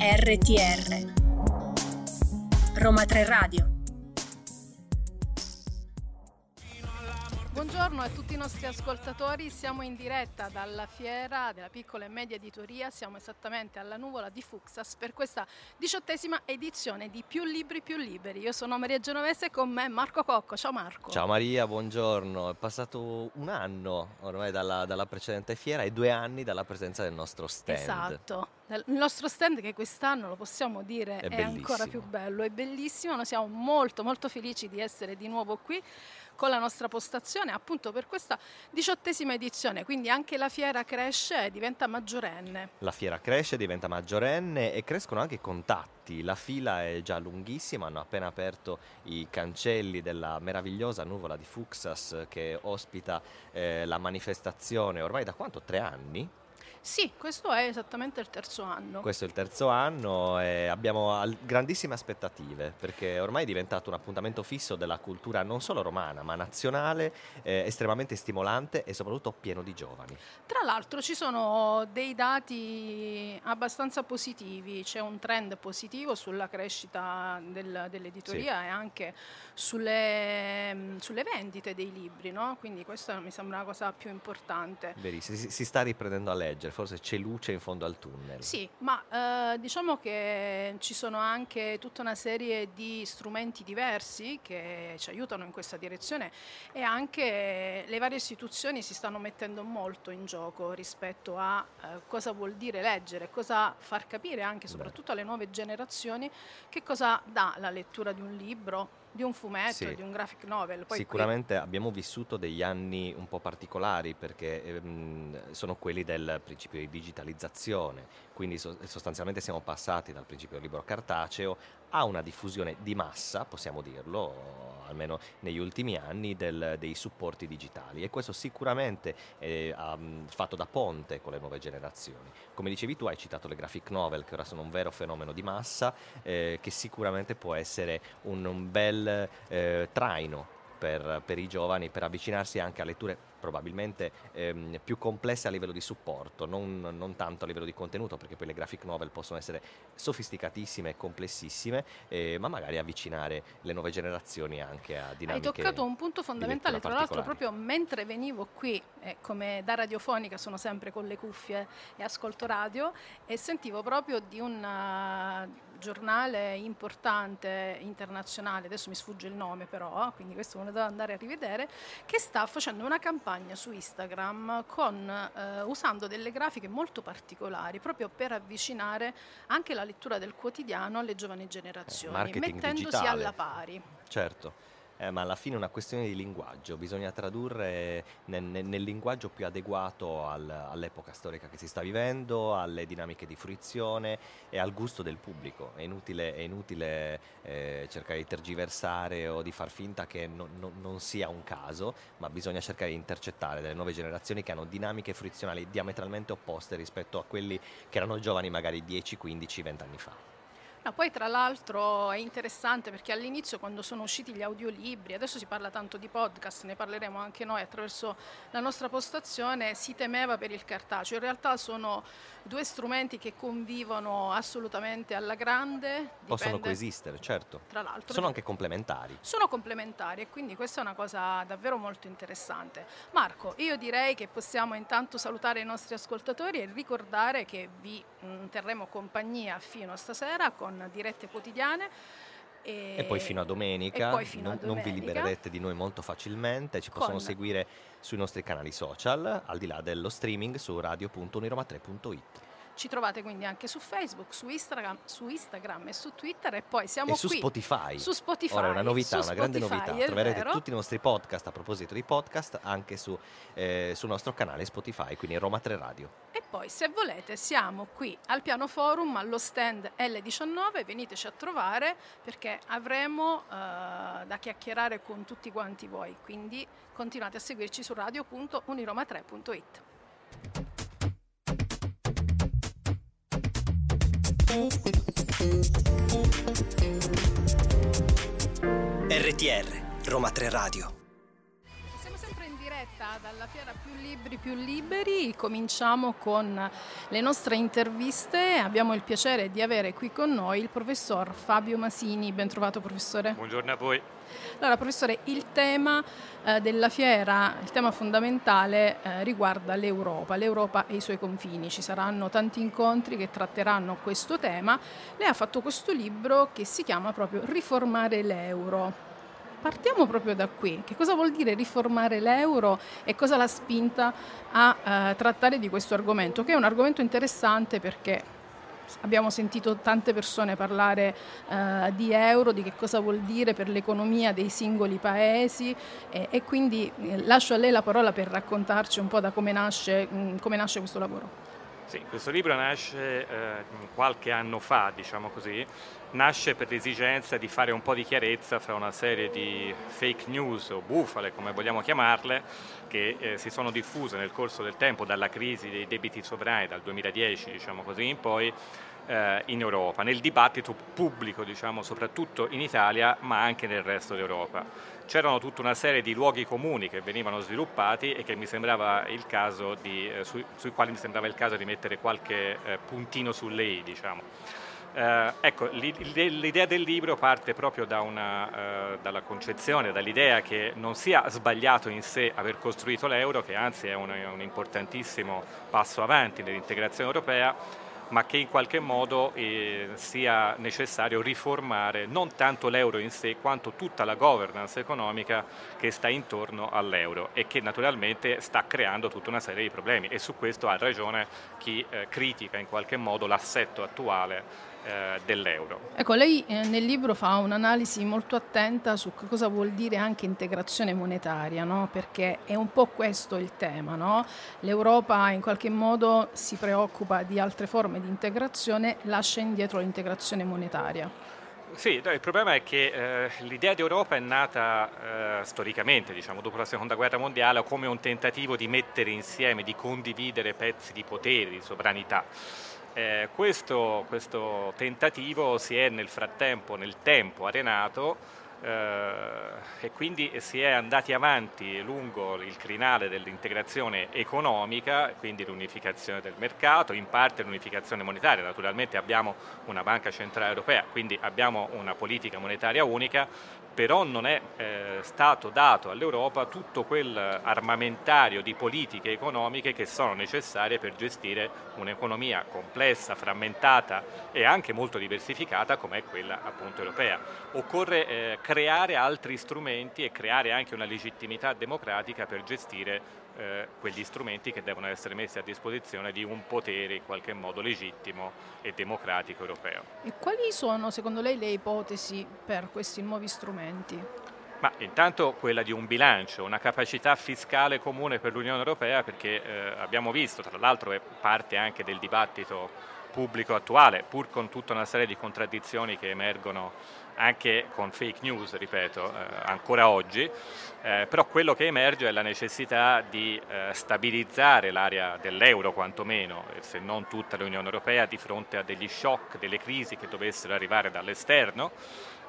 RTR Roma 3 Radio Buongiorno a tutti i nostri ascoltatori, siamo in diretta dalla fiera della piccola e media editoria, siamo esattamente alla nuvola di Fuxas per questa diciottesima edizione di Più Libri Più Liberi. Io sono Maria Genovese e con me Marco Cocco, ciao Marco. Ciao Maria, buongiorno, è passato un anno ormai dalla, dalla precedente fiera e due anni dalla presenza del nostro stand. Esatto, il nostro stand che quest'anno lo possiamo dire è, è ancora più bello, è bellissimo, noi siamo molto molto felici di essere di nuovo qui con la nostra postazione appunto per questa diciottesima edizione, quindi anche la fiera cresce e diventa maggiorenne. La fiera cresce, diventa maggiorenne e crescono anche i contatti, la fila è già lunghissima, hanno appena aperto i cancelli della meravigliosa nuvola di Fuxas che ospita eh, la manifestazione ormai da quanto? Tre anni? Sì, questo è esattamente il terzo anno. Questo è il terzo anno e abbiamo grandissime aspettative perché ormai è diventato un appuntamento fisso della cultura non solo romana ma nazionale, eh, estremamente stimolante e soprattutto pieno di giovani. Tra l'altro ci sono dei dati abbastanza positivi, c'è un trend positivo sulla crescita del, dell'editoria sì. e anche sulle, sulle, vendite dei libri, no? quindi questa mi sembra la cosa più importante. Verissimo, si, si sta riprendendo a leggere forse c'è luce in fondo al tunnel. Sì, ma eh, diciamo che ci sono anche tutta una serie di strumenti diversi che ci aiutano in questa direzione e anche le varie istituzioni si stanno mettendo molto in gioco rispetto a eh, cosa vuol dire leggere, cosa far capire anche soprattutto alle nuove generazioni che cosa dà la lettura di un libro di un fumetto, sì. di un graphic novel. Poi Sicuramente qui... abbiamo vissuto degli anni un po' particolari perché ehm, sono quelli del principio di digitalizzazione, quindi so- sostanzialmente siamo passati dal principio del libro cartaceo a una diffusione di massa, possiamo dirlo, almeno negli ultimi anni, del, dei supporti digitali e questo sicuramente è um, fatto da ponte con le nuove generazioni. Come dicevi tu hai citato le graphic novel che ora sono un vero fenomeno di massa eh, che sicuramente può essere un, un bel eh, traino per, per, i giovani per avvicinarsi anche a letture probabilmente ehm, più complesse a livello di supporto, non, non, tanto a livello di contenuto, perché poi le graphic novel possono essere sofisticatissime e complessissime, eh, ma magari avvicinare le nuove generazioni anche a dinamiche. Hai toccato un punto fondamentale, tra l'altro proprio mentre venivo qui, eh, come da radiofonica sono sempre con le cuffie e ascolto radio, e sentivo proprio di un giornale importante internazionale, adesso mi sfugge il nome però, quindi questo me lo devo andare a rivedere, che sta facendo una campagna su Instagram con, eh, usando delle grafiche molto particolari proprio per avvicinare anche la lettura del quotidiano alle giovani generazioni, eh, mettendosi digitale. alla pari. Certo eh, ma alla fine è una questione di linguaggio, bisogna tradurre nel, nel linguaggio più adeguato al, all'epoca storica che si sta vivendo, alle dinamiche di fruizione e al gusto del pubblico. È inutile, è inutile eh, cercare di tergiversare o di far finta che no, no, non sia un caso, ma bisogna cercare di intercettare delle nuove generazioni che hanno dinamiche fruizionali diametralmente opposte rispetto a quelli che erano giovani magari 10, 15, 20 anni fa. No, poi tra l'altro è interessante perché all'inizio quando sono usciti gli audiolibri, adesso si parla tanto di podcast, ne parleremo anche noi attraverso la nostra postazione, si temeva per il cartaceo. In realtà sono due strumenti che convivono assolutamente alla grande. Dipende, Possono coesistere, certo. Tra l'altro. Sono anche complementari. Sono complementari e quindi questa è una cosa davvero molto interessante. Marco, io direi che possiamo intanto salutare i nostri ascoltatori e ricordare che vi mm, terremo compagnia fino a stasera con dirette quotidiane. E, e, poi fino a domenica, fino non, a domenica. non, vi libererete di noi molto facilmente, ci possono con... seguire sui nostri canali social, al di là dello streaming su radio.uniroma3.it. Ci trovate quindi anche su Facebook, su Instagram, su Instagram e su Twitter e poi siamo e su qui Spotify. Su Spotify. Ora una novità, una Spotify, grande novità. Troverete vero. tutti i nostri podcast a proposito di podcast anche su, eh, sul nostro canale Spotify, quindi Roma 3 Radio. Poi se volete siamo qui al piano forum allo stand L19, veniteci a trovare perché avremo uh, da chiacchierare con tutti quanti voi, quindi continuate a seguirci su radio.uniroma3.it. RTR Roma 3 Radio Dalla fiera più libri più liberi cominciamo con le nostre interviste. Abbiamo il piacere di avere qui con noi il professor Fabio Masini. Ben trovato professore. Buongiorno a voi. Allora, professore, il tema eh, della fiera, il tema fondamentale eh, riguarda l'Europa, l'Europa e i suoi confini. Ci saranno tanti incontri che tratteranno questo tema. Lei ha fatto questo libro che si chiama proprio Riformare l'euro. Partiamo proprio da qui. Che cosa vuol dire riformare l'euro e cosa l'ha spinta a eh, trattare di questo argomento? Che è un argomento interessante perché abbiamo sentito tante persone parlare eh, di euro, di che cosa vuol dire per l'economia dei singoli paesi e, e quindi eh, lascio a lei la parola per raccontarci un po' da come nasce, mh, mm, come nasce questo lavoro. Sì, questo libro nasce eh, qualche anno fa, diciamo così, nasce per l'esigenza di fare un po' di chiarezza fra una serie di fake news o bufale, come vogliamo chiamarle, che eh, si sono diffuse nel corso del tempo dalla crisi dei debiti sovrani dal 2010, diciamo così, in poi eh, in Europa, nel dibattito pubblico, diciamo, soprattutto in Italia, ma anche nel resto d'Europa c'erano tutta una serie di luoghi comuni che venivano sviluppati e di, eh, su, sui quali mi sembrava il caso di mettere qualche eh, puntino sulle i. Diciamo. Eh, ecco, l'idea del libro parte proprio da una, eh, dalla concezione, dall'idea che non sia sbagliato in sé aver costruito l'euro, che anzi è un, un importantissimo passo avanti nell'integrazione europea, ma che in qualche modo eh, sia necessario riformare non tanto l'euro in sé quanto tutta la governance economica che sta intorno all'euro e che naturalmente sta creando tutta una serie di problemi. E su questo ha ragione chi eh, critica in qualche modo l'assetto attuale eh, dell'euro. Ecco, lei eh, nel libro fa un'analisi molto attenta su cosa vuol dire anche integrazione monetaria, no? perché è un po' questo il tema. No? L'Europa in qualche modo si preoccupa di altre forme di integrazione, lascia indietro l'integrazione monetaria. Sì, no, il problema è che eh, l'idea di Europa è nata eh, storicamente, diciamo, dopo la seconda guerra mondiale, come un tentativo di mettere insieme, di condividere pezzi di potere, di sovranità. Eh, questo, questo, tentativo si è nel frattempo, nel tempo, arenato eh, e quindi si è andati avanti lungo il crinale dell'integrazione economica, quindi l'unificazione del mercato, in parte l'unificazione monetaria, naturalmente abbiamo una banca centrale europea, quindi abbiamo una politica monetaria unica, però non è eh, stato dato all'Europa tutto quel armamentario di politiche economiche che sono necessarie per gestire un'economia complessa, frammentata e anche molto diversificata come è quella appunto europea. Occorre eh, creare altri strumenti e creare anche una legittimità democratica per gestire eh, quegli strumenti che devono essere messi a disposizione di un potere in qualche modo legittimo e democratico europeo. E quali sono secondo lei le ipotesi per questi nuovi strumenti? Ma intanto quella di un bilancio, una capacità fiscale comune per l'Unione Europea perché eh, abbiamo visto, tra l'altro è parte anche del dibattito pubblico attuale, pur con tutta una serie di contraddizioni che emergono anche con fake news, ripeto, eh, ancora oggi, eh, però quello che emerge è la necessità di eh, stabilizzare l'area dell'euro quantomeno, se non tutta l'Unione Europea, di fronte a degli shock, delle crisi che dovessero arrivare dall'esterno,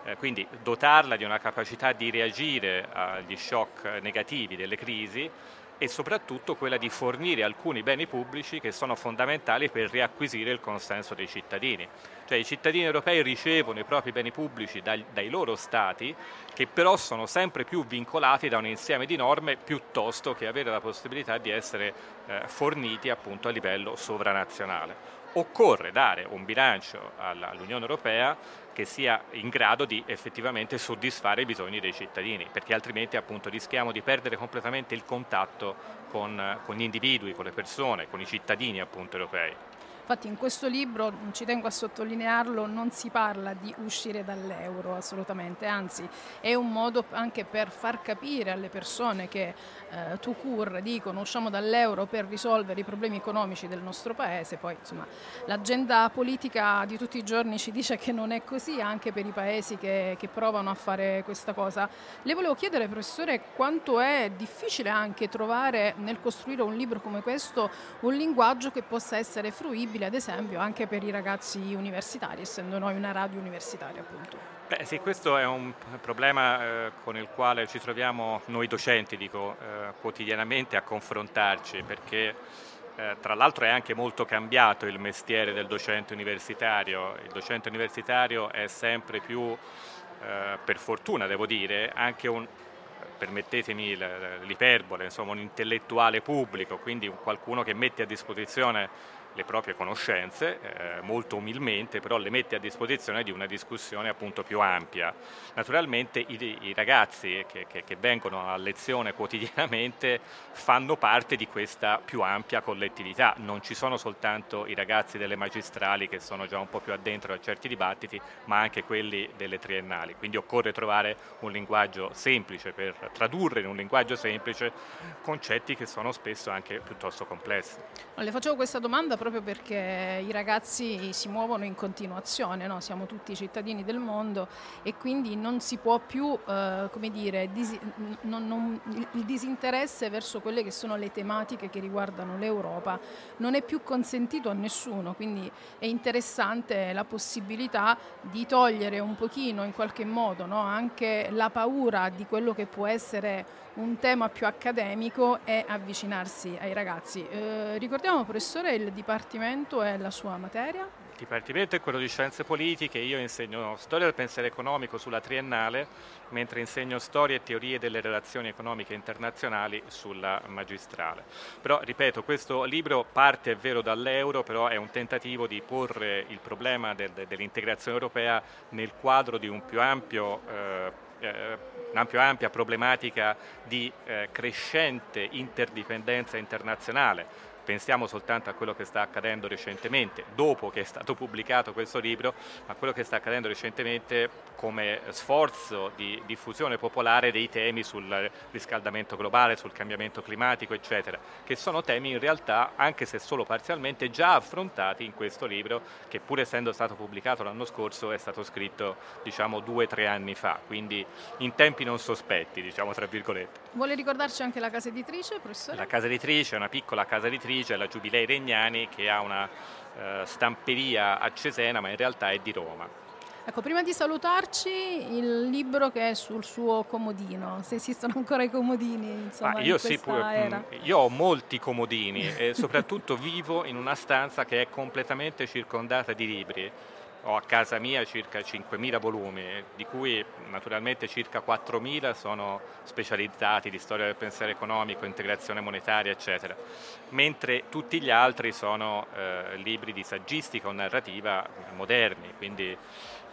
eh, quindi dotarla di una capacità di reagire agli shock negativi delle crisi e soprattutto quella di fornire alcuni beni pubblici che sono fondamentali per riacquisire il consenso dei cittadini. Cioè i cittadini europei ricevono i propri beni pubblici dai, dai loro stati che però sono sempre più vincolati da un insieme di norme piuttosto che avere la possibilità di essere eh, forniti appunto a livello sovranazionale occorre dare un bilancio all'Unione Europea che sia in grado di effettivamente soddisfare i bisogni dei cittadini, perché altrimenti appunto rischiamo di perdere completamente il contatto con, con gli individui, con le persone, con i cittadini appunto europei. Infatti in questo libro, ci tengo a sottolinearlo, non si parla di uscire dall'euro assolutamente, anzi è un modo anche per far capire alle persone che eh, Tucur dicono usciamo dall'euro per risolvere i problemi economici del nostro paese, poi insomma l'agenda politica di tutti i giorni ci dice che non è così anche per i paesi che, che provano a fare questa cosa. Le volevo chiedere professore quanto è difficile anche trovare nel costruire un libro come questo un linguaggio che possa essere fruibile utile ad esempio anche per i ragazzi universitari, essendo noi una radio universitaria appunto. Beh sì, questo è un problema eh, con il quale ci troviamo noi docenti, dico, eh, quotidianamente a confrontarci, perché eh, tra l'altro è anche molto cambiato il mestiere del docente universitario, il docente universitario è sempre più, eh, per fortuna devo dire, anche un, permettetemi l'iperbole, insomma un intellettuale pubblico, quindi qualcuno che mette a disposizione le proprie conoscenze, eh, molto umilmente, però le mette a disposizione di una discussione appunto più ampia. Naturalmente i, i ragazzi che, che, che, vengono a lezione quotidianamente fanno parte di questa più ampia collettività, non ci sono soltanto i ragazzi delle magistrali che sono già un po' più addentro a certi dibattiti, ma anche quelli delle triennali, quindi occorre trovare un linguaggio semplice per tradurre in un linguaggio semplice concetti che sono spesso anche piuttosto complessi. Le facevo questa domanda proprio perché i ragazzi si muovono in continuazione, no? siamo tutti cittadini del mondo e quindi non si può più, eh, come dire, dis- non, non, il disinteresse verso quelle che sono le tematiche che riguardano l'Europa non è più consentito a nessuno, quindi è interessante la possibilità di togliere un pochino in qualche modo no? anche la paura di quello che può essere un tema più accademico e avvicinarsi ai ragazzi. Eh, ricordiamo professore il dipartimento e la sua materia? Il dipartimento è quello di scienze politiche, io insegno storia del pensiero economico sulla triennale, mentre insegno storia e teorie delle relazioni economiche internazionali sulla magistrale. Però, ripeto, questo libro parte, è vero, dall'euro, però è un tentativo di porre il problema del, dell'integrazione europea nel quadro di un più ampio eh, eh, una più ampia problematica di eh, crescente interdipendenza internazionale pensiamo soltanto a quello che sta accadendo recentemente, dopo che è stato pubblicato questo libro, a quello che sta accadendo recentemente come sforzo di diffusione popolare dei temi sul riscaldamento globale, sul cambiamento climatico, eccetera, che sono temi in realtà, anche se solo parzialmente, già affrontati in questo libro, che pur essendo stato pubblicato l'anno scorso è stato scritto diciamo due o tre anni fa, quindi in tempi non sospetti, diciamo tra virgolette. Vuole ricordarci anche la casa editrice, professore? La casa editrice è una piccola casa editrice editrice, la Giubilei Regnani, che ha una eh, stamperia a Cesena, ma in realtà è di Roma. Ecco, prima di salutarci, il libro che è sul suo comodino, se esistono ancora i comodini, insomma, io, sì, pure, io ho molti comodini e soprattutto vivo in una stanza che è completamente circondata di libri ho a casa mia circa 5.000 volumi, di cui naturalmente circa 4.000 sono specializzati di storia del pensiero economico, integrazione monetaria, eccetera, mentre tutti gli altri sono eh, libri di saggistica o narrativa moderni, quindi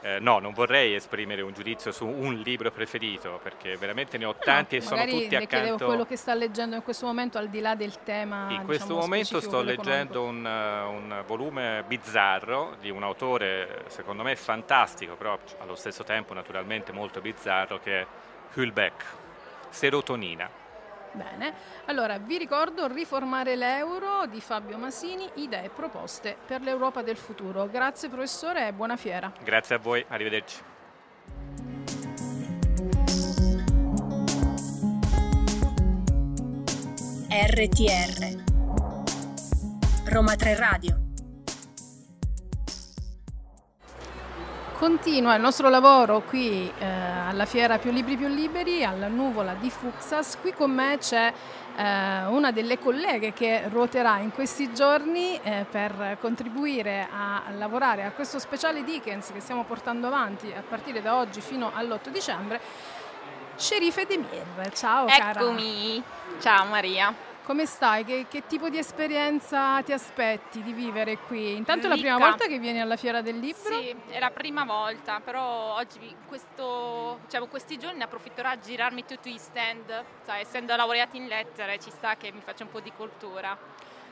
eh, no, non vorrei esprimere un giudizio su un libro preferito perché veramente ne ho tanti no, e sono tutti accanto. chiedevo quello che sta leggendo in questo momento al di là del tema. In questo diciamo, momento sto leggendo un, un, volume bizzarro di un autore secondo me fantastico, però allo stesso tempo naturalmente molto bizzarro che è Hulbeck, Serotonina. Bene, allora vi ricordo Riformare l'euro di Fabio Masini, idee e proposte per l'Europa del futuro. Grazie professore e buona fiera. Grazie a voi, arrivederci. RTR Roma 3 Radio Continua il nostro lavoro qui eh, alla Fiera Più Libri Più Liberi, alla Nuvola di Fuxas. Qui con me c'è eh, una delle colleghe che ruoterà in questi giorni eh, per contribuire a lavorare a questo speciale Dickens che stiamo portando avanti a partire da oggi fino all'8 dicembre. Sheriff Edemir, ciao Eccomi, cara. ciao Maria. Come stai? Che, che, tipo di esperienza ti aspetti di vivere qui? Intanto è la prima volta che vieni alla Fiera del Libro? Sì, è la prima volta, però oggi questo, diciamo, questi giorni approfitterò a girarmi tutti i stand, sai, essendo laureati in lettere ci sta che mi faccia un po' di cultura.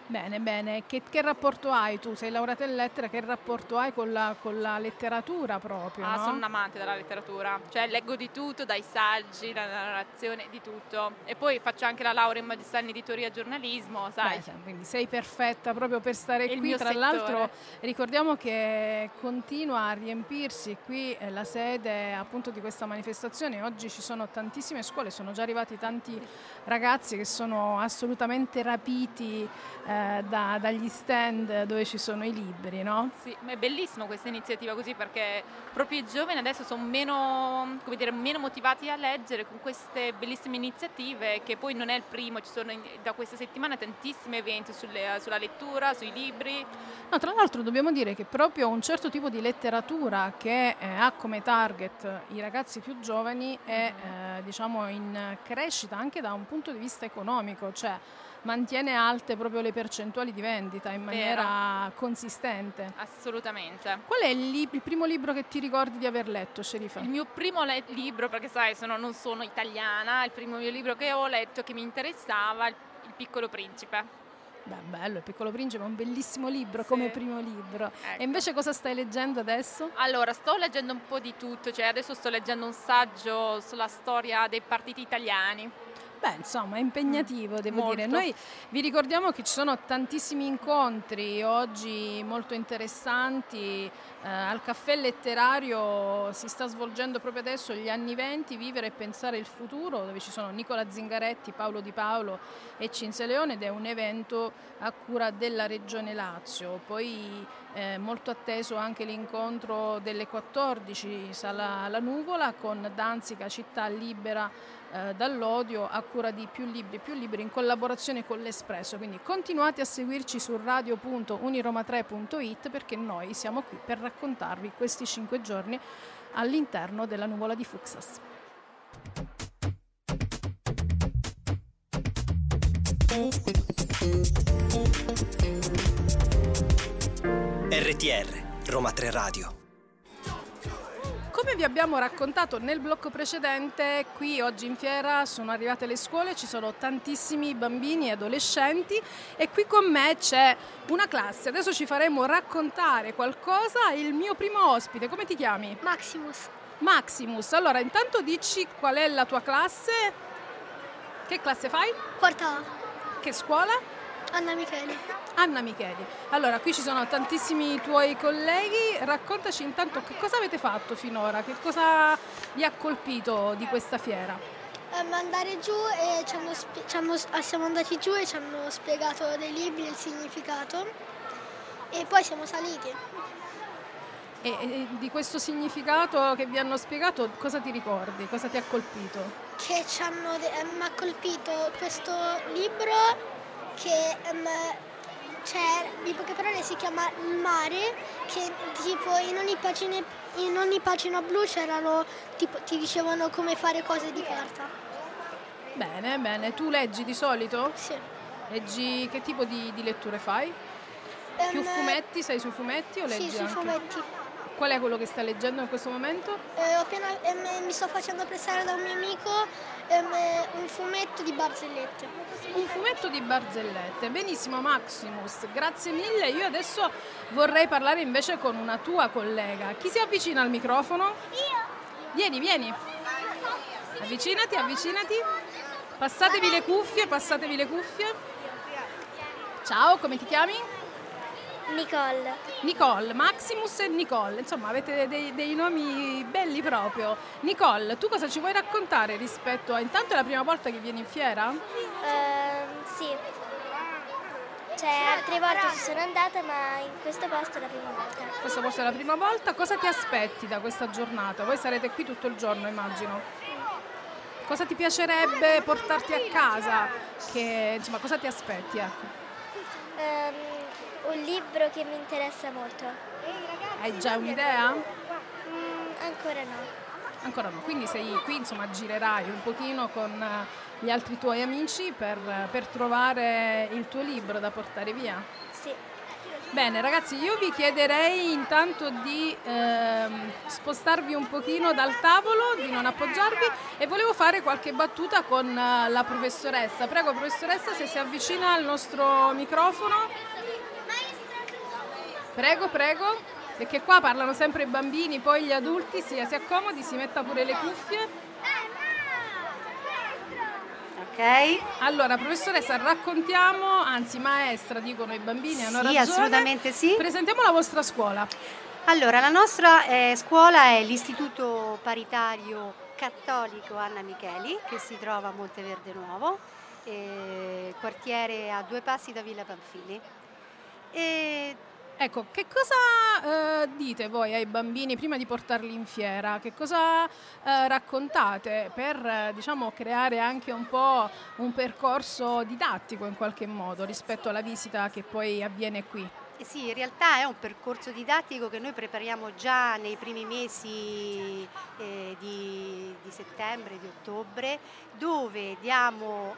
Bene, bene. Che, che, rapporto hai tu? Sei laureata in lettere, che rapporto hai con la, con la letteratura proprio? Ah, no? sono un amante della letteratura, cioè leggo di tutto, dai saggi, la narrazione, di tutto. E poi faccio anche la laurea in magistrale in editoria e giornalismo, sai? Beh, quindi sei perfetta proprio per stare Il qui. Tra settore. l'altro ricordiamo che continua a riempirsi qui la sede appunto di questa manifestazione. Oggi ci sono tantissime scuole, sono già arrivati tanti ragazzi che sono assolutamente rapiti. Eh, eh, da, dagli stand dove ci sono i libri, no? Sì, ma è bellissimo questa iniziativa così perché proprio i giovani adesso sono meno, dire, meno motivati a leggere con queste bellissime iniziative che poi non è il primo, ci sono da questa settimana tantissimi eventi sulle, sulla lettura, sui libri. No, tra l'altro dobbiamo dire che proprio un certo tipo di letteratura che eh, ha come target i ragazzi più giovani è eh, diciamo in crescita anche da un punto di vista economico, cioè mantiene alte proprio le percentuali di vendita in maniera Vero. consistente. Assolutamente. Qual è il, li- il, primo libro che ti ricordi di aver letto, Sherifa? Il mio primo le- libro, perché sai, sono, non sono italiana, il primo mio libro che ho letto che mi interessava, Il, il piccolo principe. Beh, bello, Il Piccolo Principe è un bellissimo libro sì. come primo libro. Ecco. E invece cosa stai leggendo adesso? Allora, sto leggendo un po' di tutto, cioè adesso sto leggendo un saggio sulla storia dei partiti italiani. Beh, insomma, è impegnativo, devo Molto. dire. Noi vi ricordiamo che ci sono tantissimi incontri oggi molto interessanti. Eh, al caffè letterario si sta svolgendo proprio adesso gli anni 20, Vivere e pensare il futuro, dove ci sono Nicola Zingaretti, Paolo Di Paolo e Cinzia Leone ed è un evento a cura della Regione Lazio. Poi eh, molto atteso anche l'incontro delle 14 Sala La Nuvola con Danzica Città Libera eh, dall'odio a cura di più libri, più libri in collaborazione con l'Espresso. Quindi continuate a seguirci su radio.uniroma3.it perché noi siamo qui per raccontarvi questi cinque giorni all'interno della nuvola di Fuxas. RTR Roma 3 Radio come vi abbiamo raccontato nel blocco precedente, qui oggi in fiera sono arrivate le scuole, ci sono tantissimi bambini e adolescenti e qui con me c'è una classe. Adesso ci faremo raccontare qualcosa. Il mio primo ospite, come ti chiami? Maximus. Maximus, allora intanto dici qual è la tua classe? Che classe fai? Quarta A. Che scuola? Anna Micheli. Anna Micheli. Allora, qui ci sono tantissimi tuoi colleghi, raccontaci intanto che cosa avete fatto finora, che cosa vi ha colpito di questa fiera? Um, andare giù e ci hanno, ci hanno, ah, siamo andati giù e ci hanno spiegato dei libri il significato e poi siamo saliti. E, e di questo significato che vi hanno spiegato cosa ti ricordi? Cosa ti ha colpito? Che ci hanno, eh, mi ha colpito questo libro che um, c'è, in poche parole si chiama Il mare, che tipo in ogni, pagina, in ogni pagina blu c'erano, tipo, ti dicevano come fare cose di carta. Bene, bene. Tu leggi di solito? Sì. Leggi che tipo di, di letture fai? Um, Più fumetti? Sei sui fumetti o leggi Sì, sui anche? fumetti. Qual è quello che stai leggendo in questo momento? Eh, appena, eh, mi sto facendo prestare da un mio amico ehm, un fumetto di barzellette. Un fumetto di barzellette, benissimo Maximus, grazie mille. Io adesso vorrei parlare invece con una tua collega. Chi si avvicina al microfono? Io. Vieni, vieni. Avvicinati, avvicinati. Passatevi le cuffie, passatevi le cuffie. Ciao, come ti chiami? Nicole. Nicole, Maximus e Nicole, insomma avete dei, dei, nomi belli proprio. Nicole, tu cosa ci vuoi raccontare rispetto a... Intanto è la prima volta che vieni in fiera? Uh, sì. Cioè, altre volte ci sono andata, ma in questo posto è la prima volta. Questo posto è la prima volta. Cosa ti aspetti da questa giornata? Voi sarete qui tutto il giorno, immagino. Cosa ti piacerebbe portarti a casa? Che, insomma, cosa ti aspetti? Ecco. Um, un libro che mi interessa molto. Hai già un'idea? Mm, ancora no. Ancora no, quindi sei qui, insomma, girerai un pochino con eh, gli altri tuoi amici per, per trovare il tuo libro da portare via? Sì. Bene ragazzi, io vi chiederei intanto di ehm, spostarvi un pochino dal tavolo, di non appoggiarvi e volevo fare qualche battuta con uh, la professoressa. Prego professoressa se si avvicina al nostro microfono. Prego, prego, perché qua parlano sempre i bambini, poi gli adulti, si, si accomodi, si metta pure le cuffie. Ok. Allora, professoressa, raccontiamo, anzi maestra, dicono i bambini, hanno sì, ragione. assolutamente sì. Presentiamo la vostra scuola. Allora, la nostra eh, scuola è l'Istituto Paritario Cattolico Anna Micheli, che si trova a Monteverde Nuovo eh, quartiere a due passi da Villa Panfili. E Ecco, che cosa eh, dite voi ai bambini prima di portarli in fiera? Che cosa eh, raccontate per eh, diciamo, creare anche un po' un percorso didattico in qualche modo rispetto alla visita che poi avviene qui? Eh sì, in realtà è un percorso didattico che noi prepariamo già nei primi mesi eh, di, di, settembre, di ottobre, dove diamo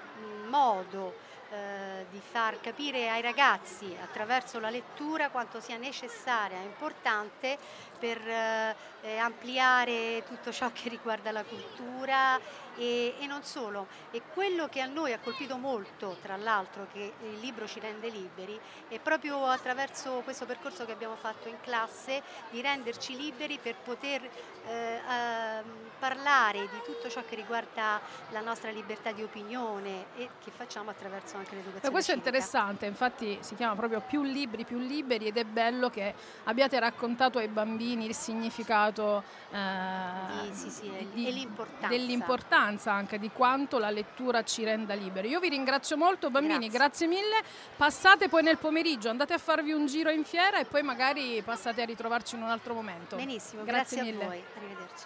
modo eh, di far capire ai ragazzi attraverso la lettura quanto sia necessaria e importante per eh, eh, ampliare tutto ciò che riguarda la cultura e, e, non solo. E quello che a noi ha colpito molto, tra l'altro, che il libro ci rende liberi, è proprio attraverso questo percorso che abbiamo fatto in classe di renderci liberi per poter eh, eh, parlare di tutto ciò che riguarda la nostra libertà di opinione e che facciamo attraverso anche l'educazione. Ma questo civica. è interessante, infatti si chiama proprio più libri, più liberi ed è bello che abbiate raccontato ai bambini il significato eh, sì, sì, sì, di, l'importanza. dell'importanza anche di quanto la lettura ci renda liberi. Io vi ringrazio molto bambini, grazie. grazie mille, passate poi nel pomeriggio, andate a farvi un giro in fiera e poi magari passate a ritrovarci in un altro momento. Benissimo, grazie, grazie mille. a voi, arrivederci.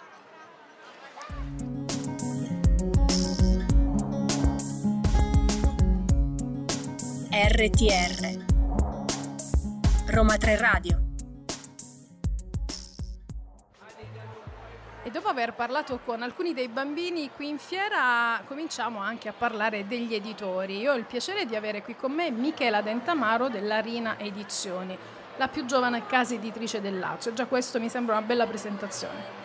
RTR Roma 3 Radio dopo aver parlato con alcuni dei bambini qui in fiera, cominciamo anche a parlare degli editori. Io ho il piacere di avere qui con me Michela Dentamaro della Rina Edizioni, la più giovane casa editrice del Lazio. Già questo mi sembra una bella presentazione.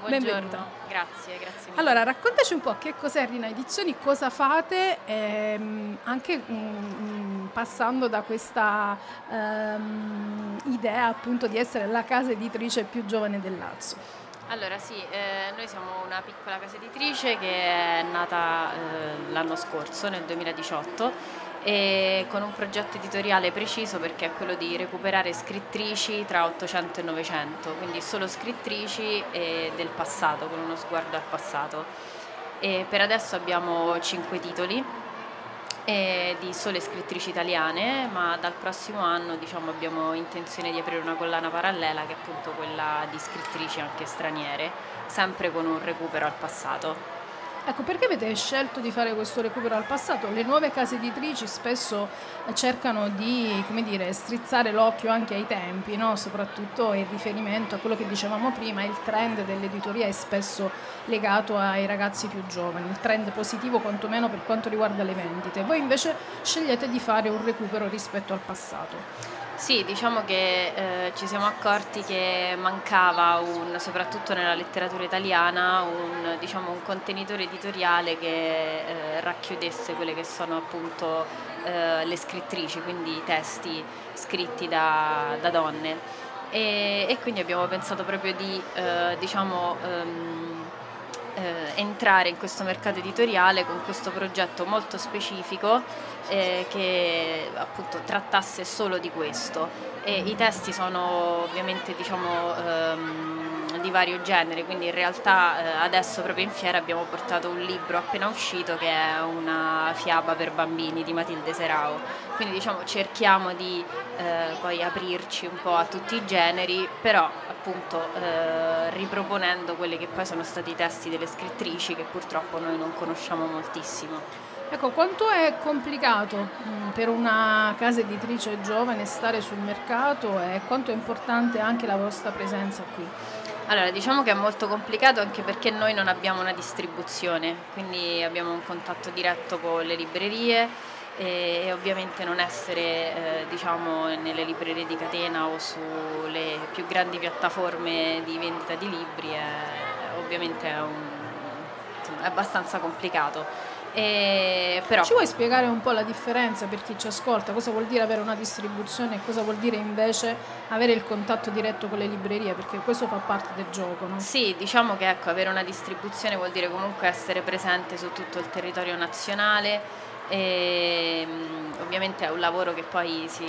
Buongiorno, Benvenuta. grazie, grazie mille. Allora, raccontaci un po' che cos'è Rina Edizioni, cosa fate, ehm, anche um, passando da questa um, idea appunto di essere la casa editrice più giovane del Lazio. Allora sì, eh, noi siamo una piccola casa editrice che è nata eh, l'anno scorso, nel 2018 e con un progetto editoriale preciso perché è quello di recuperare scrittrici tra 800 e 900, quindi solo scrittrici del passato, con uno sguardo al passato. E per adesso abbiamo 5 titoli di sole scrittrici italiane, ma dal prossimo anno diciamo, abbiamo intenzione di aprire una collana parallela che è appunto quella di scrittrici anche straniere, sempre con un recupero al passato. Ecco, perché avete scelto di fare questo recupero al passato? Le nuove case editrici spesso cercano di dire, strizzare l'occhio anche ai tempi, no? soprattutto in riferimento a quello che dicevamo prima, il trend dell'editoria è spesso legato ai ragazzi più giovani, il trend positivo quantomeno per quanto riguarda le vendite. Voi invece scegliete di fare un recupero rispetto al passato. Sì, diciamo che eh, ci siamo accorti che mancava, un, soprattutto nella letteratura italiana, un, diciamo, un contenitore editoriale che eh, racchiudesse quelle che sono appunto eh, le scrittrici, quindi i testi scritti da, da donne. E, e, quindi abbiamo pensato proprio di eh, diciamo, um, entrare in questo mercato editoriale con questo progetto molto specifico eh, che appunto trattasse solo di questo. E I testi sono ovviamente diciamo, ehm, di vario genere, quindi in realtà eh, adesso proprio in fiera abbiamo portato un libro appena uscito che è una fiaba per bambini di Matilde Serao, quindi diciamo cerchiamo di eh, poi aprirci un po' a tutti i generi, però appunto eh, riproponendo quelli che poi sono stati i testi delle scrittrici che purtroppo noi non conosciamo moltissimo. Ecco, quanto è complicato mm, per una casa editrice giovane stare sul mercato e quanto è importante anche la vostra presenza qui? Allora, diciamo che è molto complicato anche perché noi non abbiamo una distribuzione, quindi abbiamo un contatto diretto con le librerie e, e ovviamente non essere eh, diciamo, nelle librerie di catena o sulle più grandi piattaforme di vendita di libri è, ovviamente è, un, insomma, è abbastanza complicato. Eh, però... Ci vuoi spiegare un po' la differenza per chi ci ascolta? Cosa vuol dire avere una distribuzione e cosa vuol dire invece avere il contatto diretto con le librerie? Perché questo fa parte del gioco, no? Sì, diciamo che ecco, avere una distribuzione vuol dire comunque essere presente su tutto il territorio nazionale e ovviamente è un lavoro che poi si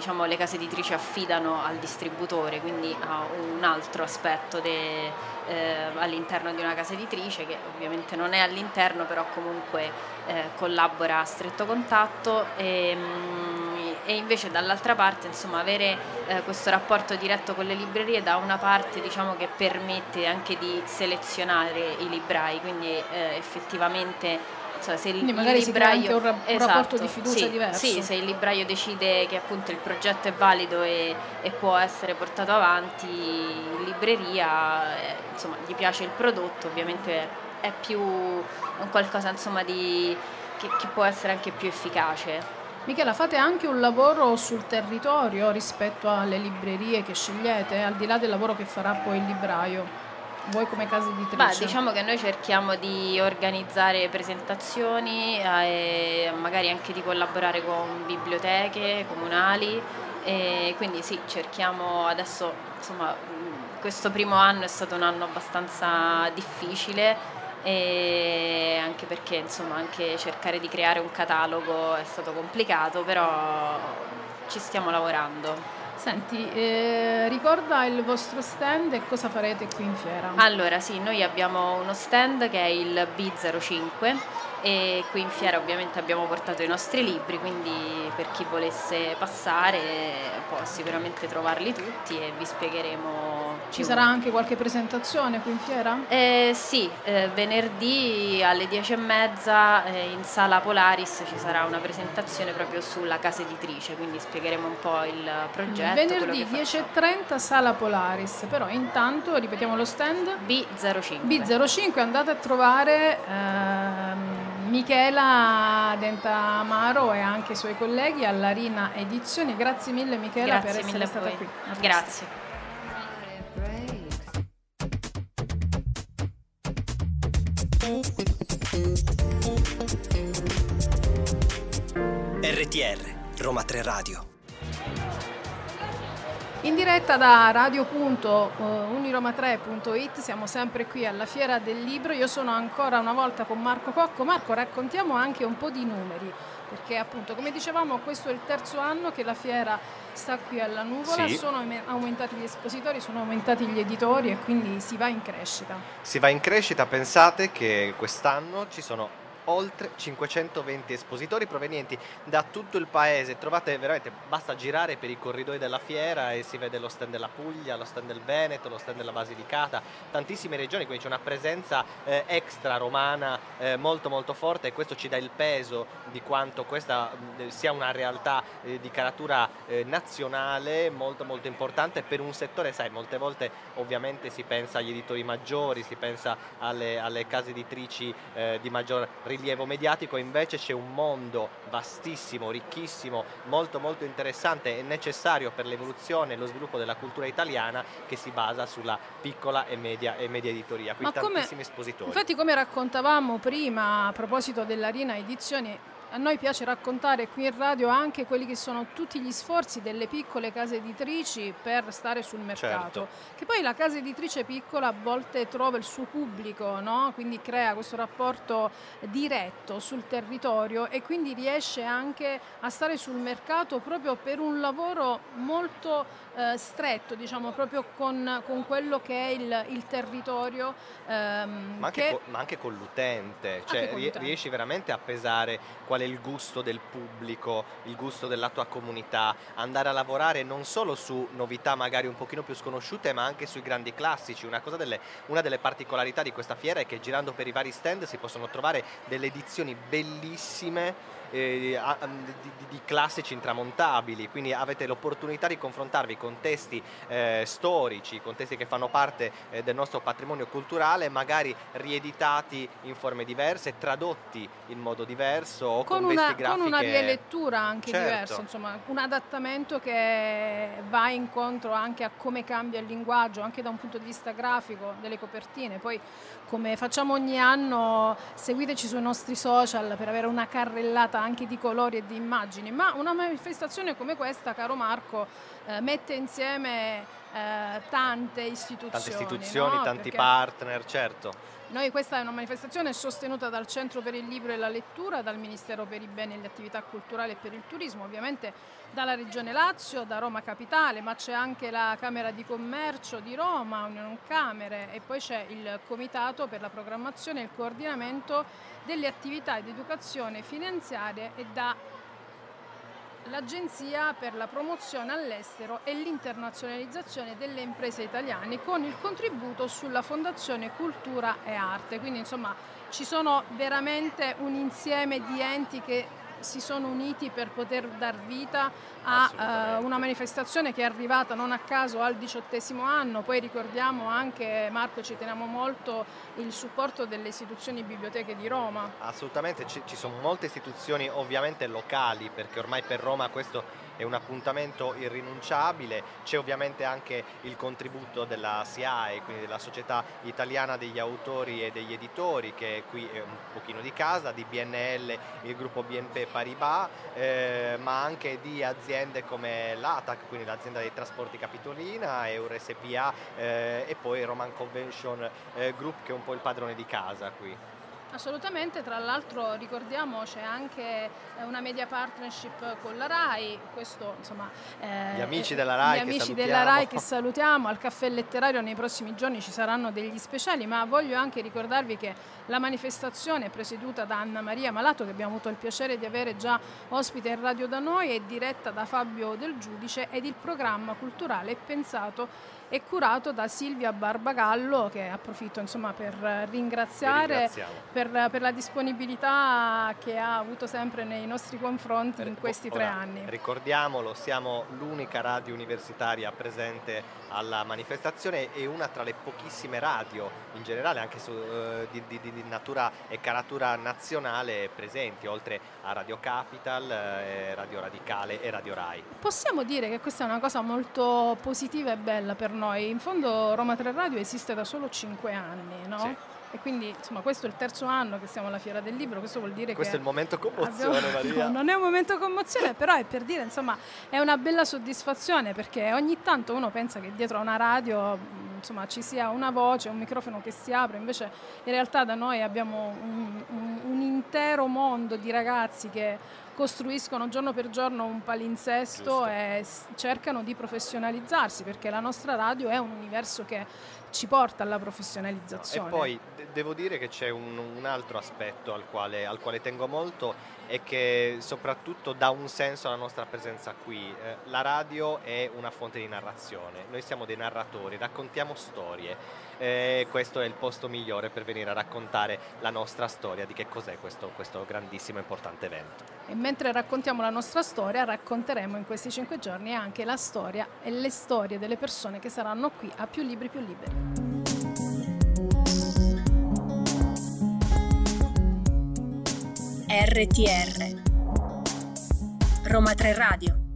diciamo, le case editrici affidano al distributore, quindi a un altro aspetto de, eh, all'interno di una casa editrice che ovviamente non è all'interno però comunque eh, collabora a stretto contatto. E, mm, e invece dall'altra parte insomma, avere eh, questo rapporto diretto con le librerie da una parte diciamo, che permette anche di selezionare i librai, quindi eh, effettivamente cioè, se il, Quindi magari il libraio, un, rap- esatto, rapporto di fiducia sì, diverso. Sì, se il libraio decide che appunto il progetto è valido e, e può essere portato avanti in libreria, eh, insomma, gli piace il prodotto, ovviamente è più un qualcosa insomma, di, che, che può essere anche più efficace. Michela, fate anche un lavoro sul territorio rispetto alle librerie che scegliete, al di là del lavoro che farà poi il libraio? Voi come casa editrice? Beh, diciamo che noi cerchiamo di organizzare presentazioni eh, e magari anche di collaborare con biblioteche comunali e quindi sì, cerchiamo adesso, insomma, questo primo anno è stato un anno abbastanza difficile e anche perché insomma anche cercare di creare un catalogo è stato complicato, però ci stiamo lavorando. Senti, eh, ricorda il vostro stand e cosa farete qui in fiera? Allora sì, noi abbiamo uno stand che è il B05 e qui in fiera ovviamente abbiamo portato i nostri libri, quindi per chi volesse passare può sicuramente trovarli tutti e vi spiegheremo. Ci sarà anche qualche presentazione qui in fiera? Eh, sì, eh, venerdì alle 10.30 eh, in sala Polaris ci sarà una presentazione proprio sulla casa editrice, quindi spiegheremo un po' il progetto. Venerdì 10.30 sala Polaris, però intanto ripetiamo lo stand? B05. B05, andate a trovare... Ehm, Michela Dentamaro e anche i suoi colleghi alla Rina Edizioni. Grazie mille Michela Grazie per essere stata qui. Grazie. RTR Roma 3 Radio in diretta da radio.uniroma3.it siamo sempre qui alla Fiera del Libro, io sono ancora una volta con Marco Cocco. Marco, raccontiamo anche un po' di numeri, perché appunto come dicevamo questo è il terzo anno che la fiera sta qui alla nuvola, sì. sono aumentati gli espositori, sono aumentati gli editori e quindi si va in crescita. Si va in crescita, pensate che quest'anno ci sono oltre 520 espositori provenienti da tutto il paese. Trovate veramente, basta girare per i corridoi della fiera e si vede lo stand della Puglia, lo stand del Veneto, lo stand della Basilicata, tantissime regioni, quindi c'è una presenza eh, extra romana eh, molto molto forte e questo ci dà il peso di quanto questa mh, sia una realtà eh, di caratura eh, nazionale molto molto importante per un settore, sai, molte volte ovviamente si pensa agli editori maggiori, si pensa alle, alle case editrici eh, di maggior rilievo mediatico, invece c'è un mondo vastissimo, ricchissimo, molto molto interessante e necessario per l'evoluzione e lo sviluppo della cultura italiana che si basa sulla piccola e media, e media editoria, quindi tantissimi come, espositori. Infatti come raccontavamo prima a proposito dell'Arena Edizioni a noi piace raccontare qui in radio anche quelli che sono tutti gli sforzi delle piccole case editrici per stare sul mercato. Certo. Che poi la casa editrice piccola a volte trova il suo pubblico, no? quindi crea questo rapporto diretto sul territorio e quindi riesce anche a stare sul mercato proprio per un lavoro molto eh, stretto, diciamo, proprio con, con, quello che è il, il territorio. Ehm, ma, anche con, ma, anche con, l'utente, cioè con l'utente. riesci veramente a pesare qual è il gusto del pubblico, il gusto della tua comunità, andare a lavorare non solo su novità magari un pochino più sconosciute, ma anche sui grandi classici. Una, delle, una delle particolarità di questa fiera è che girando per i vari stand si possono trovare delle edizioni bellissime eh, di, di, classici intramontabili, quindi avete l'opportunità di confrontarvi con testi eh, storici, con testi che fanno parte eh, del nostro patrimonio culturale, magari rieditati in forme diverse, tradotti in modo diverso o con, con una, con una rilettura anche certo. diversa, insomma, un adattamento che va incontro anche a come cambia il linguaggio, anche da un punto di vista grafico, delle copertine. Poi come facciamo ogni anno, seguiteci sui nostri social per avere una carrellata anche di colori e di immagini, ma una manifestazione come questa, caro Marco, eh, mette insieme eh, tante istituzioni. Tante istituzioni, no? tanti Perché partner, certo. Noi questa è una manifestazione sostenuta dal Centro per il Libro e la Lettura, dal Ministero per i Beni e le Attività Culturali e per il Turismo, ovviamente dalla Regione Lazio, da Roma Capitale, ma c'è anche la Camera di Commercio di Roma, Unione Camere e poi c'è il Comitato per la programmazione e il coordinamento delle attività di educazione finanziarie e da l'Agenzia per la promozione all'estero e l'internazionalizzazione delle imprese italiane con il contributo sulla Fondazione Cultura e Arte. Quindi insomma ci sono veramente un insieme di enti che si sono uniti per poter dar vita a uh, una manifestazione che è arrivata non a caso al diciottesimo anno, poi ricordiamo anche, Marco, ci teniamo molto il supporto delle istituzioni biblioteche di Roma. Assolutamente, ci, ci sono molte istituzioni ovviamente locali, perché ormai per Roma questo è un appuntamento irrinunciabile, c'è ovviamente anche il contributo della SIAE, quindi della Società Italiana degli Autori e degli Editori, che qui è un pochino di casa, di BNL, il gruppo BNP Paribas, eh, ma anche di aziende come l'ATAC, quindi l'azienda dei trasporti Capitolina, EuroSPA eh, e poi Roman Convention eh, Group che è un po' il padrone di casa qui. Assolutamente, tra l'altro ricordiamo c'è anche eh, una media partnership con la RAI, questo insomma... Eh, gli amici della RAI, gli amici della RAI che salutiamo, al caffè letterario nei prossimi giorni ci saranno degli speciali, ma voglio anche ricordarvi che la manifestazione presieduta da Anna Maria Malato, che abbiamo avuto il piacere di avere già ospite in radio da noi, è diretta da Fabio Del Giudice ed il programma culturale è pensato e curato da Silvia Barbagallo che approfitto insomma, per ringraziare per, per, la disponibilità che ha avuto sempre nei nostri confronti in questi Ora, tre anni. Ricordiamolo, siamo l'unica radio universitaria presente alla manifestazione e una tra le pochissime radio in generale anche su, uh, di, di, di, natura e caratura nazionale presenti oltre a Radio Capital, eh, Radio Radicale e Radio Rai. Possiamo dire che questa è una cosa molto positiva e bella per noi, in fondo Roma 3 Radio esiste da solo 5 anni, no? Sì. E quindi insomma questo è il terzo anno che siamo alla Fiera del Libro, questo vuol dire questo che... Questo è il momento commozione abbiamo... Maria. No, non è un momento commozione, però è per dire insomma è una bella soddisfazione perché ogni tanto uno pensa che dietro a una radio insomma, ci sia una voce, un microfono che si apre, invece in realtà da noi abbiamo un, un, un intero mondo di ragazzi che costruiscono giorno per giorno un palinsesto Giusto. e cercano di professionalizzarsi perché la nostra radio è un universo che ci porta alla professionalizzazione. No, e poi devo dire che c'è un, un altro aspetto al quale, al quale, tengo molto e che soprattutto dà un senso alla nostra presenza qui. Eh, la radio è una fonte di narrazione, noi siamo dei narratori, raccontiamo storie. Eh, questo è il posto migliore per venire a raccontare la nostra storia di che cos'è questo, questo grandissimo e importante evento. E mentre raccontiamo la nostra storia, racconteremo in questi cinque giorni anche la storia e le storie delle persone che saranno qui a più libri più liberi. RTR Roma 3 Radio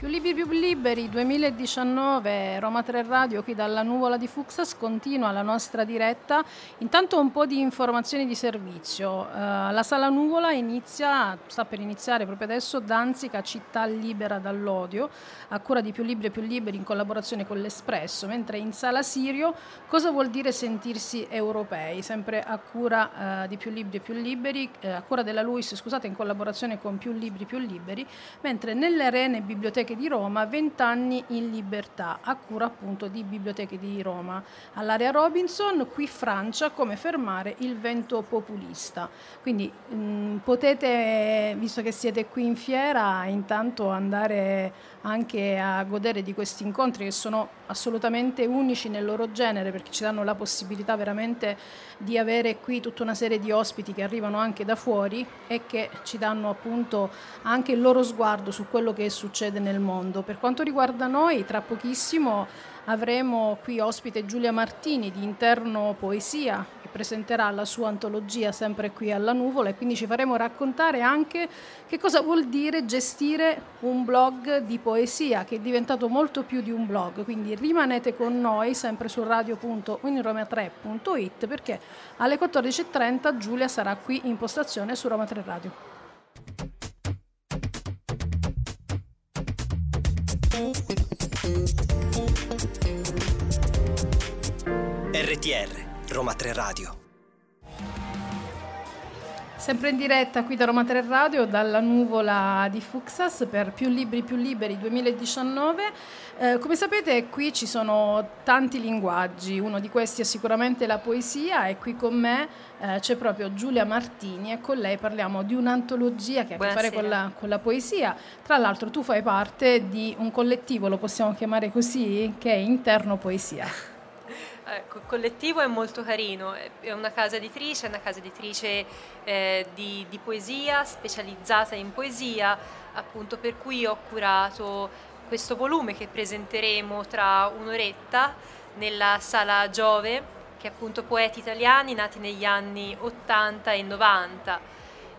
più libri più liberi 2019 Roma 3 Radio qui dalla nuvola di Fuxas continua la nostra diretta. Intanto un po' di informazioni di servizio. Uh, la sala nuvola inizia, sta per iniziare proprio adesso Danzica città libera dall'odio a cura di più libri più liberi in collaborazione con l'Espresso, mentre in sala Sirio cosa vuol dire sentirsi europei, sempre a cura uh, di più libri più liberi, uh, a cura della Luis, scusate, in collaborazione con più libri più liberi, mentre nelle arene biblioteche Biblioteche di Roma, 20 anni in libertà, a cura appunto di Biblioteche di Roma. All'area Robinson, qui Francia, come fermare il vento populista. Quindi mh, potete, visto che siete qui in fiera, intanto andare anche a godere di questi incontri che sono assolutamente unici nel loro genere perché ci danno la possibilità veramente di avere qui tutta una serie di ospiti che arrivano anche da fuori e che ci danno appunto anche il loro sguardo su quello che succede nel mondo. Per quanto riguarda noi, tra pochissimo avremo qui ospite Giulia Martini di Interno Poesia presenterà la sua antologia sempre qui alla Nuvola e quindi ci faremo raccontare anche che cosa vuol dire gestire un blog di poesia che è diventato molto più di un blog, quindi rimanete con noi sempre su radio.uniroma3.it perché alle 14.30 Giulia sarà qui in postazione su Roma 3 Radio. RTR, Roma 3 Radio. Sempre in diretta qui da Roma 3 Radio, dalla nuvola di Fuxas per Più Libri Più Liberi 2019. Eh, come sapete qui ci sono tanti linguaggi, uno di questi è sicuramente la poesia e qui con me eh, c'è proprio Giulia Martini e con lei parliamo di un'antologia che ha a che fare con la, con la poesia. Tra l'altro tu fai parte di un collettivo, lo possiamo chiamare così, che è Interno Poesia. Ecco, collettivo è molto carino, è una casa editrice, è una casa editrice eh, di, di, poesia, specializzata in poesia, appunto per cui ho curato questo volume che presenteremo tra un'oretta nella sala Giove, che è appunto poeti italiani nati negli anni 80 e 90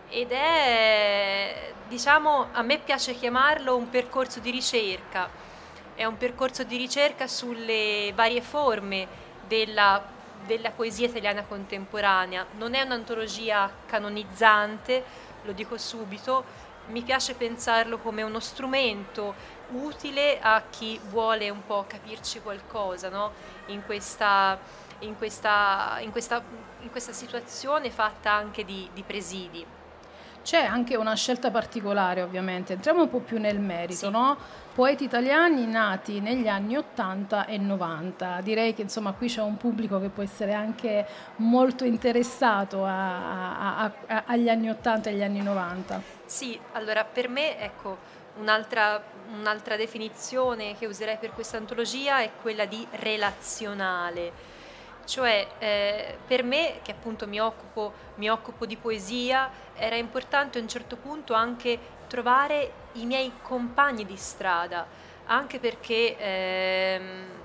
ed è, diciamo, a me piace chiamarlo un percorso di ricerca, è un percorso di ricerca sulle varie forme della, della poesia italiana contemporanea. Non è un'antologia canonizzante, lo dico subito, mi piace pensarlo come uno strumento utile a chi vuole un po' capirci qualcosa no? in, questa, in, questa, in, questa, in, questa, situazione fatta anche di, di presidi. C'è anche una scelta particolare ovviamente, entriamo un po' più nel merito, sì. no? Poeti italiani nati negli anni 80 e 90. Direi che insomma qui c'è un pubblico che può essere anche molto interessato a, a, a, agli anni 80 e agli anni 90. Sì, allora per me ecco un'altra, un'altra definizione che userei per questa antologia è quella di relazionale cioè eh, per me, che appunto mi occupo, mi occupo di poesia, era importante a un certo punto anche trovare i miei compagni di strada, anche perché... Ehm,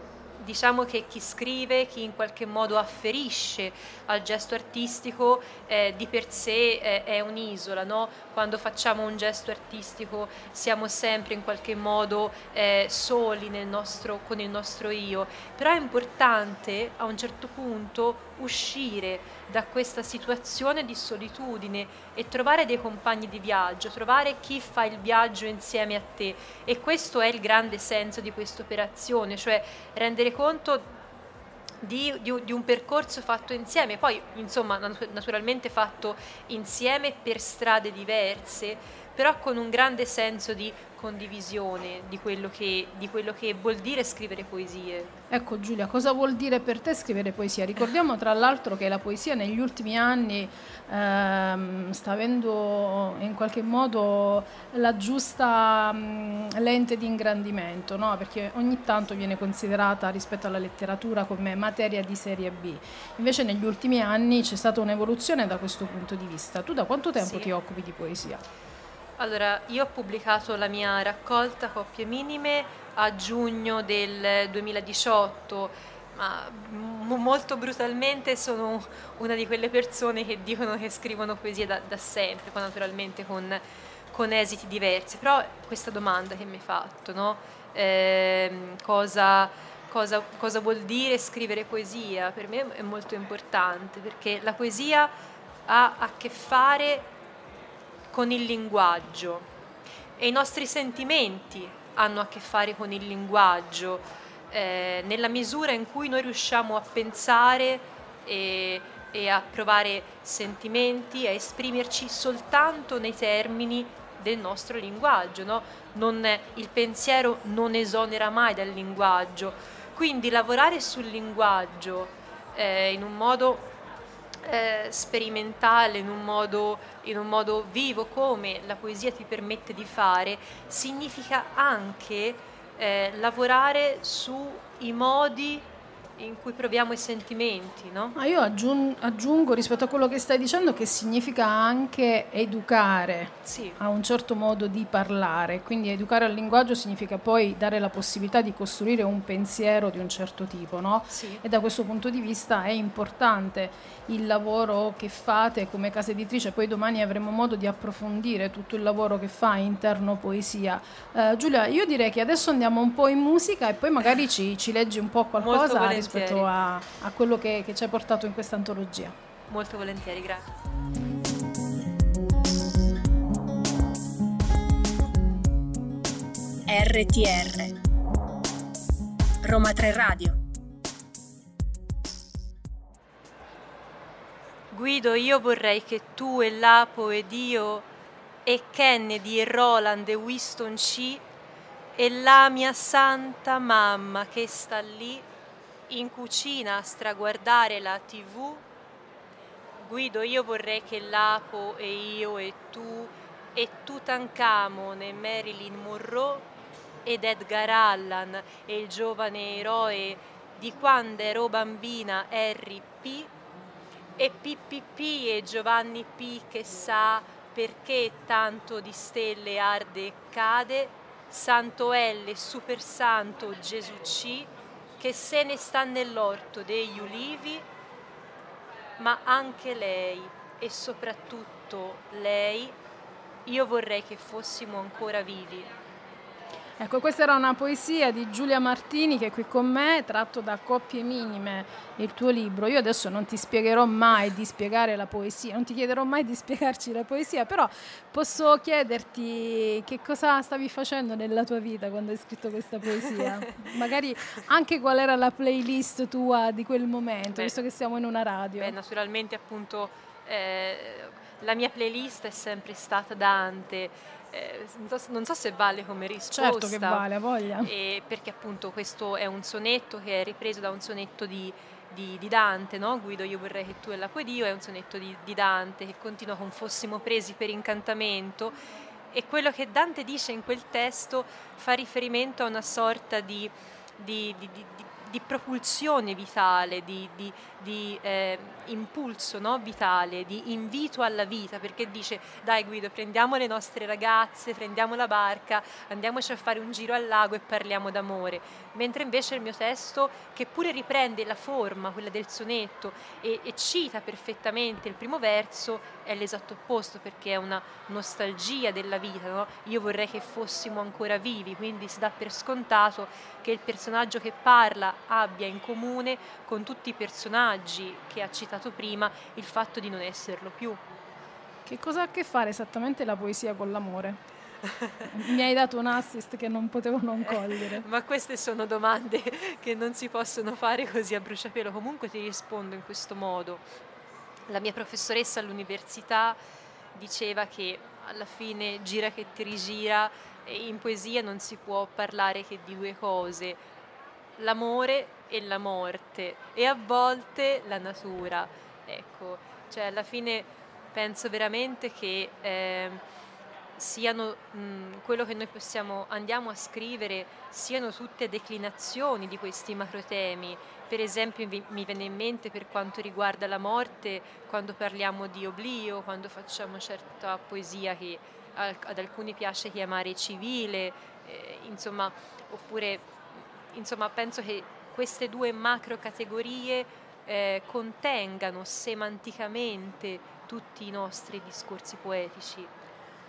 diciamo che chi scrive, chi in qualche modo afferisce al gesto artistico eh, di per sé eh, è un'isola, no? quando facciamo un gesto artistico siamo sempre in qualche modo eh, soli nostro, con il nostro io, però è importante a un certo punto uscire da questa situazione di solitudine e trovare dei compagni di viaggio, trovare chi fa il viaggio insieme a te. E questo è il grande senso di questa operazione, cioè rendere conto di, di, di, un percorso fatto insieme, poi insomma naturalmente fatto insieme per strade diverse, però con un grande senso di condivisione di quello, che, di quello che vuol dire scrivere poesie. Ecco Giulia, cosa vuol dire per te scrivere poesia? Ricordiamo tra l'altro che la poesia negli ultimi anni ehm, sta avendo in qualche modo la giusta mh, lente di ingrandimento, no? perché ogni tanto viene considerata rispetto alla letteratura come materia di serie B. Invece negli ultimi anni c'è stata un'evoluzione da questo punto di vista. Tu da quanto tempo sì. ti occupi di poesia? Allora, io ho pubblicato la mia raccolta Coppie Minime a giugno del 2018, ma molto brutalmente sono una di quelle persone che dicono che scrivono poesia da, da sempre, poi naturalmente con, con, esiti diversi. Però questa domanda che mi hai fatto, no? eh, cosa, cosa, cosa vuol dire scrivere poesia? Per me è molto importante perché la poesia ha a che fare con il linguaggio e i nostri sentimenti hanno a che fare con il linguaggio eh, nella misura in cui noi riusciamo a pensare e, e a provare sentimenti, a esprimerci soltanto nei termini del nostro linguaggio. No? Non, il pensiero non esonera mai dal linguaggio, quindi lavorare sul linguaggio eh, in un modo eh, sperimentale, in un, modo, in un modo vivo come la poesia ti permette di fare, significa anche eh, lavorare sui modi in cui proviamo i sentimenti, no? Ah, io aggiung- aggiungo rispetto a quello che stai dicendo che significa anche educare sì. a un certo modo di parlare, quindi educare al linguaggio significa poi dare la possibilità di costruire un pensiero di un certo tipo, no? Sì. E da questo punto di vista è importante il lavoro che fate come casa editrice, poi domani avremo modo di approfondire tutto il lavoro che fa interno poesia. Uh, Giulia, io direi che adesso andiamo un po' in musica e poi magari ci, ci leggi un po' qualcosa rispetto a, a quello che, che ci ha portato in questa antologia. Molto volentieri, grazie. RTR Roma 3 Radio Guido, io vorrei che tu e Lapo ed io e Kennedy e Roland e Winston C e la mia santa mamma che sta lì in cucina a straguardare la tv. Guido, io vorrei che Lapo e io e tu e Tutankhamon e Marilyn Monroe ed Edgar Allan e il giovane eroe di quando ero bambina Harry P e PPP e Giovanni P che sa perché tanto di stelle arde e cade, Santo L, Super Santo Gesù C, che se ne sta nell'orto degli ulivi, ma anche lei e soprattutto lei, io vorrei che fossimo ancora vivi Ecco, questa era una poesia di Giulia Martini che è qui con me, tratto da Coppie Minime, il tuo libro. Io adesso non ti spiegherò mai di spiegare la poesia, non ti chiederò mai di spiegarci la poesia, però posso chiederti che cosa stavi facendo nella tua vita quando hai scritto questa poesia? Magari anche qual era la playlist tua di quel momento, beh, visto che siamo in una radio. Beh, naturalmente appunto eh, la mia playlist è sempre stata Dante eh, non, so, non, so, se vale come risposta. Certo che vale, a voglia. Eh, perché appunto questo è un sonetto che è ripreso da un sonetto di, di, di Dante, no? Guido io vorrei che tu e la Dio, è un sonetto di, di Dante che continua con fossimo presi per incantamento e quello che Dante dice in quel testo fa riferimento a una sorta di, di propulsione vitale, di, di, eh, impulso no? vitale, di invito alla vita, perché dice dai Guido prendiamo le nostre ragazze, prendiamo la barca, andiamoci a fare un giro al lago e parliamo d'amore, mentre invece il mio testo, che pure riprende la forma, quella del sonetto, e, e cita perfettamente il primo verso, è l'esatto opposto, perché è una nostalgia della vita, no? io vorrei che fossimo ancora vivi, quindi si dà per scontato che il personaggio che parla abbia in comune con tutti i personaggi che ha citato prima il fatto di non esserlo più. Che cosa ha a che fare esattamente la poesia con l'amore? Mi hai dato un assist che non potevo non cogliere. Ma queste sono domande che non si possono fare così a bruciapelo. Comunque ti rispondo in questo modo. La mia professoressa all'università diceva che alla fine gira che ti rigira e in poesia non si può parlare che di due cose, l'amore e la morte e a volte la natura. Ecco, cioè alla fine penso veramente che eh, siano mh, quello che noi possiamo, andiamo a scrivere siano tutte declinazioni di questi macrotemi. Per esempio mi, mi viene in mente per quanto riguarda la morte, quando parliamo di oblio, quando facciamo certa poesia che ad alcuni piace chiamare civile, eh, insomma, oppure insomma, penso che queste due macro categorie eh, contengano semanticamente tutti i nostri discorsi poetici.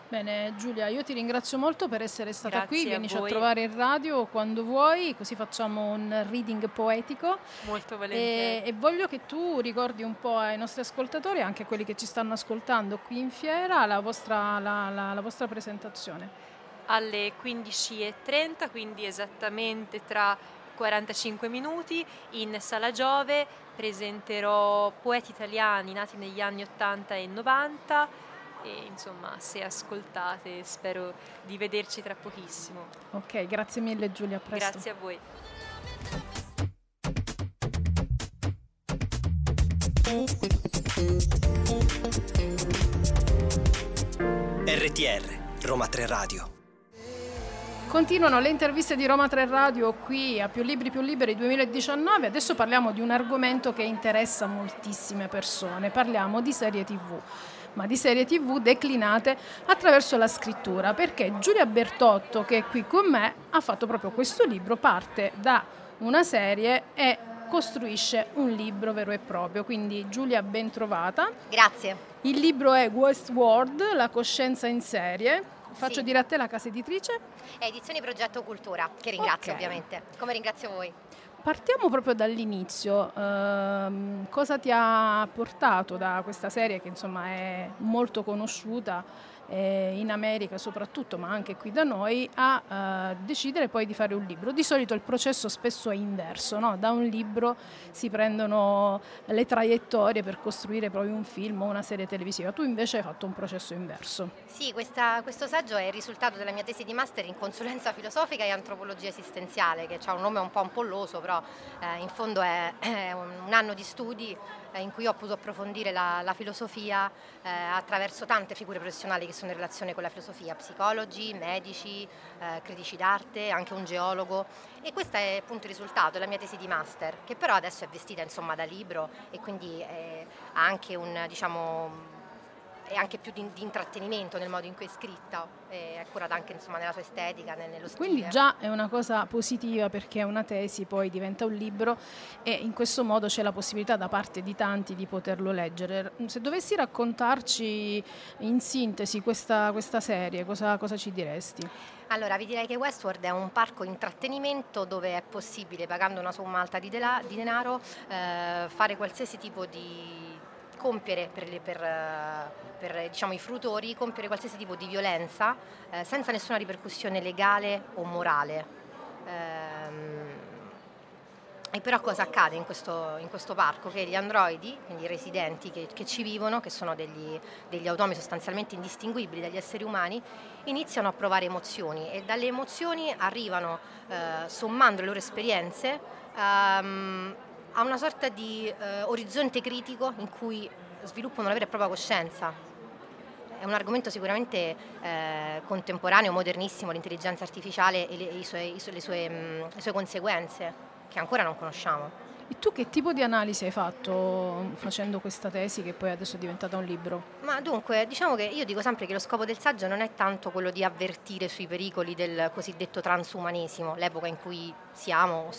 Bene Giulia, io ti ringrazio molto per essere stata Grazie qui, vienici a, a, trovare in radio quando vuoi, così facciamo un reading poetico. Molto volentieri. E, e, voglio che tu ricordi un po' ai nostri ascoltatori, anche a quelli che ci stanno ascoltando qui in fiera, la vostra, la, la, la vostra presentazione. Alle 15.30, quindi esattamente tra 45 minuti, in Sala Giove presenterò poeti italiani nati negli anni 80 e 90 e insomma se ascoltate spero di vederci tra pochissimo. Ok, grazie mille Giulia, presto. Grazie a voi. RTR, Roma 3 Radio. Continuano le interviste di Roma 3 Radio qui a Più Libri Più Liberi 2019. Adesso parliamo di un argomento che interessa moltissime persone. Parliamo di serie TV ma di serie tv declinate attraverso la scrittura, perché Giulia Bertotto, che è qui con me, ha fatto proprio questo libro, parte da una serie e costruisce un libro vero e proprio. Quindi Giulia, ben trovata. Grazie. Il libro è Westworld, la coscienza in serie. Faccio sì. dire a te la casa editrice. È Edizioni Progetto Cultura, che ringrazio okay. ovviamente, come ringrazio voi. Partiamo proprio dall'inizio, uh, cosa ti ha portato da questa serie che insomma è molto conosciuta eh, in America soprattutto, ma anche qui da noi, a eh, decidere poi di fare un libro. Di solito il processo spesso è inverso, no? da un libro si prendono le traiettorie per costruire poi un film o una serie televisiva. Tu invece hai fatto un processo inverso. Sì, questa, questo saggio è il risultato della mia tesi di master in consulenza filosofica e antropologia esistenziale, che ha un nome un po' ampolloso, però eh, in fondo è, è un, anno di studi in cui ho potuto approfondire la, la filosofia eh, attraverso tante figure professionali che sono in relazione con la filosofia, psicologi, medici, eh, critici d'arte, anche un geologo. E questo è appunto il risultato della mia tesi di master che però adesso è vestita insomma da libro e quindi eh, ha anche un diciamo e anche più di, di, intrattenimento nel modo in cui è scritta, è curata anche insomma, nella sua estetica, nello stile. Quindi già è una cosa positiva perché una tesi poi diventa un libro e in questo modo c'è la possibilità da parte di tanti di poterlo leggere. Se dovessi raccontarci in sintesi questa, questa serie, cosa, cosa ci diresti? Allora, vi direi che Westworld è un parco intrattenimento dove è possibile, pagando una somma alta di, denaro, eh, fare qualsiasi tipo di compiere per, le, per, per diciamo, i frutori, compiere qualsiasi tipo di violenza eh, senza nessuna ripercussione legale o morale. Ehm, e però cosa accade in questo, in questo, parco? Che gli androidi, quindi i residenti che, che ci vivono, che sono degli, degli, automi sostanzialmente indistinguibili dagli esseri umani, iniziano a provare emozioni e dalle emozioni arrivano, eh, sommando le loro esperienze, ehm, ha una sorta di eh, orizzonte critico in cui sviluppano una vera e propria coscienza. È un argomento sicuramente eh, contemporaneo, modernissimo, l'intelligenza artificiale e le, suoi, i le, sue, mh, mm, le sue conseguenze, che ancora non conosciamo. E tu che tipo di analisi hai fatto facendo questa tesi che poi adesso è diventata un libro? Ma dunque, diciamo che io dico sempre che lo scopo del saggio non è tanto quello di avvertire sui pericoli del cosiddetto transumanesimo, l'epoca in cui siamo,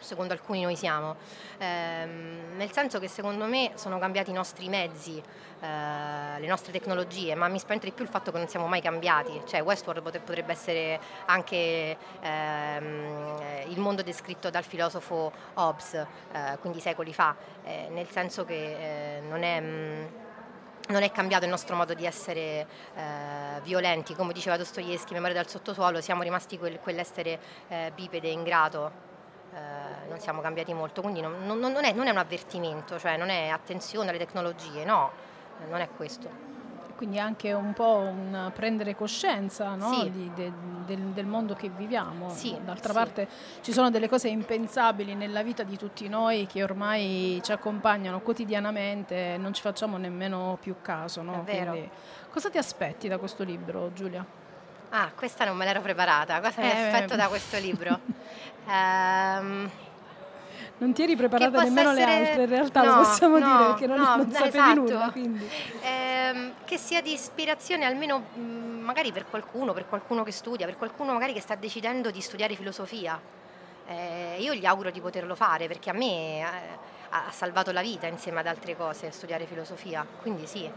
secondo alcuni noi siamo, ehm, nel senso che secondo me sono cambiati i nostri mezzi, eh, le nostre tecnologie, ma mi spaventa di più il fatto che non siamo mai cambiati, cioè Westworld potrebbe essere anche ehm, il mondo descritto dal filosofo Hobbes, eh, quindi secoli fa, eh, nel senso che eh, non è... Mh, mm, non è cambiato il nostro modo di essere eh, violenti, come diceva Dostoevsky, memoria dal sottosuolo, siamo rimasti quel, quell'essere eh, bipede ingrato eh, non siamo cambiati molto, quindi non, non, non, è, non, è, un avvertimento, cioè non è attenzione alle tecnologie, no, non è questo. Quindi anche un po' un prendere coscienza no? sì. Di, de, del, del, mondo che viviamo. Sì, D'altra sì. parte ci sono delle cose impensabili nella vita di tutti noi che ormai ci accompagnano quotidianamente e non ci facciamo nemmeno più caso. No? Quindi, cosa ti aspetti da questo libro, Giulia? Ah, questa non me l'ero preparata. Cosa eh, mi aspetto da questo libro? um, non ti eri preparata nemmeno essere... le altre, in realtà no, lo possiamo no, dire, perché non, no, non sapevi esatto. nulla. Eh, che sia di ispirazione almeno mm, magari per qualcuno, per qualcuno che studia, per qualcuno magari che sta decidendo di studiare filosofia. Eh, io gli auguro di poterlo fare perché a me eh, ha salvato la vita insieme ad altre cose studiare filosofia, quindi sì.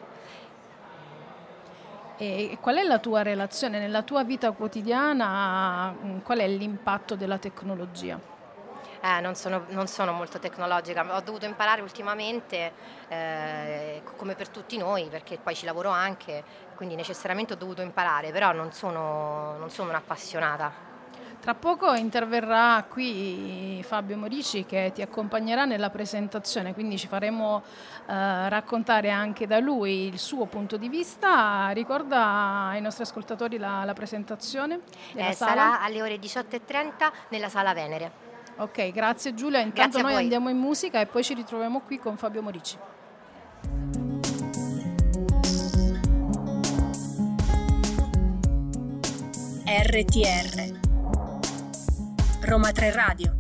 E qual è la tua relazione nella tua vita quotidiana? Mm, qual è l'impatto della tecnologia? Eh, non, sono, non, sono, molto tecnologica, ho dovuto imparare ultimamente, eh, come per tutti noi, perché poi ci lavoro anche, quindi necessariamente ho dovuto imparare, però non sono, non sono un'appassionata. Tra poco interverrà qui Fabio Morici che ti accompagnerà nella presentazione, quindi ci faremo eh, raccontare anche da lui il suo punto di vista. Ricorda ai nostri ascoltatori la, la presentazione? Eh, sarà alle ore 18.30 nella sala Venere. Ok, grazie Giulia. Intanto grazie noi andiamo in musica e poi ci ritroviamo qui con Fabio Morici. RTR Roma 3 Radio.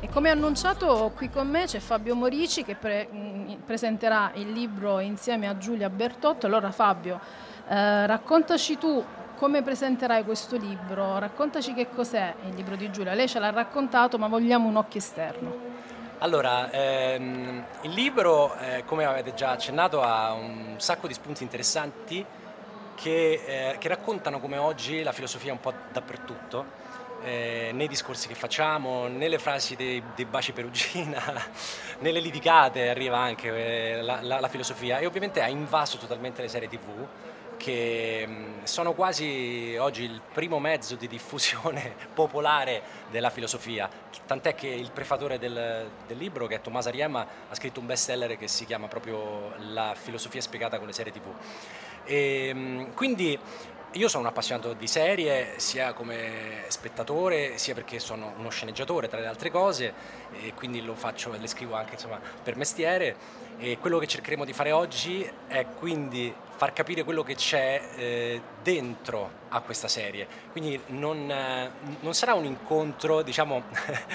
E come annunciato qui con me c'è Fabio Morici che pre- mm, presenterà il libro insieme a Giulia Bertotto. Allora Fabio, eh, raccontaci tu come presenterai questo libro, raccontaci che cos'è il libro di Giulia. Lei ce l'ha raccontato ma vogliamo un occhio esterno. Allora, ehm, il libro, eh, come avete già accennato, ha un sacco di spunti interessanti che, eh, che, raccontano come oggi la filosofia è un po' dappertutto eh, nei discorsi che facciamo, nelle frasi dei, dei baci perugina, nelle litigate arriva anche eh, la, la, la filosofia e ovviamente ha invaso totalmente le serie tv che mm, sono quasi oggi il primo mezzo di diffusione popolare della filosofia, tant'è che il prefatore del, del libro, che è Tommaso Ariemma, ha scritto un bestseller che si chiama proprio La filosofia spiegata con le serie tv. E, mm, quindi io sono un appassionato di serie, sia come spettatore, sia perché sono uno sceneggiatore tra le altre cose, e quindi lo faccio, le scrivo anche insomma, per mestiere. E quello che cercheremo di fare oggi è quindi far capire quello che c'è eh, dentro a questa serie. Quindi non, eh, non sarà un incontro, diciamo,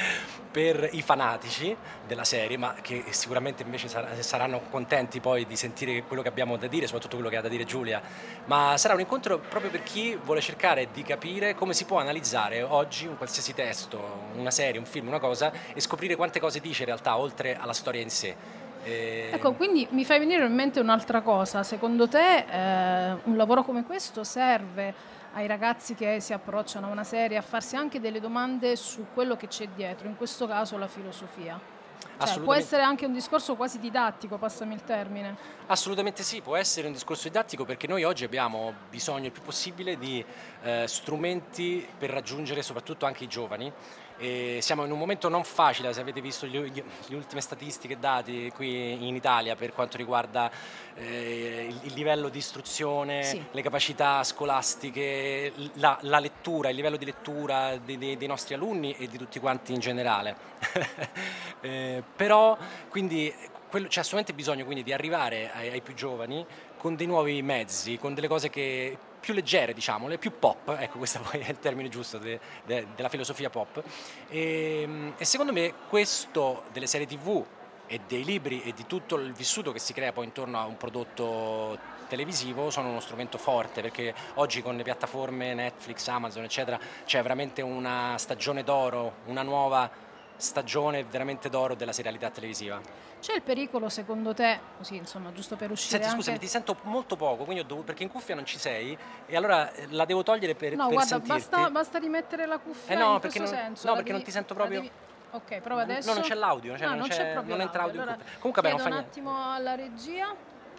per i fanatici della serie, ma che sicuramente invece sar- saranno contenti poi di sentire quello che abbiamo da dire, soprattutto quello che ha da dire Giulia, ma sarà un incontro proprio per chi vuole cercare di capire come si può analizzare oggi un qualsiasi testo, una serie, un film, una cosa e scoprire quante cose dice in realtà oltre alla storia in sé. E... Ecco, quindi mi fai venire in mente un'altra cosa. Secondo te eh, un lavoro come questo serve ai ragazzi che si approcciano a una serie a farsi anche delle domande su quello che c'è dietro, in questo caso la filosofia? Cioè, può essere anche un discorso quasi didattico, passami il termine. Assolutamente sì, può essere un discorso didattico perché noi oggi abbiamo bisogno il più possibile di eh, strumenti per raggiungere soprattutto anche i giovani e siamo in un momento non facile, se avete visto gli, gli, le ultime statistiche dati qui in Italia per quanto riguarda eh, il, il, livello di istruzione, sì. le capacità scolastiche, la, la, lettura, il livello di lettura dei, dei, dei, nostri alunni e di tutti quanti in generale. eh, però quindi quello, c'è assolutamente bisogno quindi di arrivare ai, ai più giovani con dei nuovi mezzi, con delle cose che più leggere, diciamole, più pop, ecco questo poi è il termine giusto de, de, della filosofia pop. E, ehm, e secondo me questo delle serie tv e dei libri e di tutto il vissuto che si crea poi intorno a un prodotto televisivo sono uno strumento forte perché oggi con le piattaforme Netflix, Amazon eccetera c'è veramente una stagione d'oro, una nuova stagione veramente d'oro della serialità televisiva. C'è il pericolo secondo te, così insomma, giusto per uscire Senti, scusami, ti sento molto poco, dovuto, perché in cuffia non ci sei e allora eh, la devo togliere per, no, per guarda, basta, basta, rimettere la cuffia eh no, in perché non, senso. No, perché devi, non ti sento proprio... Devi... Ok, prova adesso. No, non c'è l'audio, cioè no, non, c'è, c'è non entra audio allora. Comunque beh, non fa un niente. attimo alla regia.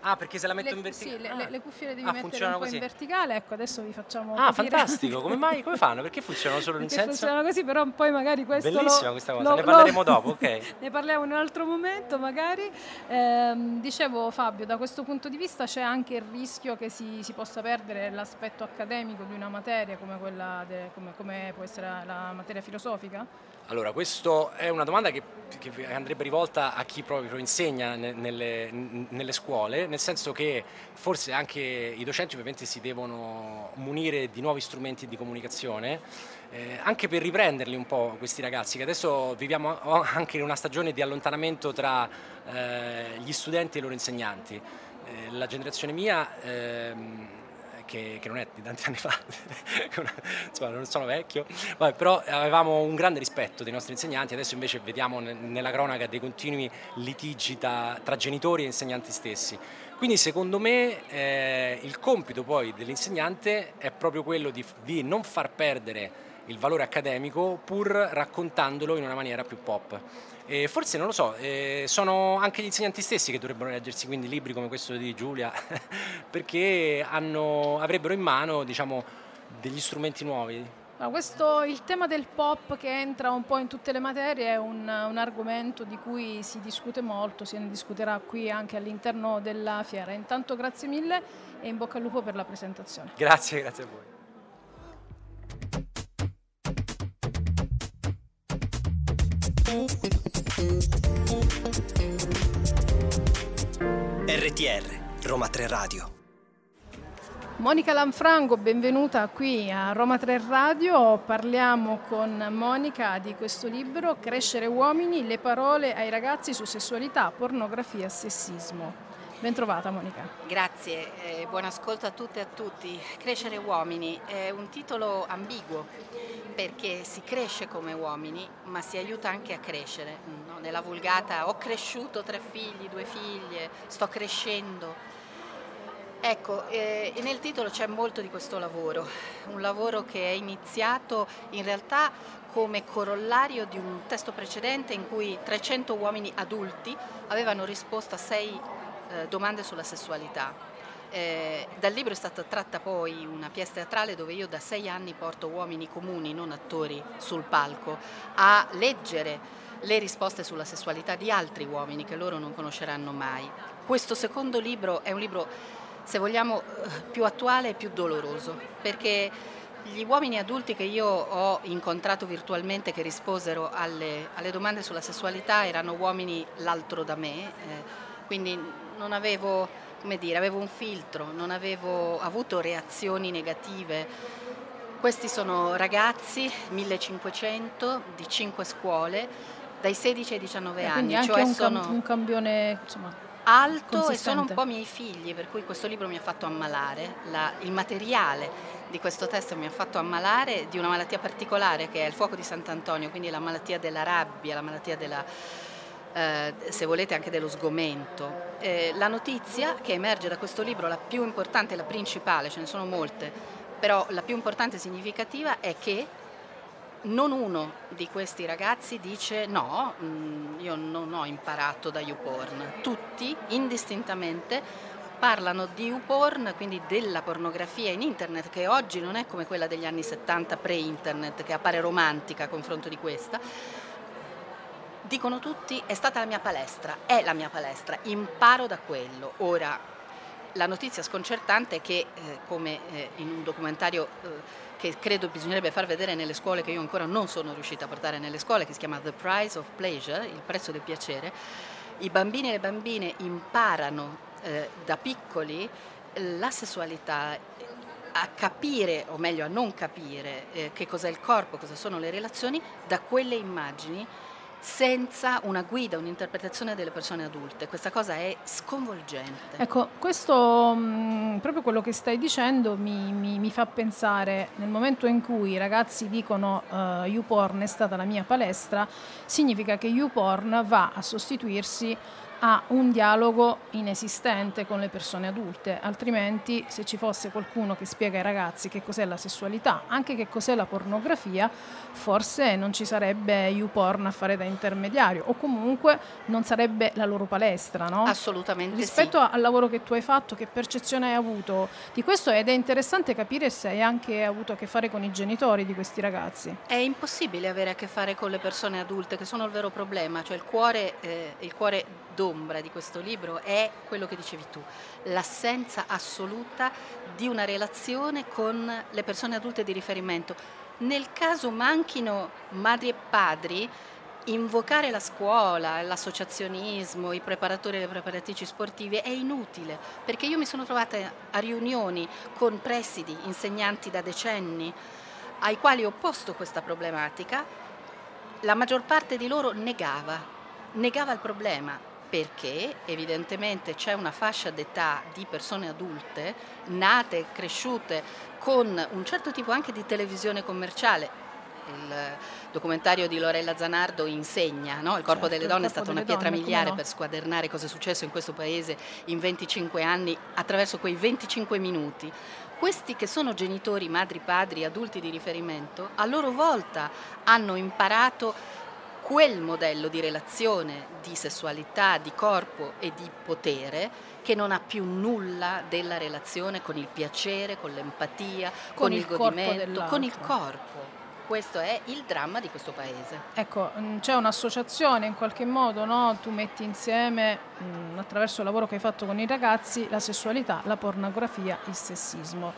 Ah, perché se la metto le, in verticale? Sì, le, ah. le, cuffie le devi ah, mettere un po' così. in verticale. Ecco, adesso vi facciamo Ah, capire. fantastico. Come mai? Come fanno? Perché funzionano solo in senso? funzionano così, però poi magari questo Bellissima lo, questa cosa, lo, ne parleremo lo, dopo, ok. ne parliamo in un altro momento magari. Eh, dicevo Fabio, da questo punto di vista c'è anche il rischio che si, si possa perdere l'aspetto accademico di una materia come quella de, come, come può essere la materia filosofica? Allora, questa è una domanda che, che, andrebbe rivolta a chi proprio insegna nelle, nelle, scuole, nel senso che forse anche i docenti ovviamente si devono munire di nuovi strumenti di comunicazione, eh, anche per riprenderli un po' questi ragazzi, che adesso viviamo anche in una stagione di allontanamento tra eh, gli studenti e i loro insegnanti. Eh, la generazione mia... Ehm, che, che non è di tanti anni fa, insomma non sono vecchio, Vabbè, però avevamo un grande rispetto dei nostri insegnanti, adesso invece vediamo nella cronaca dei continui litigi tra, tra genitori e insegnanti stessi. Quindi secondo me eh, il compito poi dell'insegnante è proprio quello di, di non far perdere il valore accademico pur raccontandolo in una maniera più pop. E forse non lo so, eh, sono anche gli insegnanti stessi che dovrebbero leggersi quindi libri come questo di Giulia, perché hanno, avrebbero in mano diciamo, degli strumenti nuovi. Questo, il tema del pop che entra un po' in tutte le materie è un, un, argomento di cui si discute molto, se ne discuterà qui anche all'interno della fiera. Intanto grazie mille e in bocca al lupo per la presentazione. Grazie, grazie a voi. RTR, Roma 3 Radio. Monica Lanfranco, benvenuta qui a Roma 3 Radio. Parliamo con Monica di questo libro Crescere uomini, le parole ai ragazzi su sessualità, pornografia e sessismo. Bentrovata Monica. Grazie, eh, buon ascolto a tutte e a tutti. Crescere uomini è un titolo ambiguo perché si cresce come uomini ma si aiuta anche a crescere. No? Nella vulgata ho cresciuto tre figli, due figlie, sto crescendo. Ecco, eh, nel titolo c'è molto di questo lavoro, un lavoro che è iniziato in realtà come corollario di un testo precedente in cui 300 uomini adulti avevano risposto a sei eh, domande sulla sessualità. Eh, dal libro è stata tratta poi una pièce teatrale dove io da sei anni porto uomini comuni, non attori, sul palco a leggere le risposte sulla sessualità di altri uomini che loro non conosceranno mai. Questo secondo libro è un libro se vogliamo, eh, più attuale e più doloroso, perché gli uomini adulti che io ho incontrato virtualmente che risposero alle, alle domande sulla sessualità erano uomini l'altro da me, eh, quindi non avevo, come dire, avevo un filtro, non avevo avuto reazioni negative. Questi sono ragazzi, 1500, di 5 scuole, dai 16 ai 19 eh, anni. Cioè un, sono... un campione insomma, alto e sono un po' miei figli, per cui questo libro mi ha fatto ammalare, la, il materiale di questo testo mi ha fatto ammalare di una malattia particolare che è il fuoco di Sant'Antonio, quindi la malattia della rabbia, la malattia della, eh, se volete anche dello sgomento. Eh, la notizia che emerge da questo libro, la più importante, la principale, ce ne sono molte, però la più importante e significativa è che non uno di questi ragazzi dice no, mm, io non ho imparato da YouPorn. Tutti, indistintamente, parlano di YouPorn, quindi della pornografia in internet, che oggi non è come quella degli anni 70 pre-internet, che appare romantica a confronto di questa. Dicono tutti, è stata la mia palestra, è la mia palestra, imparo da quello. Ora, la notizia sconcertante è che, eh, come eh, in un documentario eh, che credo bisognerebbe far vedere nelle scuole, che io ancora non sono riuscita a portare nelle scuole, che si chiama The Price of Pleasure, il prezzo del piacere, i bambini e le bambine imparano eh, da piccoli la sessualità a capire, o meglio a non capire, eh, che cos'è il corpo, cosa sono le relazioni, da quelle immagini senza una guida, un'interpretazione delle persone adulte. Questa cosa è sconvolgente. Ecco, questo, mh, mm, proprio quello che stai dicendo mi, mi, mi, fa pensare, nel momento in cui i ragazzi dicono uh, YouPorn è stata la mia palestra, significa che YouPorn va a sostituirsi a un dialogo inesistente con le persone adulte, altrimenti se ci fosse qualcuno che spiega ai ragazzi che cos'è la sessualità, anche che cos'è la pornografia, forse non ci sarebbe YouPorn a fare da intermediario o comunque non sarebbe la loro palestra, no? Assolutamente Rispetto sì. al lavoro che tu hai fatto, che percezione hai avuto di questo ed è interessante capire se hai anche avuto a che fare con i genitori di questi ragazzi. È impossibile avere a che fare con le persone adulte che sono il vero problema, cioè il cuore, eh, il cuore d'ombra di questo libro è quello che dicevi tu, l'assenza assoluta di una relazione con le persone adulte di riferimento. Nel caso manchino madri e padri, invocare la scuola, l'associazionismo, i preparatori e le preparatrici sportive è inutile, perché io mi sono trovata a riunioni con presidi, insegnanti da decenni, ai quali ho posto questa problematica, la maggior parte di loro negava, negava il problema, perché evidentemente c'è una fascia d'età di persone adulte, nate, cresciute con un certo tipo anche di televisione commerciale. Il documentario di Lorella Zanardo insegna, no? il corpo certo, delle donne è stata una pietra donne, miliare no? per squadernare cosa è successo in questo paese in 25 anni attraverso quei 25 minuti. Questi che sono genitori, madri, padri, adulti di riferimento, a loro volta hanno imparato quel modello di relazione, di sessualità, di corpo e di potere che non ha più nulla della relazione con il piacere, con l'empatia, con, con il, il godimento, con il corpo. Questo è il dramma di questo paese. Ecco, mm, c'è un'associazione in qualche modo, no? tu metti insieme mh, mm, attraverso il lavoro che hai fatto con i ragazzi la sessualità, la pornografia, il sessismo.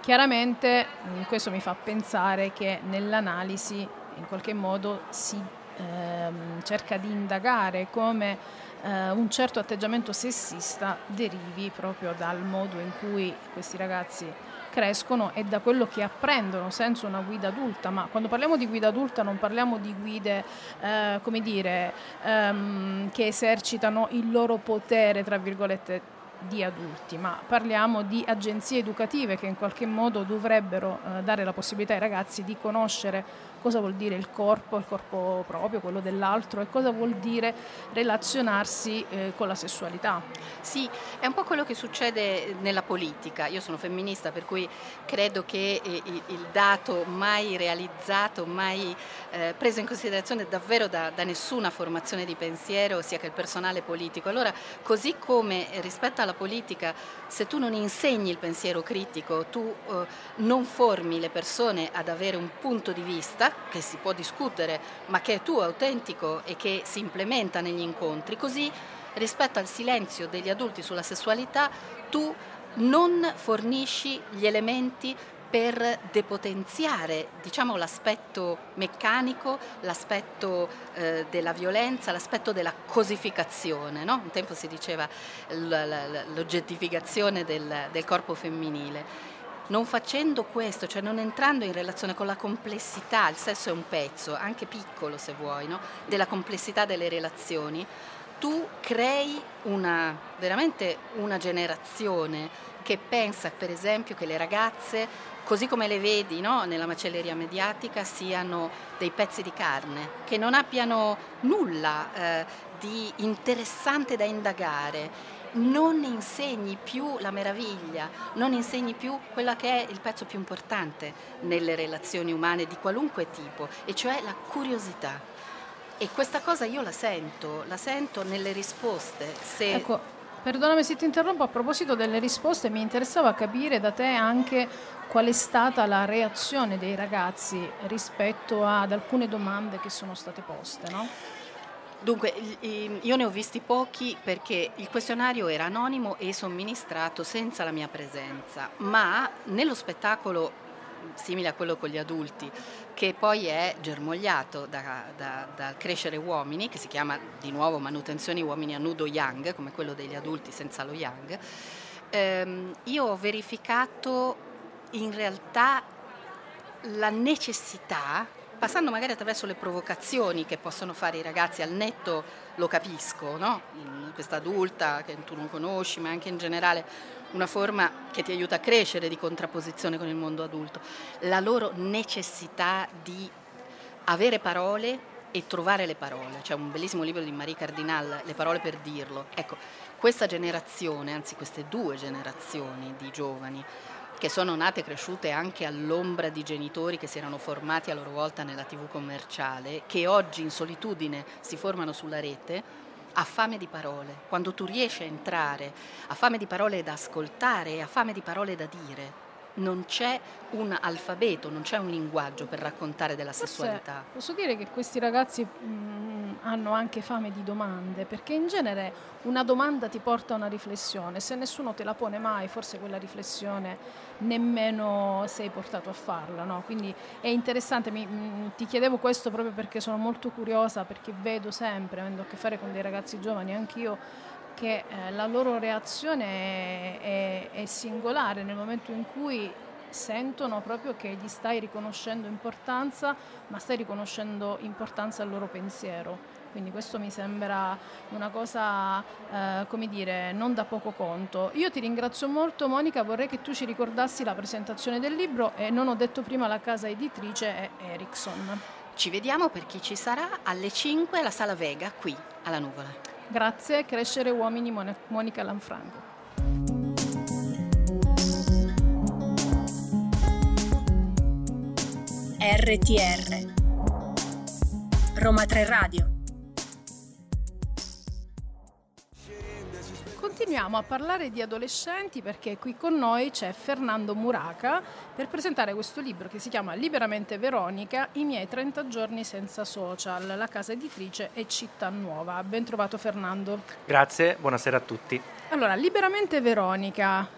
Chiaramente mh, mm, questo mi fa pensare che nell'analisi in qualche modo si ehm, cerca di indagare come eh, un certo atteggiamento sessista derivi proprio dal modo in cui questi ragazzi crescono e da quello che apprendono senza una guida adulta, ma quando parliamo di guida adulta non parliamo di guide, eh, come dire, ehm, che esercitano il loro potere, tra virgolette, di adulti, ma parliamo di agenzie educative che in qualche modo dovrebbero eh, dare la possibilità ai ragazzi di conoscere cosa vuol dire il corpo, il corpo proprio, quello dell'altro e cosa vuol dire relazionarsi eh, con la sessualità. Sì, è un po' quello che succede nella politica. Io sono femminista, per cui credo che eh, il dato mai realizzato, mai eh, preso in considerazione davvero da, da nessuna formazione di pensiero sia che il personale politico. Allora, così come rispetto alla politica, se tu non insegni il pensiero critico, tu eh, non formi le persone ad avere un punto di vista, che si può discutere, ma che è tuo, autentico e che si implementa negli incontri, così rispetto al silenzio degli adulti sulla sessualità tu non fornisci gli elementi per depotenziare diciamo, l'aspetto meccanico, l'aspetto eh, della violenza, l'aspetto della cosificazione. No? Un tempo si diceva l'oggettificazione del, del corpo femminile non facendo questo, cioè non entrando in relazione con la complessità, il sesso è un pezzo, anche piccolo se vuoi, no? della complessità delle relazioni, tu crei una, veramente una generazione che pensa per esempio che le ragazze, così come le vedi no? nella macelleria mediatica, siano dei pezzi di carne, che non abbiano nulla eh, di interessante da indagare non insegni più la meraviglia, non insegni più quella che è il pezzo più importante nelle relazioni umane di qualunque tipo, e cioè la curiosità. E questa cosa io la sento, la sento nelle risposte. Se... Ecco, perdonami se ti interrompo, a proposito delle risposte mi interessava capire da te anche qual è stata la reazione dei ragazzi rispetto ad alcune domande che sono state poste, no? Dunque, io ne ho visti pochi perché il questionario era anonimo e somministrato senza la mia presenza, ma nello spettacolo simile a quello con gli adulti, che poi è germogliato da, da, da, Crescere Uomini, che si chiama di nuovo Manutenzioni Uomini a nudo Young, come quello degli adulti senza lo Young, ehm, io ho verificato in realtà la necessità passando magari attraverso le provocazioni che possono fare i ragazzi al netto, lo capisco, no? questa adulta che tu non conosci, ma anche in generale una forma che ti aiuta a crescere di contrapposizione con il mondo adulto, la loro necessità di avere parole e trovare le parole. C'è un bellissimo libro di Marie Cardinal, Le parole per dirlo. Ecco, questa generazione, anzi queste due generazioni di giovani, che sono nate e cresciute anche all'ombra di genitori che si erano formati a loro volta nella tv commerciale, che oggi in solitudine si formano sulla rete, ha fame di parole. Quando tu riesci a entrare, ha fame di parole da ascoltare e ha fame di parole da dire non c'è un alfabeto, non c'è un linguaggio per raccontare della Forse sessualità. Posso dire che questi ragazzi mh, mm, hanno anche fame di domande, perché in genere una domanda ti porta a una riflessione, se nessuno te la pone mai, forse quella riflessione nemmeno sei portato a farla, no? quindi è interessante, mi, mh, mm, ti chiedevo questo proprio perché sono molto curiosa, perché vedo sempre, avendo a che fare con dei ragazzi giovani, anch'io, che eh, la loro reazione è, è, è singolare nel momento in cui sentono proprio che gli stai riconoscendo importanza, ma stai riconoscendo importanza al loro pensiero. Quindi questo mi sembra una cosa, eh, come dire, non da poco conto. Io ti ringrazio molto Monica, vorrei che tu ci ricordassi la presentazione del libro e non ho detto prima la casa editrice è Ericsson. Ci vediamo per chi ci sarà alle 5 alla Sala Vega qui alla Nuvola. Grazie, Crescere Uomini, Monica Lanfranco. RTR Roma 3 Radio Continuiamo a parlare di adolescenti perché qui con noi c'è Fernando Muraca per presentare questo libro che si chiama Liberamente Veronica, i miei 30 giorni senza social. La casa editrice è Città Nuova. Ben trovato Fernando. Grazie, buonasera a tutti. Allora, Liberamente Veronica,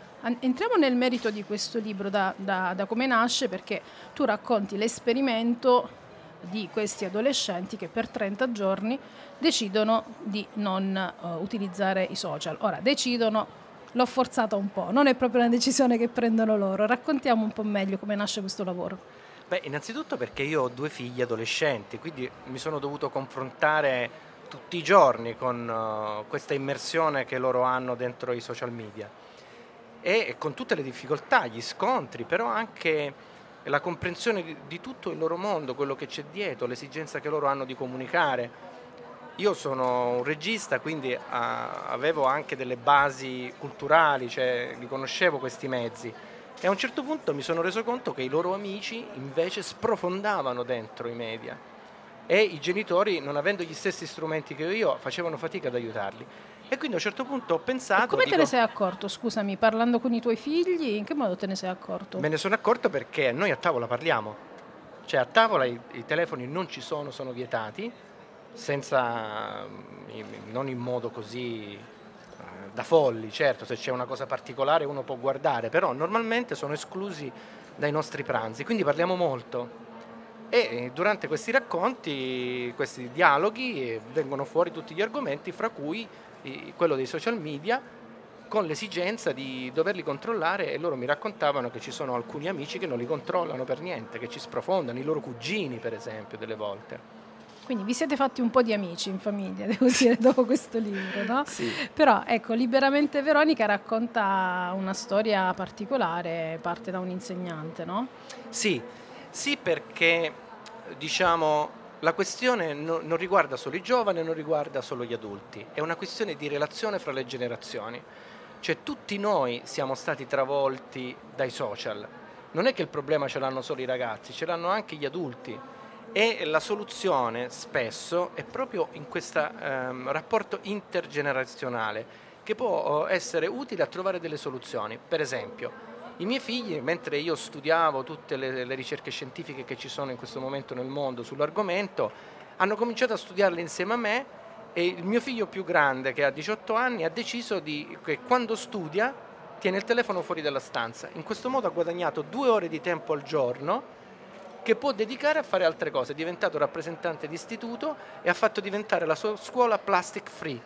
entriamo nel merito di questo libro da, da, da come nasce perché tu racconti l'esperimento di questi adolescenti che per 30 giorni decidono di non uh, utilizzare i social. Ora, decidono, l'ho forzata un po', non è proprio una decisione che prendono loro. Raccontiamo un po' meglio come nasce questo lavoro. Beh, innanzitutto perché io ho due figli adolescenti, quindi mi sono dovuto confrontare tutti i giorni con uh, questa immersione che loro hanno dentro i social media e con tutte le difficoltà, gli scontri, però anche la comprensione di, di tutto il loro mondo, quello che c'è dietro, l'esigenza che loro hanno di comunicare. Io sono un regista, quindi avevo anche delle basi culturali, cioè li conoscevo questi mezzi e a un certo punto mi sono reso conto che i loro amici invece sprofondavano dentro i media e i genitori, non avendo gli stessi strumenti che io, facevano fatica ad aiutarli. E quindi a un certo punto ho pensato... E come dico, te ne sei accorto, scusami, parlando con i tuoi figli, in che modo te ne sei accorto? Me ne sono accorto perché noi a tavola parliamo. Cioè a tavola i, i telefoni non ci sono, sono vietati, senza, non in modo così eh, da folli, certo, se c'è una cosa particolare uno può guardare, però normalmente sono esclusi dai nostri pranzi, quindi parliamo molto. E durante questi racconti, questi dialoghi, vengono fuori tutti gli argomenti, fra cui quello dei social media, con l'esigenza di doverli controllare e loro mi raccontavano che ci sono alcuni amici che non li controllano per niente, che ci sprofondano, i loro cugini per esempio delle volte. Quindi vi siete fatti un po' di amici in famiglia, devo dire, dopo questo libro, no? Sì. Però ecco, Liberamente Veronica racconta una storia particolare, parte da un insegnante, no? Sì, sì perché diciamo la questione no, non riguarda solo i giovani, non riguarda solo gli adulti, è una questione di relazione fra le generazioni. Cioè tutti noi siamo stati travolti dai social. Non è che il problema ce l'hanno solo i ragazzi, ce l'hanno anche gli adulti e la soluzione spesso è proprio in questo ehm, rapporto intergenerazionale che può eh, essere utile a trovare delle soluzioni. Per esempio, i miei figli, mentre io studiavo tutte le, le ricerche scientifiche che ci sono in questo momento nel mondo sull'argomento, hanno cominciato a studiarle insieme a me e il mio figlio più grande, che ha 18 anni, ha deciso di, che quando studia tiene il telefono fuori dalla stanza. In questo modo ha guadagnato due ore di tempo al giorno che può dedicare a fare altre cose. È diventato rappresentante di istituto e ha fatto diventare la sua scuola plastic free.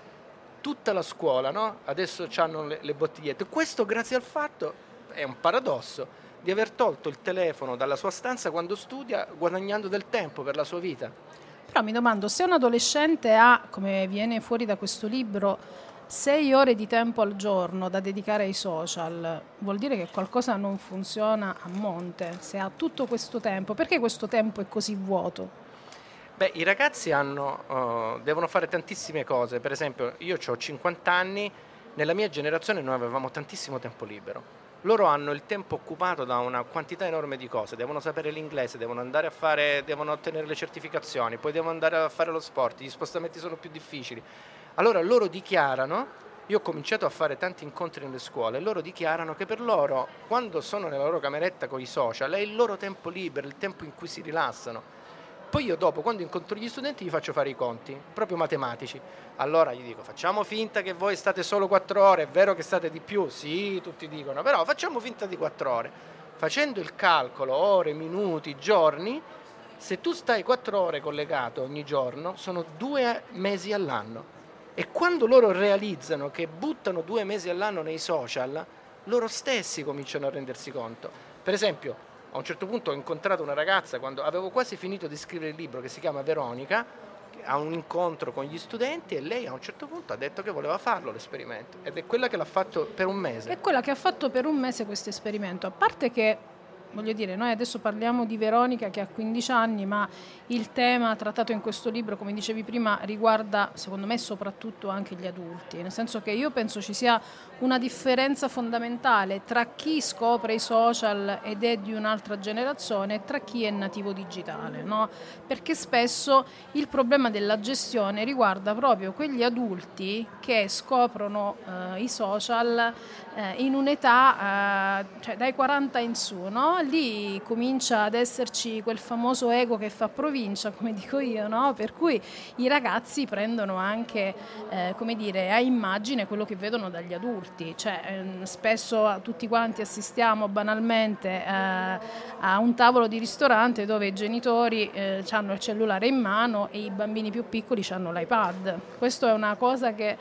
Tutta la scuola, no? Adesso hanno le, le bottigliette. Questo grazie al fatto, è un paradosso, di aver tolto il telefono dalla sua stanza quando studia, guadagnando del tempo per la sua vita. Però mi domando, se un adolescente ha, come viene fuori da questo libro, sei ore di tempo al giorno da dedicare ai social, vuol dire che qualcosa non funziona a monte. Se ha tutto questo tempo, perché questo tempo è così vuoto? Beh, i ragazzi hanno, uh, devono fare tantissime cose. Per esempio, io ho 50 anni, nella mia generazione noi avevamo tantissimo tempo libero. Loro hanno il tempo occupato da una quantità enorme di cose, devono sapere l'inglese, devono andare a fare, devono ottenere le certificazioni, poi devono andare a fare lo sport, gli spostamenti sono più difficili allora loro dichiarano, io ho cominciato a fare tanti incontri nelle scuole, loro dichiarano che per loro, quando sono nella loro cameretta con i social, è il loro tempo libero, il tempo in cui si rilassano. Poi io dopo, quando incontro gli studenti, gli faccio fare i conti, proprio matematici. Allora gli dico, facciamo finta che voi state solo quattro ore, è vero che state di più? Sì, tutti dicono, però facciamo finta di quattro ore. Facendo il calcolo, ore, minuti, giorni, se tu stai quattro ore collegato ogni giorno, sono due mesi all'anno e quando loro realizzano che buttano due mesi all'anno nei social, loro stessi cominciano a rendersi conto. Per esempio, a un certo punto ho incontrato una ragazza quando avevo quasi finito di scrivere il libro che si chiama Veronica, a un incontro con gli studenti e lei a un certo punto ha detto che voleva farlo l'esperimento ed è quella che l'ha fatto per un mese. È quella che ha fatto per un mese questo esperimento, a parte che voglio dire, noi adesso parliamo di Veronica che ha 15 anni, ma il tema trattato in questo libro, come dicevi prima, riguarda secondo me soprattutto anche gli adulti, nel senso che io penso ci sia una differenza fondamentale tra chi scopre i social ed è di un'altra generazione e tra chi è nativo digitale, no? perché spesso il problema della gestione riguarda proprio quegli adulti che scoprono eh, i social in un'età, eh, cioè dai 40 in su, no? lì comincia ad esserci quel famoso ego che fa provincia, come dico io, no? per cui i ragazzi prendono anche, eh, come dire, a immagine quello che vedono dagli adulti, cioè, ehm, spesso tutti quanti assistiamo banalmente eh, a un tavolo di ristorante dove i genitori eh, hanno il cellulare in mano e i bambini più piccoli hanno l'iPad. Questo è una cosa che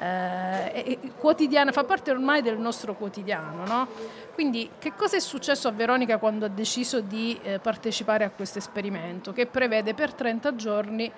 eh, quotidiana, fa parte ormai del nostro quotidiano. No? Quindi che cosa è successo a Veronica quando ha deciso di eh, partecipare a questo esperimento che prevede per 30 giorni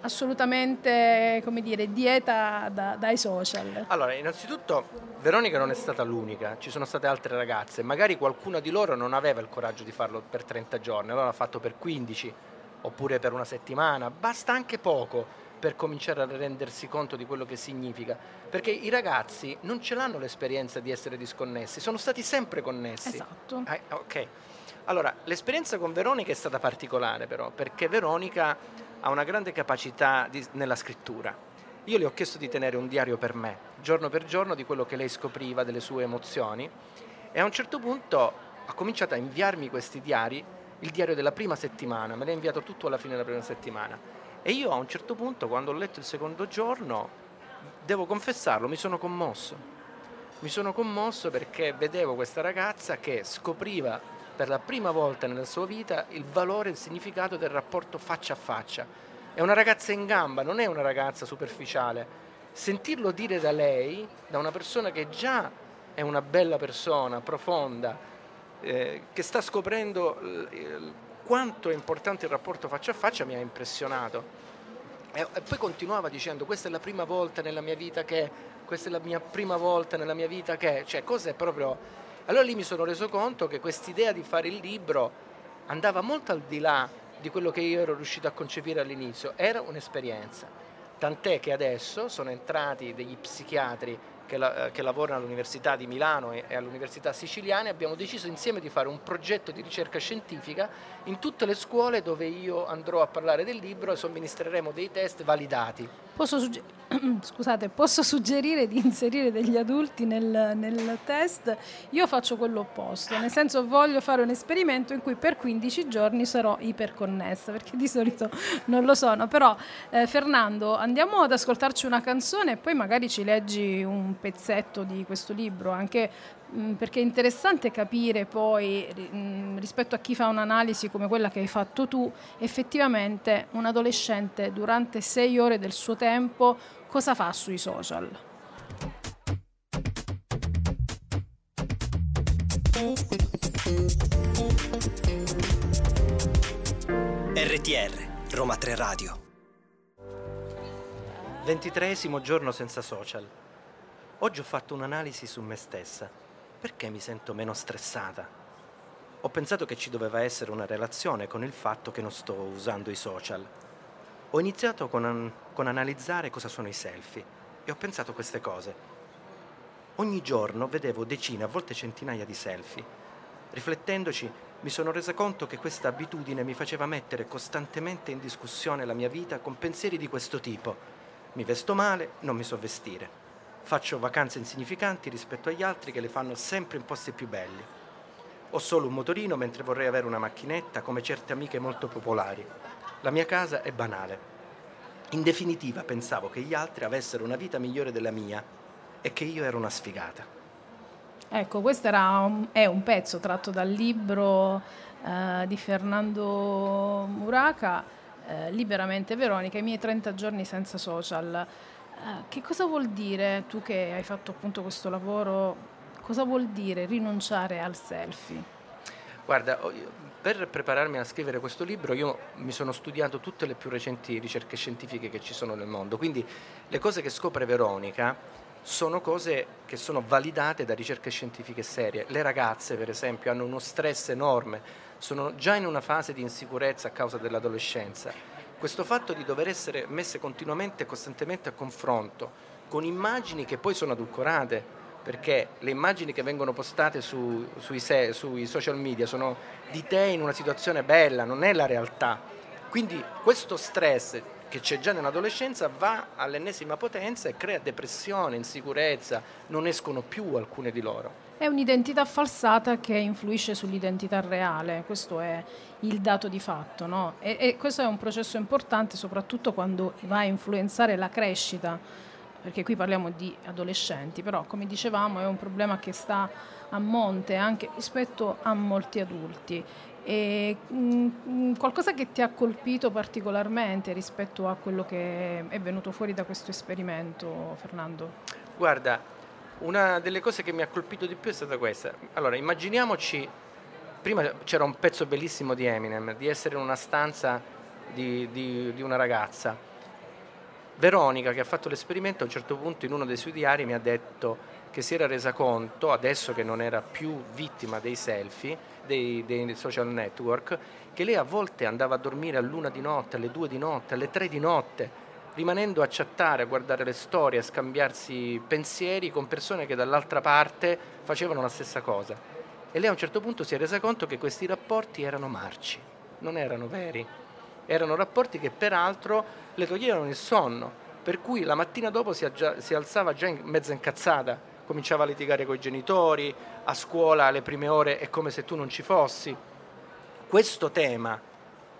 assolutamente, come dire, dieta da, dai social? Allora, innanzitutto Veronica non è stata l'unica, ci sono state altre ragazze, magari qualcuna di loro non aveva il coraggio di farlo per 30 giorni, allora l'ha fatto per 15 oppure per una settimana, basta anche poco per cominciare a rendersi conto di quello che significa, perché i ragazzi non ce l'hanno l'esperienza di essere disconnessi, sono stati sempre connessi. Esatto. Ah, ok. Allora, l'esperienza con Veronica è stata particolare però, perché Veronica ha una grande capacità di, nella scrittura. Io le ho chiesto di tenere un diario per me, giorno per giorno, di quello che lei scopriva, delle sue emozioni, e a un certo punto ha cominciato a inviarmi questi diari, il diario della prima settimana, me l'ha inviato tutto alla fine della prima settimana. E io a un certo punto, quando ho letto il secondo giorno, devo confessarlo, mi sono commosso. Mi sono commosso perché vedevo questa ragazza che scopriva per la prima volta nella sua vita il valore e il significato del rapporto faccia a faccia. È una ragazza in gamba, non è una ragazza superficiale. Sentirlo dire da lei, da una persona che già è una bella persona, profonda, eh, che sta scoprendo quanto è importante il rapporto faccia a faccia, mi ha impressionato. E, poi continuava dicendo questa è la prima volta nella mia vita che, questa è la mia prima volta nella mia vita che, cioè cose proprio allora lì mi sono reso conto che quest'idea di fare il libro andava molto al di là di quello che io ero riuscito a concepire all'inizio, era un'esperienza. Tant'è che adesso sono entrati degli psichiatri che, la, che, lavorano all'Università di Milano e, e all'Università Siciliana abbiamo deciso insieme di fare un progetto di ricerca scientifica in tutte le scuole dove io andrò a parlare del libro e somministreremo dei test validati. Posso, sugge- Scusate, posso suggerire di inserire degli adulti nel, nel, test? Io faccio quello opposto, nel senso voglio fare un esperimento in cui per 15 giorni sarò iperconnessa, perché di solito non lo sono. Però eh, Fernando, andiamo ad ascoltarci una canzone e poi magari ci leggi un pezzetto di questo libro, anche perché è interessante capire poi mm, rispetto a chi fa un'analisi come quella che hai fatto tu, effettivamente un adolescente durante sei ore del suo tempo cosa fa sui social. RTR Roma 3 Radio. Ventitreesimo giorno senza social. Oggi ho fatto un'analisi su me stessa perché mi sento meno stressata? Ho pensato che ci doveva essere una relazione con il fatto che non sto usando i social. Ho iniziato con, an- con analizzare cosa sono i selfie e ho pensato queste cose. Ogni giorno vedevo decine, a volte centinaia di selfie. Riflettendoci, mi sono resa conto che questa abitudine mi faceva mettere costantemente in discussione la mia vita con pensieri di questo tipo. Mi vesto male, non mi so vestire faccio vacanze insignificanti rispetto agli altri che le fanno sempre in posti più belli. Ho solo un motorino mentre vorrei avere una macchinetta come certe amiche molto popolari. La mia casa è banale. In definitiva pensavo che gli altri avessero una vita migliore della mia e che io ero una sfigata. Ecco, questo un, è un pezzo tratto dal libro eh, di Fernando Muraca, eh, Liberamente Veronica, i miei 30 giorni senza social. Eh, che cosa vuol dire, tu che hai fatto appunto questo lavoro, cosa vuol dire rinunciare al selfie? Guarda, per prepararmi a scrivere questo libro io mi sono studiato tutte le più recenti ricerche scientifiche che ci sono nel mondo, quindi le cose che scopre Veronica sono cose che sono validate da ricerche scientifiche serie. Le ragazze, per esempio, hanno uno stress enorme, sono già in una fase di insicurezza a causa dell'adolescenza questo fatto di dover essere messe continuamente e costantemente a confronto con immagini che poi sono adulcorate, perché le immagini che vengono postate su, sui, se, sui social media sono di te in una situazione bella, non è la realtà. Quindi questo stress che c'è già nell'adolescenza va all'ennesima potenza e crea depressione, insicurezza, non escono più alcune di loro. È un'identità falsata che influisce sull'identità reale, questo è il dato di fatto. No? E, e questo è un processo importante soprattutto quando va a influenzare la crescita, perché qui parliamo di adolescenti, però come dicevamo è un problema che sta a monte anche rispetto a molti adulti. E, mh, mm, qualcosa che ti ha colpito particolarmente rispetto a quello che è venuto fuori da questo esperimento, Fernando? Guarda, una delle cose che mi ha colpito di più è stata questa. Allora, immaginiamoci, prima c'era un pezzo bellissimo di Eminem, di essere in una stanza di, di, di una ragazza Veronica, che ha fatto l'esperimento, a un certo punto in uno dei suoi diari mi ha detto che si era resa conto, adesso che non era più vittima dei selfie, dei, dei social network, che lei a volte andava a dormire all'una di notte, alle due di notte, alle tre di notte, rimanendo a chattare, a guardare le storie, a scambiarsi pensieri con persone che dall'altra parte facevano la stessa cosa. E lei a un certo punto si è resa conto che questi rapporti erano marci, non erano veri. Erano rapporti che peraltro le toglievano il sonno, per cui la mattina dopo si, aggia, si alzava già in, mezza incazzata, cominciava a litigare con i genitori, a scuola alle prime ore è come se tu non ci fossi. Questo tema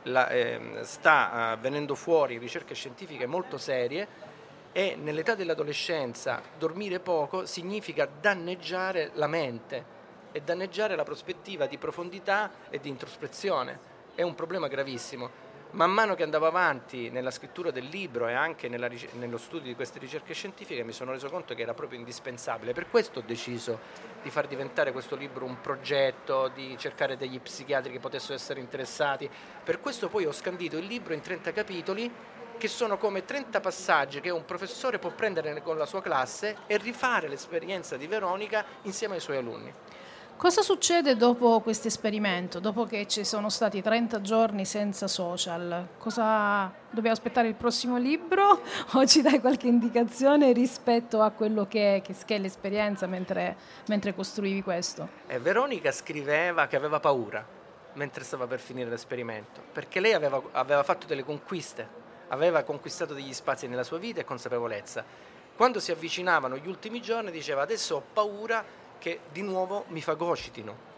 la, eh, sta venendo fuori ricerche scientifiche molto serie e nell'età dell'adolescenza dormire poco significa danneggiare la mente e danneggiare la prospettiva di profondità e di introspezione. È un problema gravissimo man mano che andavo avanti nella scrittura del libro e anche nella, nello studio di queste ricerche scientifiche mi sono reso conto che era proprio indispensabile. Per questo ho deciso di far diventare questo libro un progetto, di cercare degli psichiatri che potessero essere interessati. Per questo poi ho scandito il libro in 30 capitoli che sono come 30 passaggi che un professore può prendere con la sua classe e rifare l'esperienza di Veronica insieme ai suoi alunni. Cosa succede dopo questo esperimento, dopo che ci sono stati 30 giorni senza social? Cosa dobbiamo aspettare il prossimo libro o ci dai qualche indicazione rispetto a quello che, che, che è l'esperienza mentre, mentre costruivi questo? Eh, Veronica scriveva che aveva paura mentre stava per finire l'esperimento, perché lei aveva, aveva fatto delle conquiste, aveva conquistato degli spazi nella sua vita e consapevolezza. Quando si avvicinavano gli ultimi giorni diceva adesso ho paura che di nuovo mi fagocitino.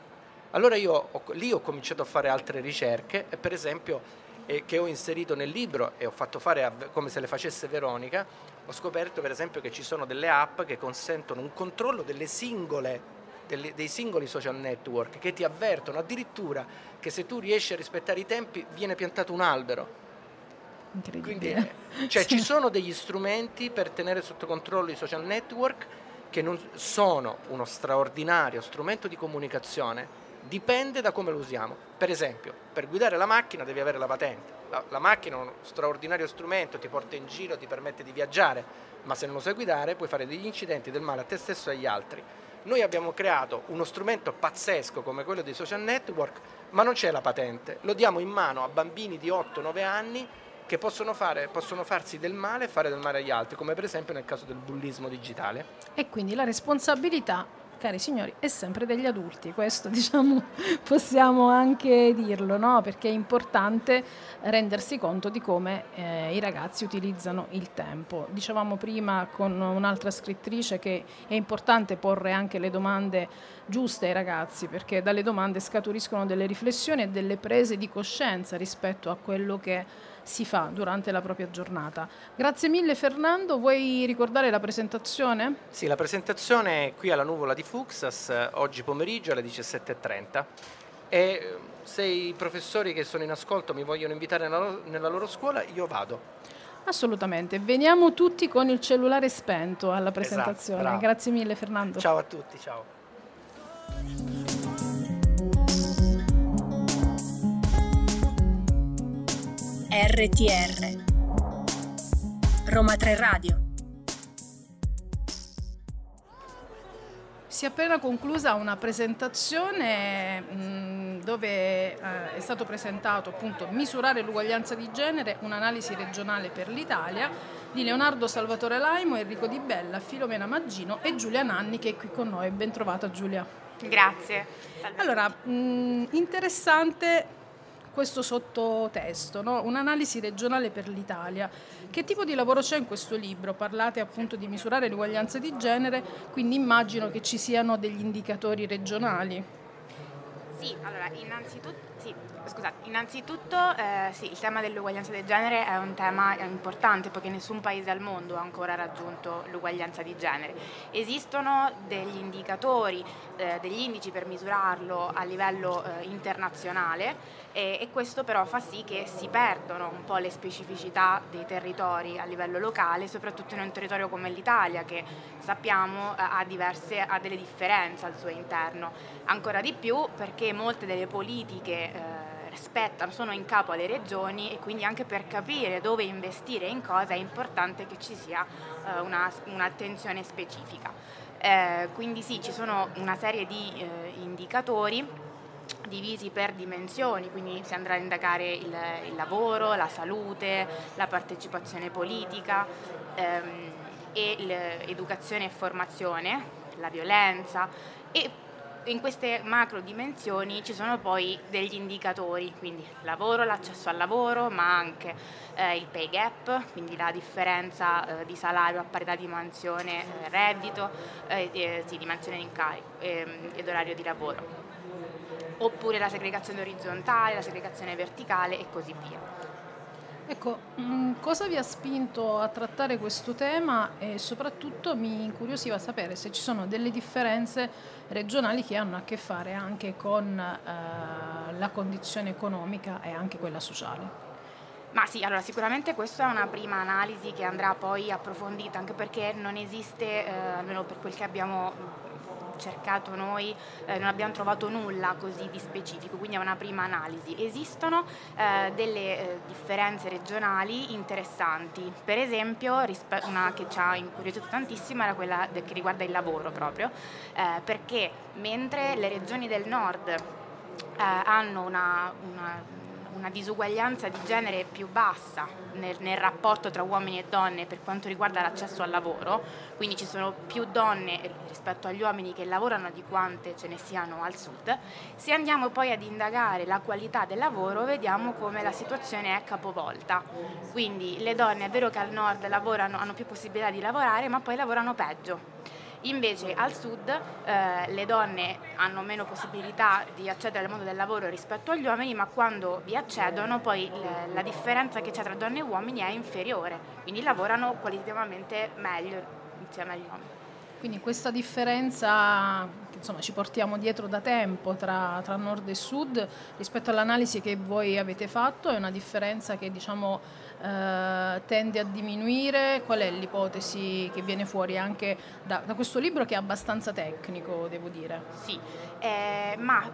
Allora io ho, lì ho cominciato a fare altre ricerche e per esempio eh, che ho inserito nel libro e ho fatto fare a, come se le facesse Veronica, ho scoperto per esempio che ci sono delle app che consentono un controllo delle singole, delle, dei singoli social network che ti avvertono addirittura che se tu riesci a rispettare i tempi viene piantato un albero. Quindi, eh, cioè, sì. ci sono degli strumenti per tenere sotto controllo i social network che non sono uno straordinario strumento di comunicazione, dipende da come lo usiamo. Per esempio, per guidare la macchina devi avere la patente. La, la, macchina è uno straordinario strumento, ti porta in giro, ti permette di viaggiare, ma se non lo sai guidare puoi fare degli incidenti del male a te stesso e agli altri. Noi abbiamo creato uno strumento pazzesco come quello dei social network, ma non c'è la patente. Lo diamo in mano a bambini di 8-9 anni che possono, fare, possono farsi del male e fare del male agli altri, come per esempio nel caso del bullismo digitale. E quindi la responsabilità cari signori, è sempre degli adulti, questo diciamo possiamo anche dirlo, no? perché è importante rendersi conto di come eh, i ragazzi utilizzano il tempo. Dicevamo prima con un'altra scrittrice che è importante porre anche le domande giuste ai ragazzi, perché dalle domande scaturiscono delle riflessioni e delle prese di coscienza rispetto a quello che si fa durante la propria giornata. Grazie mille Fernando, vuoi ricordare la presentazione? Sì, la presentazione è qui alla Nuvola di Fuxas oggi pomeriggio alle 17.30 e eh, se i professori che sono in ascolto mi vogliono invitare nella, nella loro scuola io vado. Assolutamente, veniamo tutti con il cellulare spento alla esatto, presentazione. Esatto, Grazie mille Fernando. Ciao a tutti, ciao. RTR Roma 3 Radio Si è appena conclusa una presentazione mh, dove eh, è stato presentato appunto Misurare l'uguaglianza di genere, un'analisi regionale per l'Italia di Leonardo Salvatore Laimo, Enrico Di Bella, Filomena Maggino e Giulia Nanni che è qui con noi. Ben trovata Giulia. Grazie. Allora, mh, interessante questo sottotesto, no? un'analisi regionale per l'Italia. Che tipo di lavoro c'è in questo libro? Parlate appunto di misurare l'uguaglianza di genere, quindi immagino che ci siano degli indicatori regionali. Sì, allora innanzitutto sì, scusate, innanzitutto eh, sì, il tema dell'uguaglianza di genere è un tema importante perché nessun paese al mondo ha ancora raggiunto l'uguaglianza di genere. Esistono degli indicatori, eh, degli indici per misurarlo a livello eh, internazionale e, e, questo però fa sì che si perdono un po' le specificità dei territori a livello locale, soprattutto in un territorio come l'Italia che sappiamo eh, ha, diverse, ha delle differenze al suo interno. Ancora di più perché molte delle politiche eh, spettano, sono in capo alle regioni e quindi anche per capire dove investire in cosa è importante che ci sia eh, una, un'attenzione specifica. Eh, quindi sì, ci sono una serie di eh, indicatori divisi per dimensioni, quindi si andrà a indagare il, il lavoro, la salute, la partecipazione politica ehm, e l'educazione e formazione, la violenza e in queste macro dimensioni ci sono poi degli indicatori, quindi lavoro, l'accesso al lavoro, ma anche eh, il pay gap, quindi la differenza eh, di salario a parità di mansione eh, reddito, eh, sì, di mansione d'incarico ehm, ed orario di lavoro, oppure la segregazione orizzontale, la segregazione verticale e così via. Ecco, mm, cosa vi ha spinto a trattare questo tema e soprattutto mi incuriosiva sapere se ci sono delle differenze regionali che hanno a che fare anche con eh, la condizione economica e anche quella sociale. Ma sì, allora sicuramente questa è una prima analisi che andrà poi approfondita anche perché non esiste, eh, almeno per quel che abbiamo cercato noi, eh, non abbiamo trovato nulla così di specifico, quindi è una prima analisi. Esistono eh, delle eh, differenze regionali interessanti, per esempio una che ci ha incuriosito tantissimo era quella che riguarda il lavoro proprio, eh, perché mentre le regioni del nord eh, hanno una, una una disuguaglianza di genere più bassa nel, nel, rapporto tra uomini e donne per quanto riguarda l'accesso al lavoro, quindi ci sono più donne rispetto agli uomini che lavorano di quante ce ne siano al sud. Se andiamo poi ad indagare la qualità del lavoro, vediamo come la situazione è capovolta. Quindi le donne è vero che al nord lavorano, hanno più possibilità di lavorare, ma poi lavorano peggio Invece al sud eh, le donne hanno meno possibilità di accedere al mondo del lavoro rispetto agli uomini, ma quando vi accedono poi le, la differenza che c'è tra donne e uomini è inferiore, quindi lavorano qualitativamente meglio insieme agli uomini. Quindi questa differenza insomma, ci portiamo dietro da tempo tra, tra, nord e sud rispetto all'analisi che voi avete fatto è una differenza che diciamo, eh, tende a diminuire. Qual è l'ipotesi che viene fuori anche da, da, questo libro che è abbastanza tecnico, devo dire? Sì, eh, ma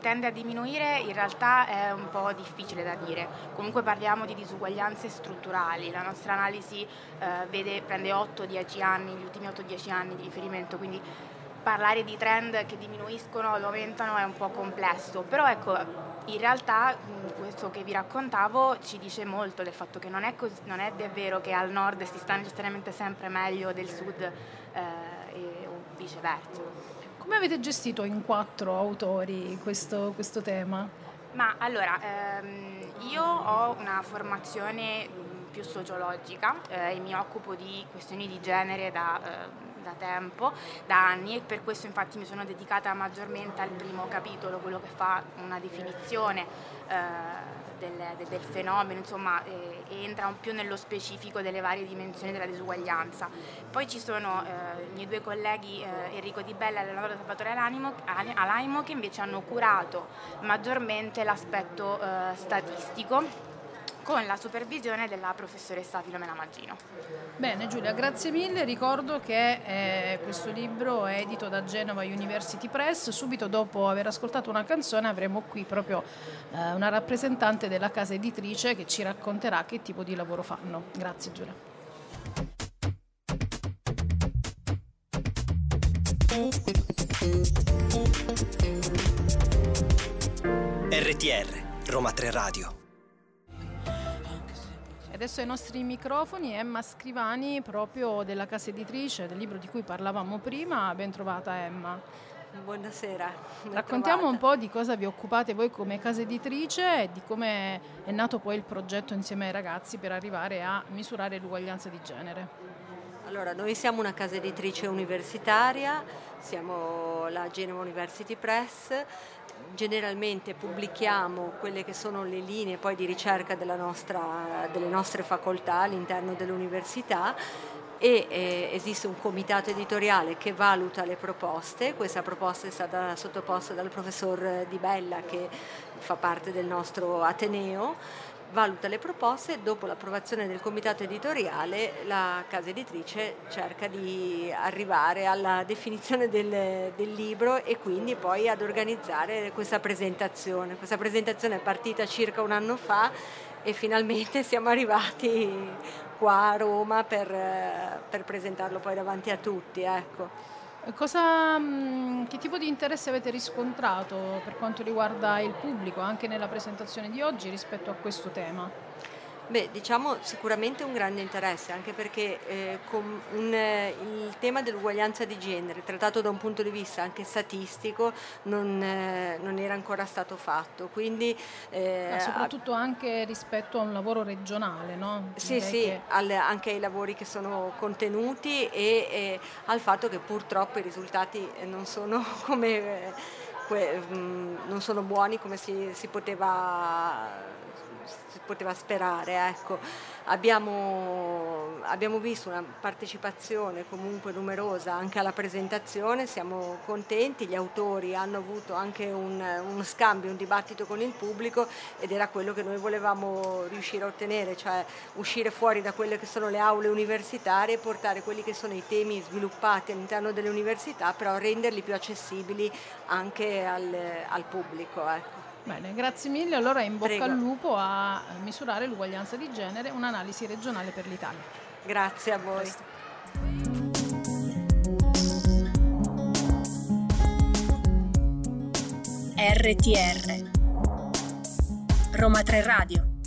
tende a diminuire in realtà è un po' difficile da dire. Comunque parliamo di disuguaglianze strutturali, la nostra analisi eh, vede, prende 8-10 anni, gli ultimi 8-10 anni di riferimento, quindi parlare di trend che diminuiscono o aumentano è un po' complesso, però ecco, in realtà questo che vi raccontavo ci dice molto del fatto che non è, così, non è vero che al nord si sta necessariamente sempre meglio del sud eh, e, o viceversa. Come avete gestito in quattro autori questo, questo tema? Ma allora, ehm, io ho una formazione più sociologica eh, e mi occupo di questioni di genere da, eh, da, tempo, da anni e per questo infatti mi sono dedicata maggiormente al primo capitolo, quello che fa una definizione eh, del, del, fenomeno, insomma eh, entra più nello specifico delle varie dimensioni della disuguaglianza. Poi ci sono eh, i miei due colleghi eh, Enrico Di Bella e Leonardo Salvatore Alaimo che invece hanno curato maggiormente l'aspetto eh, statistico con la supervisione della professoressa Filomena Maggino. Bene Giulia, grazie mille. Ricordo che eh, questo libro è edito da Genova University Press. Subito dopo aver ascoltato una canzone avremo qui proprio eh, una rappresentante della casa editrice che ci racconterà che tipo di lavoro fanno. Grazie Giulia. RTR Roma 3 Radio Adesso ai nostri microfoni Emma Scrivani, proprio della casa editrice, del libro di cui parlavamo prima. Ben trovata Emma. Buonasera. Raccontiamo trovata. un po' di cosa vi occupate voi come casa editrice e di come è nato poi il progetto insieme ai ragazzi per arrivare a misurare l'uguaglianza di genere. Allora, noi siamo una casa editrice universitaria, siamo la Genova University Press. Generalmente pubblichiamo quelle che sono le linee di ricerca nostra, delle nostre facoltà all'interno dell'università e eh, esiste un comitato editoriale che valuta le proposte, questa proposta è stata sottoposta dal professor Di Bella che fa parte del nostro Ateneo valuta le proposte e dopo l'approvazione del comitato editoriale la casa editrice cerca di arrivare alla definizione del, del libro e quindi poi ad organizzare questa presentazione. Questa presentazione è partita circa un anno fa e finalmente siamo arrivati qua a Roma per, per presentarlo poi davanti a tutti. Ecco. Cosa, mm, che tipo di interesse avete riscontrato per quanto riguarda il pubblico anche nella presentazione di oggi rispetto a questo tema? Beh, diciamo sicuramente un grande interesse, anche perché eh, un, eh, il tema dell'uguaglianza di genere, trattato da un punto di vista anche statistico, non, eh, non era ancora stato fatto. Quindi, eh, Ma soprattutto anche rispetto a un lavoro regionale, no? Sì, sì, che... al, anche ai lavori che sono contenuti e, e, al fatto che purtroppo i risultati non sono come... Que, mh, mm, non sono buoni come si, si poteva poteva sperare. Ecco. Abbiamo, abbiamo, visto una partecipazione comunque numerosa anche alla presentazione, siamo contenti, gli autori hanno avuto anche un, uno scambio, un dibattito con il pubblico ed era quello che noi volevamo riuscire a ottenere, cioè uscire fuori da quelle che sono le aule universitarie e portare quelli che sono i temi sviluppati all'interno delle università, però renderli più accessibili anche al, al pubblico. Ecco. Bene, grazie mille. Allora in bocca Prego. al lupo a misurare l'uguaglianza di genere, un'analisi regionale per l'Italia. Grazie a voi. RTR Roma 3 Radio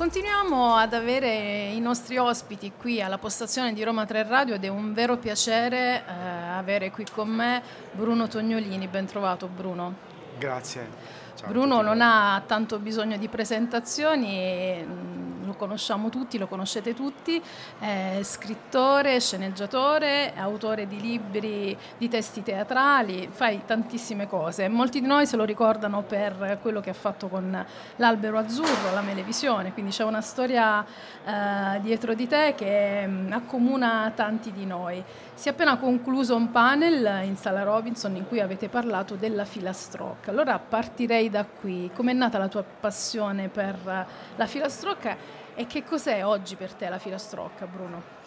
Continuiamo ad avere i nostri ospiti qui alla postazione di Roma 3 Radio ed è un vero piacere eh, avere qui con me Bruno Tognolini. Ben trovato Bruno. Grazie. Ciao Bruno non ha tanto bisogno di presentazioni, mm, lo conosciamo tutti, lo conoscete tutti, è scrittore, sceneggiatore, autore di libri, di testi teatrali, fai tantissime cose. Molti di noi se lo ricordano per quello che ha fatto con l'Albero Azzurro, la Melevisione, quindi c'è una storia eh, dietro di te che mh, mm, accomuna tanti di noi. Si è appena concluso un panel in Sala Robinson in cui avete parlato della filastrocca. Allora partirei da qui. Com'è nata la tua passione per la filastrocca e che cos'è oggi per te la filastrocca, Bruno?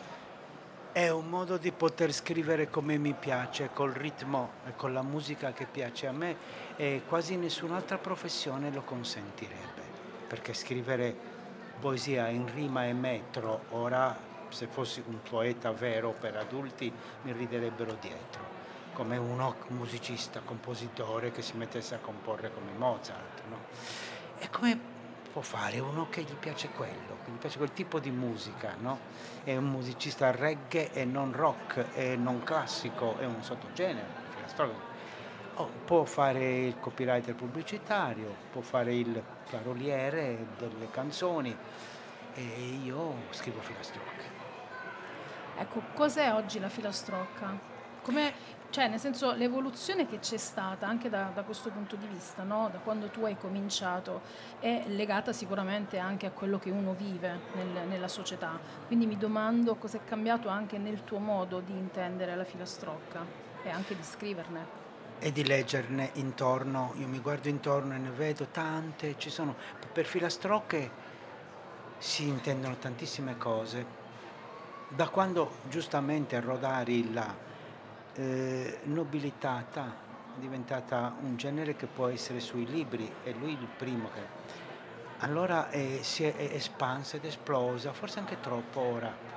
È un modo di poter scrivere come mi piace, col ritmo e con la musica che piace a me e quasi nessun'altra professione lo consentirebbe, perché scrivere poesia in rima e metro, ora se fossi un poeta vero per adulti mi riderebbero dietro, come uno musicista, compositore che si mettesse a comporre come Mozart. No? E come può fare uno che gli piace quello, che gli piace quel tipo di musica, no? È un musicista reggae e non rock, e non classico, è un sottogenere. Oh, può fare il copywriter pubblicitario, può fare il paroliere delle canzoni e io scrivo filastrocche. Ecco, cos'è oggi la filastrocca? Come cioè, nel senso, l'evoluzione che c'è stata anche da, da questo punto di vista, no? da quando tu hai cominciato, è legata sicuramente anche a quello che uno vive nel, nella società. Quindi mi domando cosa è cambiato anche nel tuo modo di intendere la filastrocca e anche di scriverne. E di leggerne intorno, io mi guardo intorno e ne vedo tante, ci sono, per filastrocche si intendono tantissime cose. Da quando giustamente Rodari la eh, nobilitata, è diventata un genere che può essere sui libri, è lui il primo che... Allora eh, si è espansa ed esplosa, forse anche troppo ora.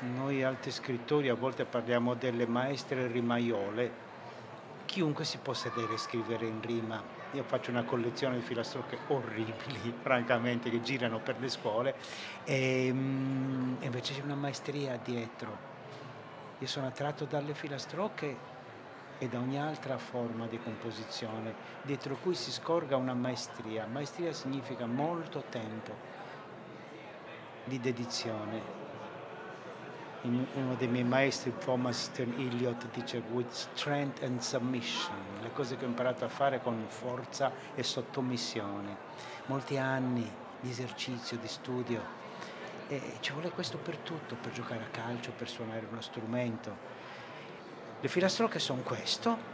Noi altri scrittori a volte parliamo delle maestre rimaiole, chiunque si può sedere e scrivere in rima. Io faccio una collezione di filastrocche orribili, francamente, che girano per le scuole, e, um, invece c'è una maestria dietro io sono attratto dalle filastrocche e da ogni altra forma di composizione, dietro cui si scorga una maestria. Maestria significa molto tempo di dedizione. Uno dei miei maestri, Thomas Stern Eliot, dice with strength and submission, le cose che ho imparato a fare con forza e sottomissione. Molti anni di esercizio, di studio, e ci vuole questo per tutto, per giocare a calcio, per suonare uno strumento. Le filastrocche sono questo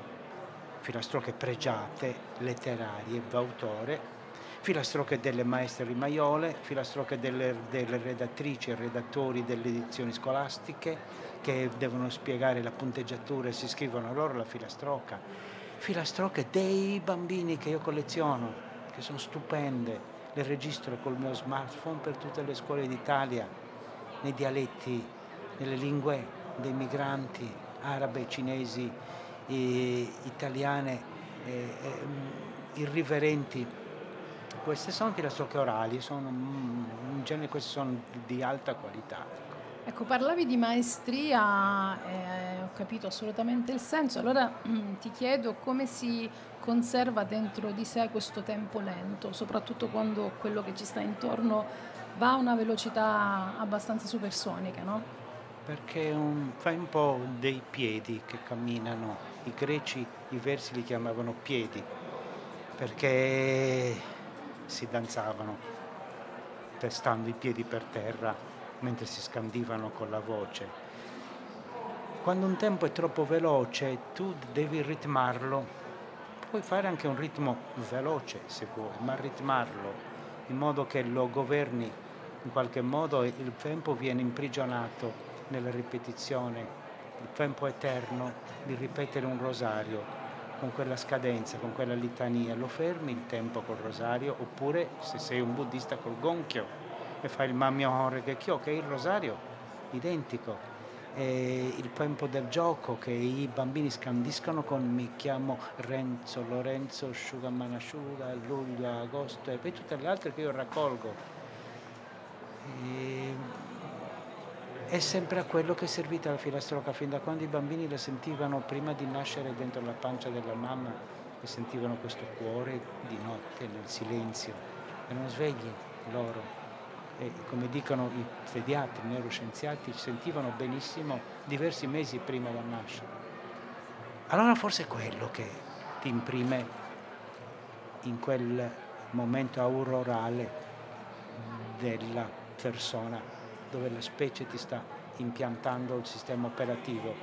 filastrocche pregiate, letterarie, d'autore, filastrocche delle maestre rimaiole, filastrocche delle, delle redattrici e redattori delle edizioni scolastiche che devono spiegare la punteggiatura e si scrivono loro la filastrocca, filastrocche dei bambini che io colleziono, che sono stupende, le registro col mio smartphone per tutte le scuole d'Italia, nei dialetti, nelle lingue dei migranti arabe, cinesi, italiane, eh, eh, irriverenti queste sono filastrocche orali, sono, in genere queste sono di alta qualità. Ecco, parlavi di maestria, eh, ho capito assolutamente il senso, allora ti chiedo come si conserva dentro di sé questo tempo lento, soprattutto quando quello che ci sta intorno va a una velocità abbastanza supersonica, no? Perché un, fai un po' dei piedi che camminano, i greci i versi li chiamavano piedi, perché si danzavano testando i piedi per terra mentre si scandivano con la voce. Quando un tempo è troppo veloce tu devi ritmarlo, puoi fare anche un ritmo veloce se vuoi, ma ritmarlo in modo che lo governi in qualche modo il tempo viene imprigionato nella ripetizione, il tempo eterno di ripetere un rosario con quella scadenza, con quella litania, lo fermi il tempo col rosario oppure se sei un buddista col gonchio e fai il Mamio Horekekyo che è il rosario identico. E il tempo del gioco che i bambini scandiscono con mi chiamo Renzo, Lorenzo, Shugamana Shuga, luglio, agosto e poi tutte le altre che io raccolgo. E è sempre a quello che è servita la filastrocca. Fin da quando i bambini la sentivano prima di nascere dentro la pancia della mamma e sentivano questo cuore di notte nel silenzio. Erano svegli loro e come dicono i pediatri, i neuroscienziati sentivano benissimo diversi mesi prima del nascere. Allora forse è quello che ti imprime in quel momento aurorale della persona dove la specie ti sta impiantando il sistema operativo.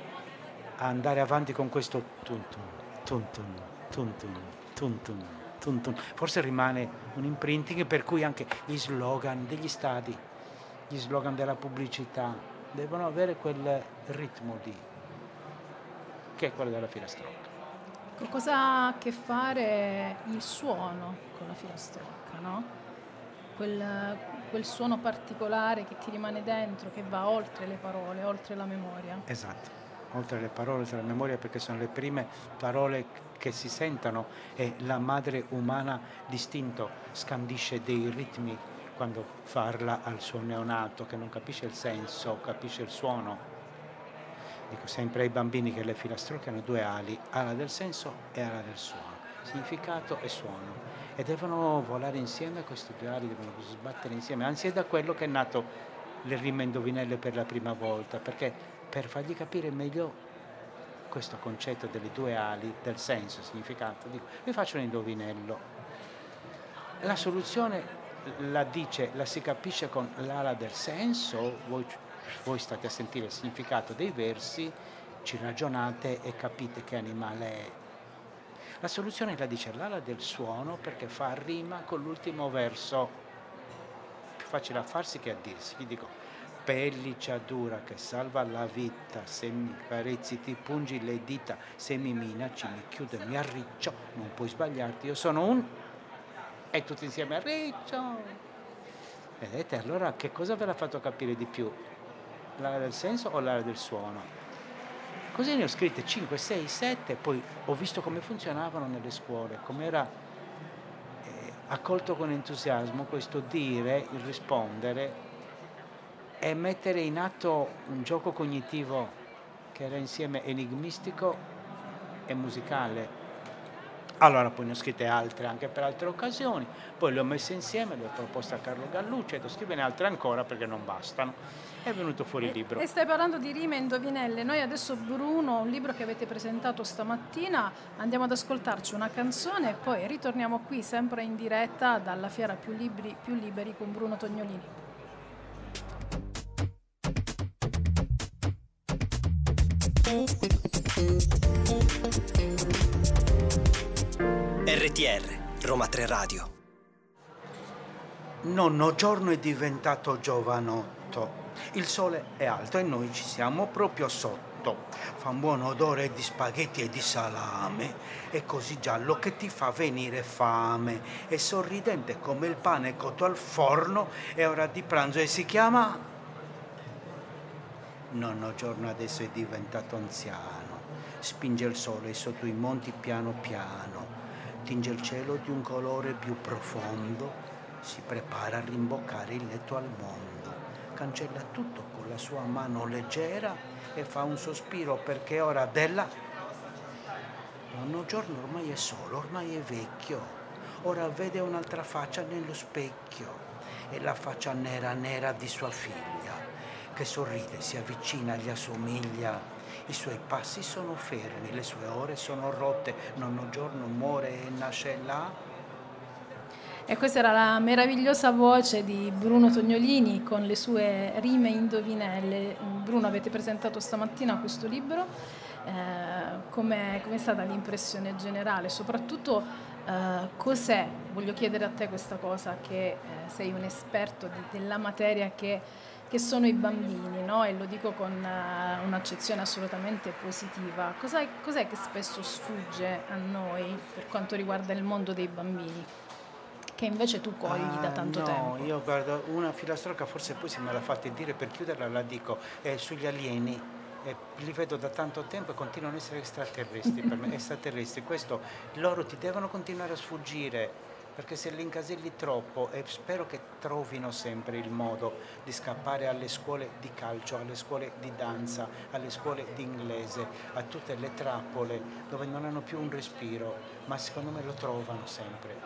A andare avanti con questo tuntun, tuntun, tuntun, tuntun, tuntun. Forse rimane un imprinting per cui anche gli slogan degli stadi, gli slogan della pubblicità devono avere quel ritmo di che è quello della filastrocca. Cosa ha a che fare il suono con la filastrocca, no? Quel, quel suono particolare che ti rimane dentro, che va oltre le parole, oltre la memoria. Esatto, oltre le parole, oltre la memoria, perché sono le prime parole che si sentono e la madre umana distinto scandisce dei ritmi quando parla al suo neonato che non capisce il senso, capisce il suono. Dico sempre ai bambini che le filastrocche hanno due ali, ala del senso e ala del suono, significato e suono e devono volare insieme questi due ali, devono sbattere insieme, anzi è da quello che è nato le rime indovinelle per la prima volta, perché per fargli capire meglio questo concetto delle due ali, del senso, significato, dico, vi faccio un indovinello. La soluzione la dice, la si capisce con l'ala del senso, voi, voi state a sentire il significato dei versi, ci ragionate e capite che animale è la soluzione la dice l'ala del suono perché fa rima con l'ultimo verso. Più facile a farsi che a dirsi. Gli dico pelliccia dura che salva la vita, se mi carezzi ti pungi le dita, se mi minacci mi chiude, mi arriccio, non puoi sbagliarti, io sono un... E tutti insieme arriccio. Vedete, allora che cosa ve l'ha fatto capire di più? L'area del senso o l'area del suono? Così ne ho scritte 5, 6, 7, poi ho visto come funzionavano nelle scuole, come era eh, accolto con entusiasmo questo dire, il rispondere e mettere in atto un gioco cognitivo che era insieme enigmistico e musicale. Allora poi ne ho scritte altre anche per altre occasioni, poi le ho messe insieme, le ho proposte a Carlo Gallucci ho scrivene altre ancora perché non bastano è venuto fuori il libro. E stai parlando di rime e indovinelle. Noi adesso, Bruno, un libro che avete presentato stamattina, andiamo ad ascoltarci una canzone e poi ritorniamo qui sempre in diretta dalla Fiera Più Libri, più liberi con Bruno Tognolini. RTR, Roma 3 Radio. Nonno giorno è diventato giovanotto. Il sole è alto e noi ci siamo proprio sotto. Fa un buon odore di spaghetti e di salame. È così giallo che ti fa venire fame. È sorridente come il pane cotto al forno. È ora di pranzo e si chiama... Nonno giorno adesso è diventato anziano. Spinge il sole sotto i monti piano piano. Tinge il cielo di un colore più profondo. Si prepara a rimboccare il letto al mondo, cancella tutto con la sua mano leggera e fa un sospiro perché ora della... Nonno giorno ormai è solo, ormai è vecchio, ora vede un'altra faccia nello specchio, è la faccia nera nera di sua figlia, che sorride, si avvicina, gli assomiglia. I suoi passi sono fermi, le sue ore sono rotte, nonno giorno muore e nasce là e questa era la meravigliosa voce di Bruno Tognolini con le sue rime indovinelle. Bruno, avete presentato stamattina questo libro. Eh, com'è, com'è, stata l'impressione generale? Soprattutto eh, cos'è, voglio chiedere a te questa cosa, che eh, sei un esperto di, della materia che, che, sono i bambini, no? e lo dico con uh, un'accezione assolutamente positiva. Cos'è, cos'è che spesso sfugge a noi per quanto riguarda il mondo dei bambini? che invece tu cogli ah, da tanto no, tempo. Io guardo una filastrocca, forse poi se me la fate dire per chiuderla la dico, è sugli alieni. Eh, li vedo da tanto tempo e continuano ad essere extraterrestri per me, extraterrestri. Questo loro ti devono continuare a sfuggire perché se li incaselli troppo e spero che trovino sempre il modo di scappare alle scuole di calcio, alle scuole di danza, alle scuole di inglese, a tutte le trappole dove non hanno più un respiro, ma secondo me lo trovano sempre.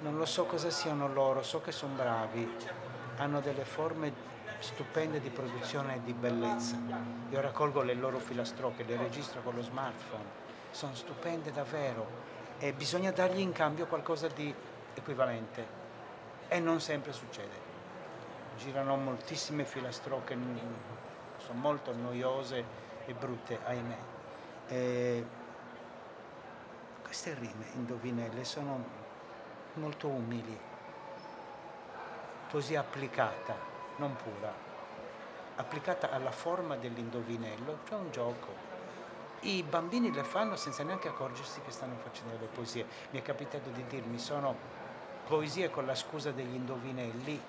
Non lo so cosa siano loro, so che sono bravi, hanno delle forme stupende di produzione e di bellezza. Io raccolgo le loro filastrocche, le registro con lo smartphone, sono stupende davvero e bisogna dargli in cambio qualcosa di equivalente e non sempre succede. Girano moltissime filastrocche, sono molto noiose e brutte, ahimè. E queste rime, indovinelle, sono molto umili, poesia applicata, non pura, applicata alla forma dell'indovinello, cioè un gioco. I bambini le fanno senza neanche accorgersi che stanno facendo delle poesie. Mi è capitato di dirmi sono poesie con la scusa degli indovinelli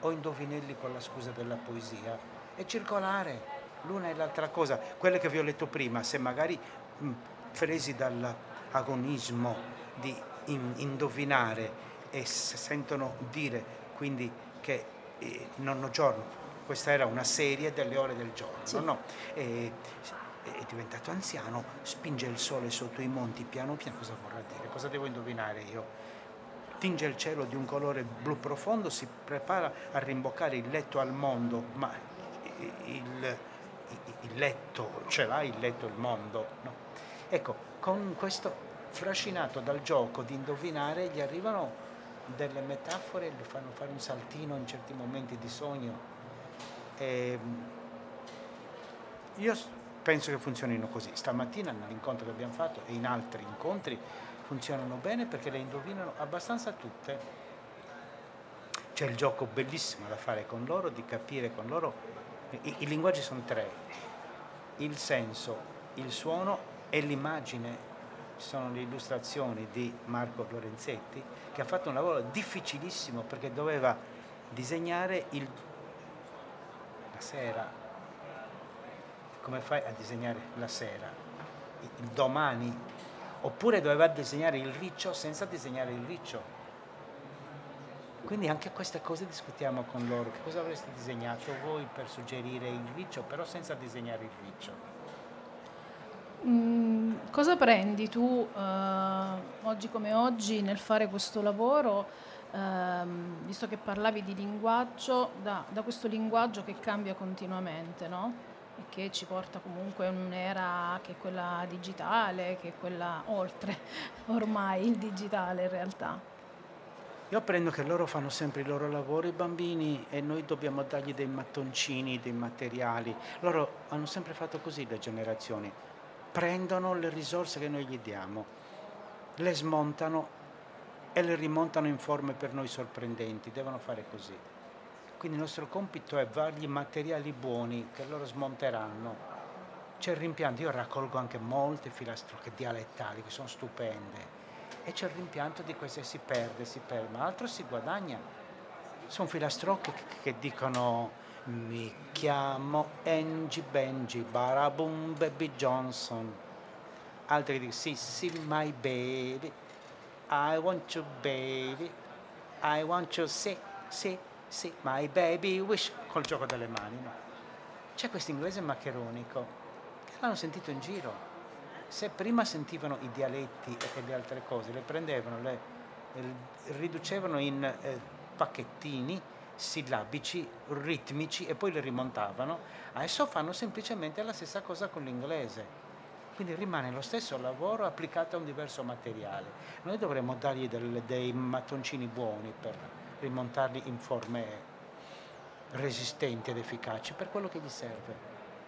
o indovinelli con la scusa della poesia e circolare l'una e l'altra cosa. Quelle che vi ho letto prima, se magari mh, presi dall'agonismo di in, indovinare e sentono dire quindi che eh, nonno giorno, questa era una serie delle ore del giorno, sì. no? E, è diventato anziano, spinge il sole sotto i monti piano piano, cosa vorrà dire? Cosa devo indovinare io? Tinge il cielo di un colore blu profondo, si prepara a rimboccare il letto al mondo, ma il, il letto, ce l'ha il letto il mondo? No? Ecco, con questo trascinato dal gioco di indovinare, gli arrivano delle metafore, gli fanno fare un saltino in certi momenti di sogno. E io penso che funzionino così. Stamattina nell'incontro che abbiamo fatto e in altri incontri funzionano bene perché le indovinano abbastanza tutte. C'è il gioco bellissimo da fare con loro, di capire con loro. I, i linguaggi sono tre, il senso, il suono e l'immagine sono le illustrazioni di Marco Lorenzetti che ha fatto un lavoro difficilissimo perché doveva disegnare il, la sera. Come fai a disegnare la sera? Il domani? Oppure doveva disegnare il riccio senza disegnare il riccio. Quindi anche queste cose discutiamo con loro. Che cosa avreste disegnato voi per suggerire il riccio, però senza disegnare il riccio? Mm, cosa prendi tu eh, oggi come oggi nel fare questo lavoro, ehm, visto che parlavi di linguaggio, da, da, questo linguaggio che cambia continuamente, no? E che ci porta comunque in un'era che è quella digitale, che è quella oltre ormai il digitale in realtà. Io apprendo che loro fanno sempre il loro lavoro, i bambini, e noi dobbiamo dargli dei mattoncini, dei materiali. Loro hanno sempre fatto così le generazioni prendono le risorse che noi gli diamo. le smontano e le rimontano in forme per noi sorprendenti, devono fare così. Quindi il nostro compito è dargli materiali buoni che loro smonteranno. C'è il rimpianto, io raccolgo anche molte filastrocche dialettali che sono stupende e c'è il rimpianto di queste si perde, si perde, ma altro si guadagna. Sono filastrocche che dicono mi chiamo Angie Benji, Barabum Baby Johnson. Altri dicono sì, sì, my baby, I want you baby, I want you sì, sì, sì, my baby wish, col gioco delle mani. No? C'è questo inglese maccheronico che l'hanno sentito in giro. Se prima sentivano i dialetti e le altre cose, le prendevano, le, le riducevano in eh, pacchettini, sillabici, ritmici e poi le rimontavano, adesso fanno semplicemente la stessa cosa con l'inglese. Quindi rimane lo stesso lavoro applicato a un diverso materiale. Noi dovremmo dargli del, dei mattoncini buoni per rimontarli in forme resistenti ed efficaci per quello che gli serve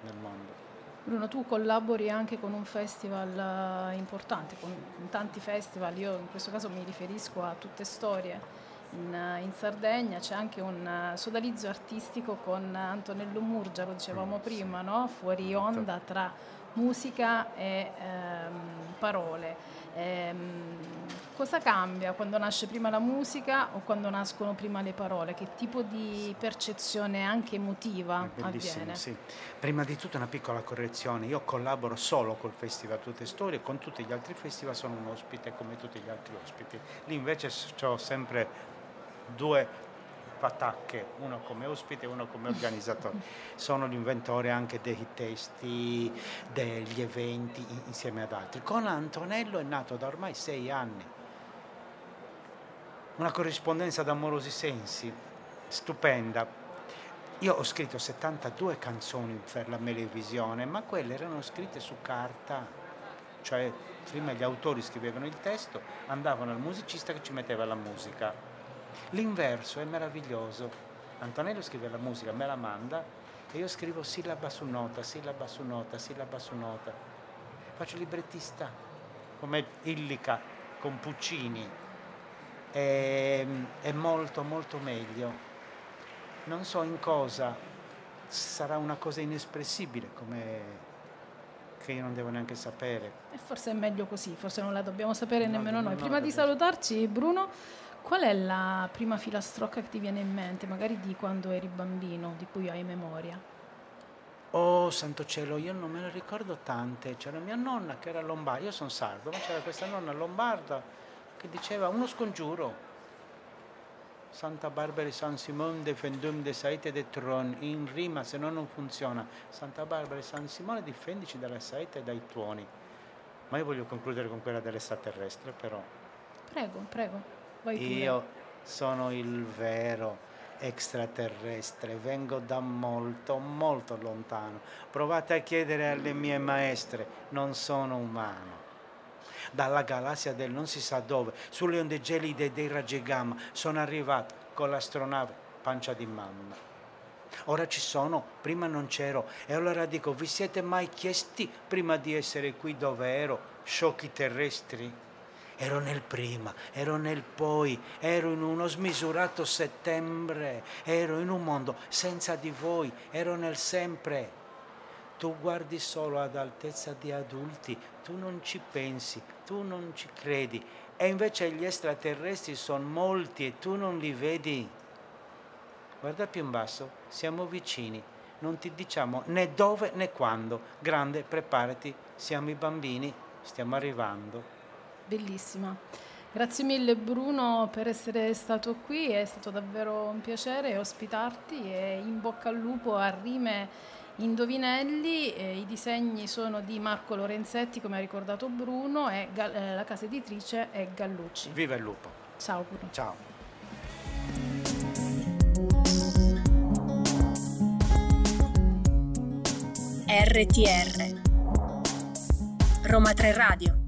nel mondo. Bruno, tu collabori anche con un festival eh, importante, con, con tanti festival, io in questo caso mi riferisco a Tutte Storie, in, in, Sardegna c'è anche un uh, sodalizio artistico con Antonello Murgia, lo dicevamo mm, prima, no? fuori onda tra musica e ehm, parole. Ehm, cosa cambia quando nasce prima la musica o quando nascono prima le parole? Che tipo di percezione anche emotiva avviene? Sì. Prima di tutto una piccola correzione, io collaboro solo col Festival Tutte Storie, con tutti gli altri festival sono un ospite come tutti gli altri ospiti. Lì invece ho sempre due patacche, uno come ospite e uno come organizzatore. Sono l'inventore anche dei testi, degli eventi insieme ad altri. Con Antonello è nato da ormai sei anni. Una corrispondenza d'amorosi sensi, stupenda. Io ho scritto 72 canzoni per la televisione, ma quelle erano scritte su carta, cioè prima gli autori scrivevano il testo, andavano al musicista che ci metteva la musica L'inverso è meraviglioso. Antonello scrive la musica, me la manda e io scrivo sillaba su nota, sillaba su nota, sillaba su nota. Faccio librettista come Illica con Puccini. È, è molto molto meglio. Non so in cosa, sarà una cosa inespressibile come che io non devo neanche sapere. E forse è meglio così, forse non la dobbiamo sapere no, nemmeno noi. Prima di salutarci, Bruno, Qual è la prima filastrocca che ti viene in mente, magari di quando eri bambino, di cui hai memoria? Oh, santo cielo, io non me ne ricordo tante. C'era mia nonna che era lombarda, io sono sardo, ma c'era questa nonna lombarda che diceva uno scongiuro. Santa Barbara e San Simone defendum de saete de tron, in rima se no non funziona. Santa Barbara e San Simone difendici dalla saete e dai tuoni. Ma io voglio concludere con quella dell'extraterrestre, però. Prego, prego. Io sono il vero extraterrestre, vengo da molto, molto lontano. Provate a chiedere alle mie maestre, non sono umano. Dalla galassia del non si sa dove, sulle onde gelide dei raggi gamma, sono arrivato con l'astronave pancia di mamma. Ora ci sono, prima non c'ero, e allora dico, vi siete mai chiesti prima di essere qui dove ero, sciocchi terrestri? ero nel prima, ero nel poi, ero in uno smisurato settembre, ero in un mondo senza di voi, ero nel sempre. Tu guardi solo ad altezza di adulti, tu non ci pensi, tu non ci credi, e invece gli extraterrestri sono molti e tu non li vedi. Guarda più in basso, siamo vicini, non ti diciamo né dove né quando. Grande, preparati, siamo i bambini, stiamo arrivando bellissima. Grazie mille Bruno per essere stato qui, è stato davvero un piacere ospitarti e in bocca al lupo a Rime Indovinelli, eh, i disegni sono di Marco Lorenzetti come ha ricordato Bruno e eh, la casa editrice è Gallucci. Viva il lupo! Ciao Bruno. Ciao. RTR Roma 3 Radio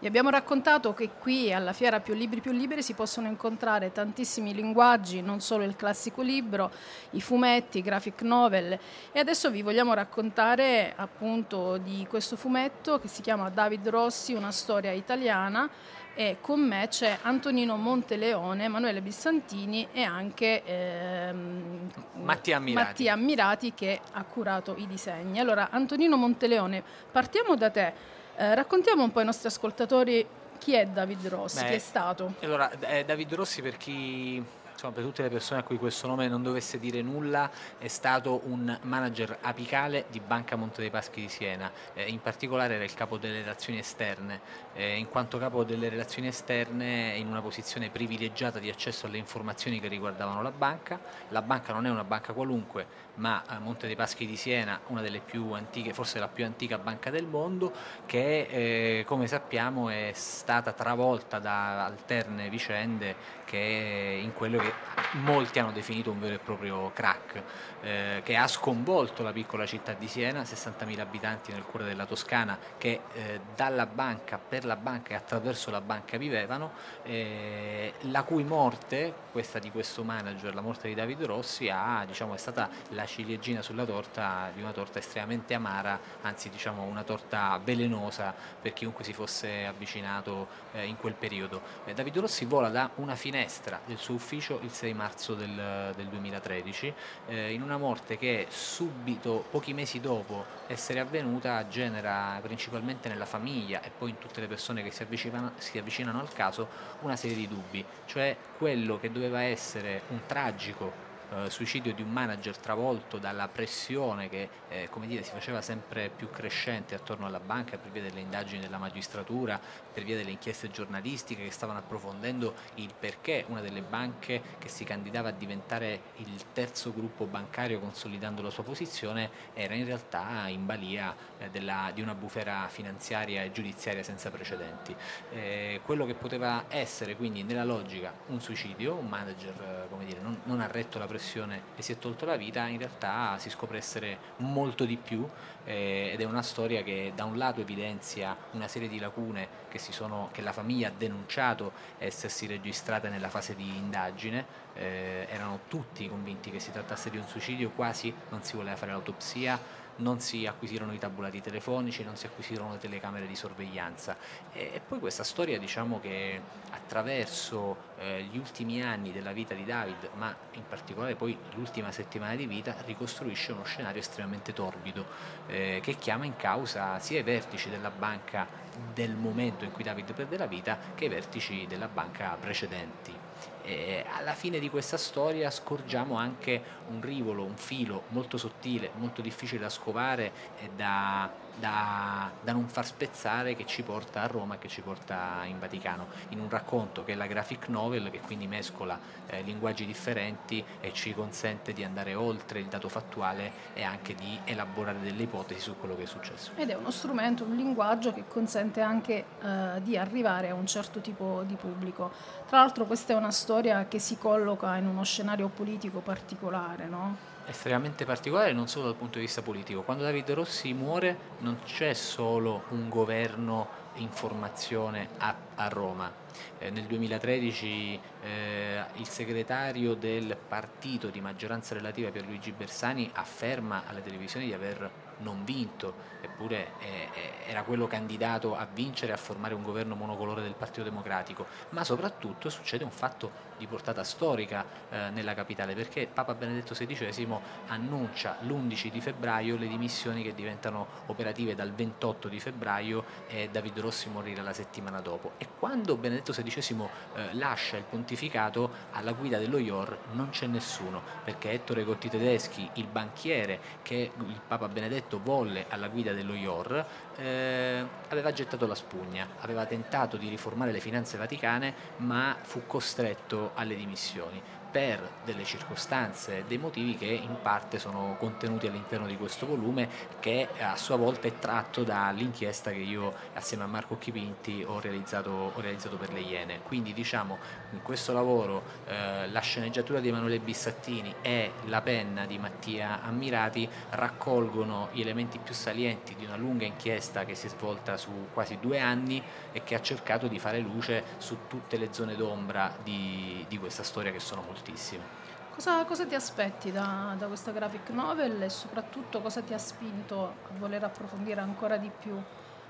Vi abbiamo raccontato che qui alla fiera Più Libri Più Liberi si possono incontrare tantissimi linguaggi, non solo il classico libro, i fumetti, i graphic novel e adesso vi vogliamo raccontare appunto di questo fumetto che si chiama David Rossi, una storia italiana e con me c'è Antonino Monteleone, Emanuele Bissantini e anche ehm, Mattia, Ammirati. Mattia Ammirati che ha curato i disegni. Allora Antonino Monteleone, partiamo da te. Eh, raccontiamo un po' ai nostri ascoltatori chi è David Rossi, Beh, chi è stato. Allora, eh, David Rossi per chi insomma, per tutte le persone a cui questo nome non dovesse dire nulla, è stato un manager apicale di Banca Monte dei Paschi di Siena, eh, in particolare era il capo delle relazioni esterne, eh, in quanto capo delle relazioni esterne in una posizione privilegiata di accesso alle informazioni che riguardavano la banca. La banca non è una banca qualunque, ma a Monte dei Paschi di Siena, una delle più antiche, forse la più antica banca del mondo, che eh, come sappiamo è stata travolta da alterne vicende che in quello che molti hanno definito un vero e proprio crack, eh, che ha sconvolto la piccola città di Siena, 60.000 abitanti nel cuore della Toscana, che eh, dalla banca, per la banca e attraverso la banca vivevano, eh, la cui morte, questa di questo manager, la morte di Davide Rossi, ha, diciamo, è stata la ciliegina sulla torta di una torta estremamente amara, anzi diciamo una torta velenosa per chiunque si fosse avvicinato eh, in quel periodo. Eh, Davide Rossi vola da una finestra del suo ufficio il 6 marzo del, del 2013 eh, in una morte che subito, pochi mesi dopo essere avvenuta, genera principalmente nella famiglia e poi in tutte le persone che si avvicinano, si avvicinano al caso una serie di dubbi, cioè quello che doveva essere un tragico eh, suicidio di un manager travolto dalla pressione che eh, come dire, si faceva sempre più crescente attorno alla banca per via delle indagini della magistratura, per via delle inchieste giornalistiche che stavano approfondendo il perché una delle banche che si candidava a diventare il terzo gruppo bancario consolidando la sua posizione era in realtà in balia eh, della, di una bufera finanziaria e giudiziaria senza precedenti. Eh, quello che poteva essere quindi nella logica un suicidio, un manager come dire, non, non ha retto la pressione e si è tolto la vita, in realtà si scopre essere molto di più eh, ed è una storia che da un lato evidenzia una serie di lacune che, sono, che la famiglia ha denunciato essersi registrate nella fase di indagine, eh, erano tutti convinti che si trattasse di un suicidio, quasi non si voleva fare l'autopsia, non si acquisirono i tabulati telefonici, non si acquisirono le telecamere di sorveglianza e, e poi questa storia diciamo che attraverso eh, gli ultimi anni della vita di David, ma in particolare poi l'ultima settimana di vita, ricostruisce uno scenario estremamente torbido eh, che chiama in causa sia i vertici della banca del momento in cui David perde la vita che i vertici della banca precedenti. E alla fine di questa storia scorgiamo anche un rivolo, un filo molto sottile, molto difficile da scovare e da da, da, non far spezzare che ci porta a Roma e che ci porta in Vaticano, in un racconto che è la graphic novel che quindi mescola eh, linguaggi differenti e ci consente di andare oltre il dato fattuale e anche di elaborare delle ipotesi su quello che è successo. Ed è uno strumento, un linguaggio che consente anche eh, di arrivare a un certo tipo di pubblico. Tra l'altro questa è una storia che si colloca in uno scenario politico particolare, no? Estremamente particolare non solo dal punto di vista politico. Quando Davide Rossi muore non c'è solo un governo in formazione a, a Roma. Eh, nel 2013 eh, il segretario del partito di maggioranza relativa per Luigi Bersani afferma alle televisioni di aver non vinto, eppure eh, eh, era quello candidato a vincere e a formare un governo monocolore del Partito Democratico, ma soprattutto succede un fatto di portata storica eh, nella capitale perché Papa Benedetto XVI annuncia l'11 di febbraio le dimissioni che diventano operative dal 28 di febbraio e David Rossi morirà la settimana dopo. E quando Benedetto XVI eh, lascia il pontificato alla guida dello IOR non c'è nessuno perché Ettore Gotti Tedeschi, il banchiere che il Papa Benedetto volle alla guida dello IOR, eh, aveva gettato la spugna, aveva tentato di riformare le finanze vaticane ma fu costretto alle dimissioni per delle circostanze, dei motivi che in parte sono contenuti all'interno di questo volume che a sua volta è tratto dall'inchiesta che io assieme a Marco Chipinti ho realizzato, ho realizzato per le Iene. Quindi diciamo in questo lavoro eh, la sceneggiatura di Emanuele Bissattini e la penna di Mattia Ammirati raccolgono gli elementi più salienti di una lunga inchiesta che si è svolta su quasi due anni e che ha cercato di fare luce su tutte le zone d'ombra di, di questa storia che sono moltissime. Cosa, cosa ti aspetti da, da, questa graphic novel e soprattutto cosa ti ha spinto a voler approfondire ancora di più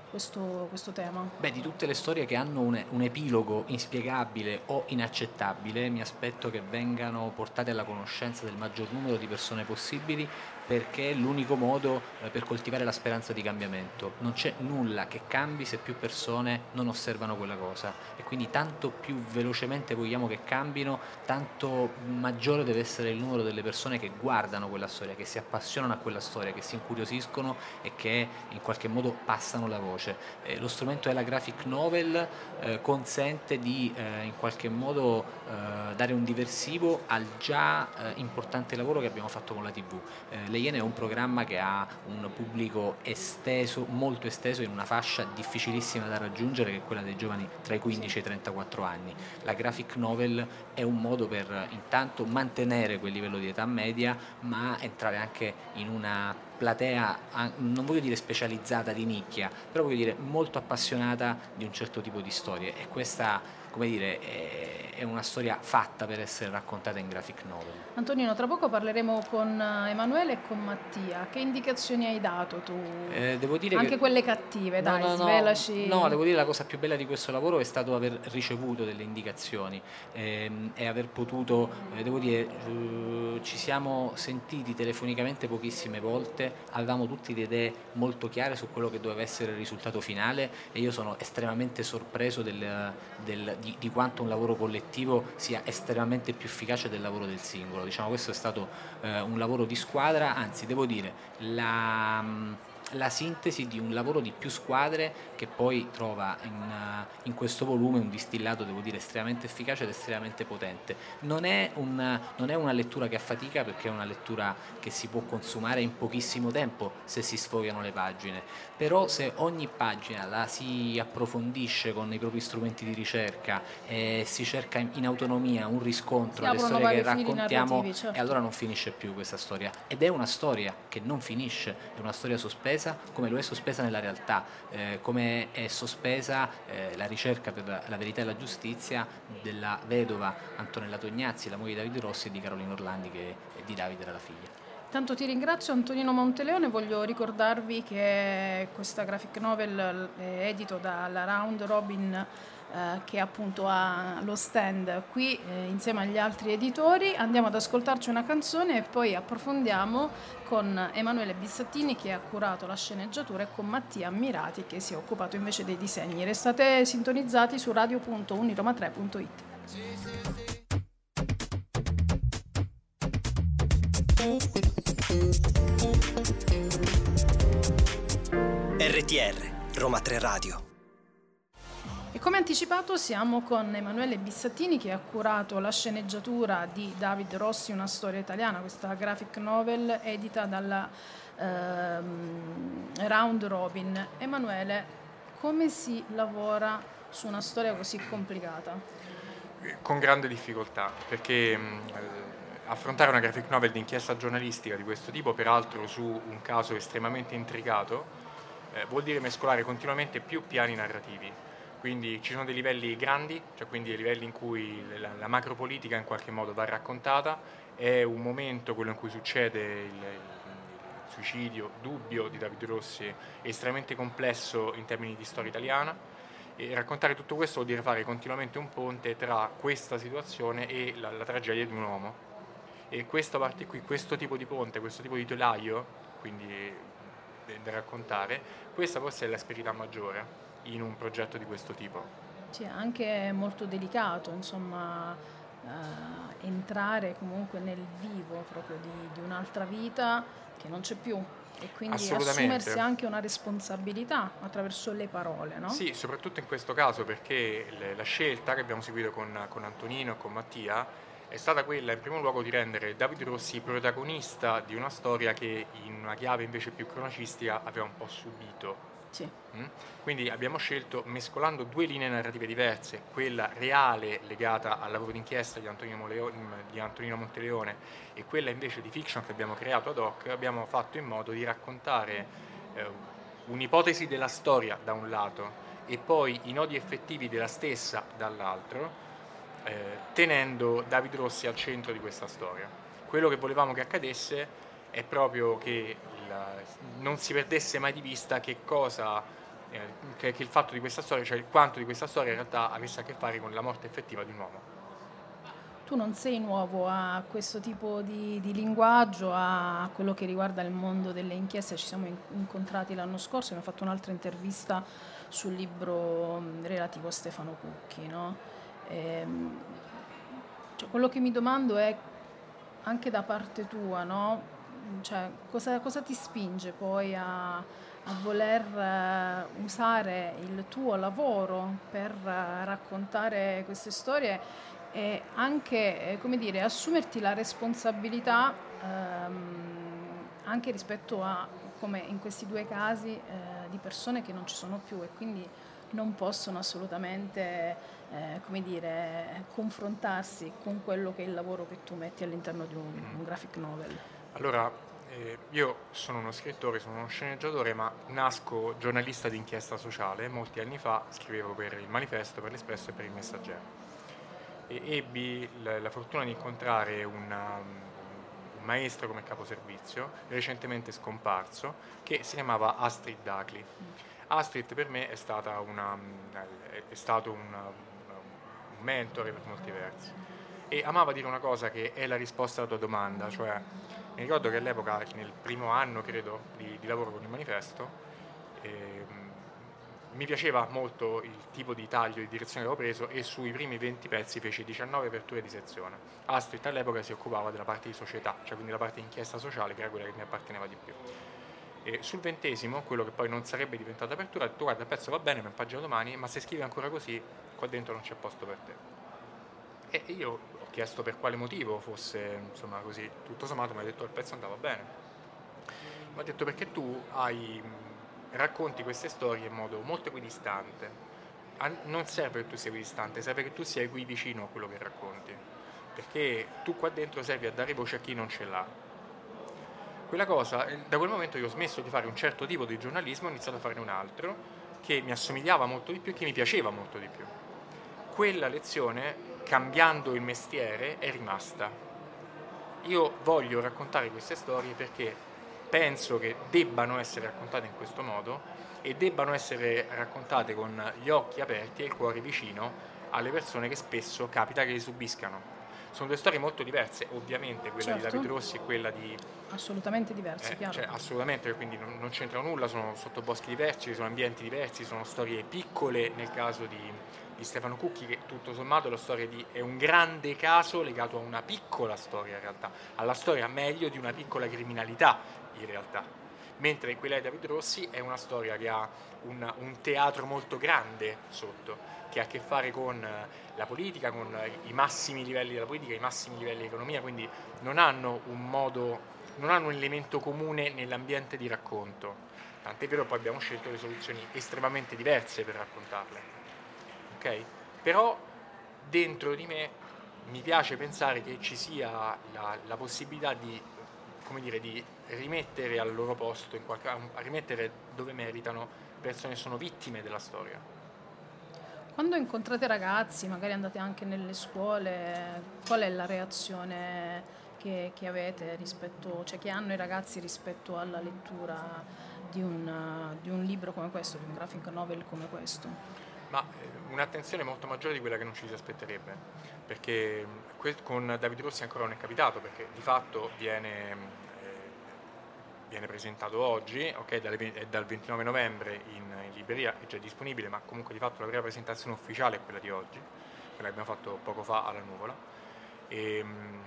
questo, questo tema? Beh, di tutte le storie che hanno un, un, epilogo inspiegabile o inaccettabile, mi aspetto che vengano portate alla conoscenza del maggior numero di persone possibili perché è l'unico modo eh, per coltivare la speranza di cambiamento. Non c'è nulla che cambi se più persone non osservano quella cosa e quindi tanto più velocemente vogliamo che cambino, tanto maggiore deve essere il numero delle persone che guardano quella storia, che si appassionano a quella storia, che si incuriosiscono e che in qualche modo passano la voce. Eh, lo strumento della graphic novel eh, consente di eh, in qualche modo eh, dare un diversivo al già eh, importante lavoro che abbiamo fatto con la TV. Le Iene è un programma che ha un pubblico esteso, molto esteso, in una fascia difficilissima da raggiungere che è quella dei giovani tra i 15 e i 34 anni. La graphic novel è un modo per intanto mantenere quel livello di età media ma entrare anche in una platea, non voglio dire specializzata di nicchia, però voglio dire molto appassionata di un certo tipo di storie e questa, come dire, è è una storia fatta per essere raccontata in graphic novel. Antonino, tra poco parleremo con eh, Emanuele e con Mattia. Che indicazioni hai dato tu? Eh, devo dire Anche che... quelle cattive, no, dai, no, svelaci. No, devo dire la cosa più bella di questo lavoro è stato aver ricevuto delle indicazioni ehm, e aver potuto, eh, devo dire, eh, ci siamo sentiti telefonicamente pochissime volte, avevamo tutte le idee molto chiare su quello che doveva essere il risultato finale e io sono estremamente sorpreso del, del, di, di quanto un lavoro collettivo sia estremamente più efficace del lavoro del singolo. Diciamo, questo è stato eh, un lavoro di squadra, anzi devo dire, la, la sintesi di un lavoro di più squadre che poi trova in, uh, in, questo volume un distillato, devo dire, estremamente efficace ed estremamente potente. Non è, un, non è, una lettura che affatica perché è una lettura che si può consumare in pochissimo tempo se si sfogano le pagine, però se ogni pagina la si approfondisce con i propri strumenti di ricerca e si cerca in, in autonomia un riscontro alle storie che raccontiamo, certo. e allora non finisce più questa storia. Ed è una storia che non finisce, è una storia sospesa sospesa come lo è sospesa nella realtà, eh, come è sospesa eh, la ricerca per la, verità e la giustizia della vedova Antonella Tognazzi, la moglie di Davide Rossi e di Carolina Orlandi che di Davide era la figlia. Tanto ti ringrazio Antonino Monteleone, voglio ricordarvi che questa graphic novel è edito dalla Round Robin eh, che appunto ha lo stand qui eh, insieme agli altri editori. Andiamo ad ascoltarci una canzone e poi approfondiamo con Emanuele Bissattini che ha curato la sceneggiatura e con Mattia Ammirati che si è occupato invece dei disegni. Restate sintonizzati su radio.uniroma3.it. RTR Roma 3 Radio e come anticipato siamo con Emanuele Bissattini che ha curato la sceneggiatura di David Rossi, una storia italiana, questa graphic novel edita dalla ehm, Round Robin. Emanuele, come si lavora su una storia così complicata? Con grande difficoltà, perché mh, affrontare una graphic novel di inchiesta giornalistica di questo tipo, peraltro su un caso estremamente intricato, eh, vuol dire mescolare continuamente più piani narrativi quindi ci sono dei livelli grandi, cioè quindi dei livelli in cui la, la macropolitica in qualche modo va raccontata, è un momento, quello in cui succede il, il, suicidio dubbio di Davide Rossi, estremamente complesso in termini di storia italiana. E raccontare tutto questo vuol dire fare continuamente un ponte tra questa situazione e la, la tragedia di un uomo. E questa parte qui, questo tipo di ponte, questo tipo di telaio, quindi da raccontare, questa forse è l'asperità maggiore in un progetto di questo tipo. Sì, anche molto delicato, insomma, eh, entrare comunque nel vivo proprio di, di un'altra vita che non c'è più e quindi assumersi anche una responsabilità attraverso le parole. No? Sì, soprattutto in questo caso perché le, la scelta che abbiamo seguito con, con Antonino e con Mattia è stata quella in primo luogo di rendere Davide Rossi protagonista di una storia che in una chiave invece più cronacistica aveva un po' subito. Sì. Mm? Quindi abbiamo scelto, mescolando due linee narrative diverse, quella reale legata al lavoro d'inchiesta di Antonino, Moleo- di Antonino Monteleone e quella invece di fiction che abbiamo creato ad hoc, abbiamo fatto in modo di raccontare eh, un'ipotesi della storia da un lato e poi i nodi effettivi della stessa dall'altro, eh, tenendo David Rossi al centro di questa storia. Quello che volevamo che accadesse è proprio che non si perdesse mai di vista che cosa, eh, che, che il fatto di questa storia, cioè quanto di questa storia in realtà avesse a che fare con la morte effettiva di un uomo tu non sei nuovo a questo tipo di, di, linguaggio, a quello che riguarda il mondo delle inchieste, ci siamo incontrati l'anno scorso, abbiamo fatto un'altra intervista sul libro relativo a Stefano Cucchi. No? E, ehm, cioè, quello che mi domando è anche da parte tua, no? Cioè, cosa, cosa, ti spinge poi a, a voler uh, usare il tuo lavoro per uh, raccontare queste storie e anche, eh, come dire, assumerti la responsabilità ehm, anche rispetto a, come in questi due casi, eh, di persone che non ci sono più e quindi non possono assolutamente, eh, come dire, confrontarsi con quello che è il lavoro che tu metti all'interno di un, un graphic novel. Allora, eh, io sono uno scrittore, sono uno sceneggiatore, ma nasco giornalista di inchiesta sociale. Molti anni fa scrivevo per il Manifesto, per l'Espresso e per il Messaggero e ebbi la, la fortuna di incontrare una, un maestro come caposervizio, recentemente scomparso, che si chiamava Astrid Dacli. Astrid per me è, stata una, è stato una, un mentore per molti versi e amava dire una cosa che è la risposta alla tua domanda, cioè mi ricordo che all'epoca, nel primo anno credo di, di lavoro con il manifesto, eh, mi piaceva molto il tipo di taglio di direzione che avevo preso e sui primi 20 pezzi feci 19 aperture di sezione. Astrid all'epoca si occupava della parte di società, cioè quindi la parte di inchiesta sociale che era quella che mi apparteneva di più. E sul ventesimo, quello che poi non sarebbe diventato apertura, ho detto guarda il pezzo va bene, mi pagino domani, ma se scrivi ancora così, qua dentro non c'è posto per te. E io chiesto per quale motivo fosse, insomma così, tutto sommato mi ha detto il pezzo andava bene. Mi ha detto perché tu hai racconti queste storie in modo molto equidistante. Non serve che tu sia equidistante, serve che tu sia qui vicino a quello che racconti, perché tu qua dentro servi a dare voce a chi non ce l'ha. Quella cosa, da quel momento io ho smesso di fare un certo tipo di giornalismo, ho iniziato a fare un altro che mi assomigliava molto di più e che mi piaceva molto di più. Quella lezione, cambiando il mestiere, è rimasta. Io voglio raccontare queste storie perché penso che debbano essere raccontate in questo modo e debbano essere raccontate con gli occhi aperti e il cuore vicino alle persone che spesso capita che li subiscano. Sono due storie molto diverse, ovviamente, quella certo. di David Rossi e quella di... Assolutamente diverse, eh, chiaro. Cioè, assolutamente, quindi non, non c'entrano nulla, sono sottoboschi diversi, sono ambienti diversi, sono storie piccole nel caso di, di Stefano Cucchi, che tutto sommato di, è un grande caso legato a una piccola storia in realtà, alla storia meglio di una piccola criminalità in realtà. Mentre quella di David Rossi è una storia che ha un, un teatro molto grande sotto, che ha a che fare con la politica, con i massimi livelli della politica, i massimi livelli dell'economia, quindi non hanno un modo, non hanno un elemento comune nell'ambiente di racconto. Tant'è vero poi abbiamo scelto delle soluzioni estremamente diverse per raccontarle. Okay? Però dentro di me mi piace pensare che ci sia la, la possibilità di, dire, di rimettere al loro posto, qualche, rimettere dove meritano persone che sono vittime della storia. Quando incontrate ragazzi, magari andate anche nelle scuole, qual è la reazione che, che avete rispetto, cioè che hanno i ragazzi rispetto alla lettura di un, di un libro come questo, di un graphic novel come questo? Ma eh, un'attenzione molto maggiore di quella che non ci si aspetterebbe, perché con Davide Rossi ancora non è capitato, perché di fatto viene viene presentato oggi, okay, è dal 29 novembre in, in, libreria, è già disponibile, ma comunque di fatto la prima presentazione ufficiale è quella di oggi, quella che abbiamo fatto poco fa alla Nuvola. E, ehm,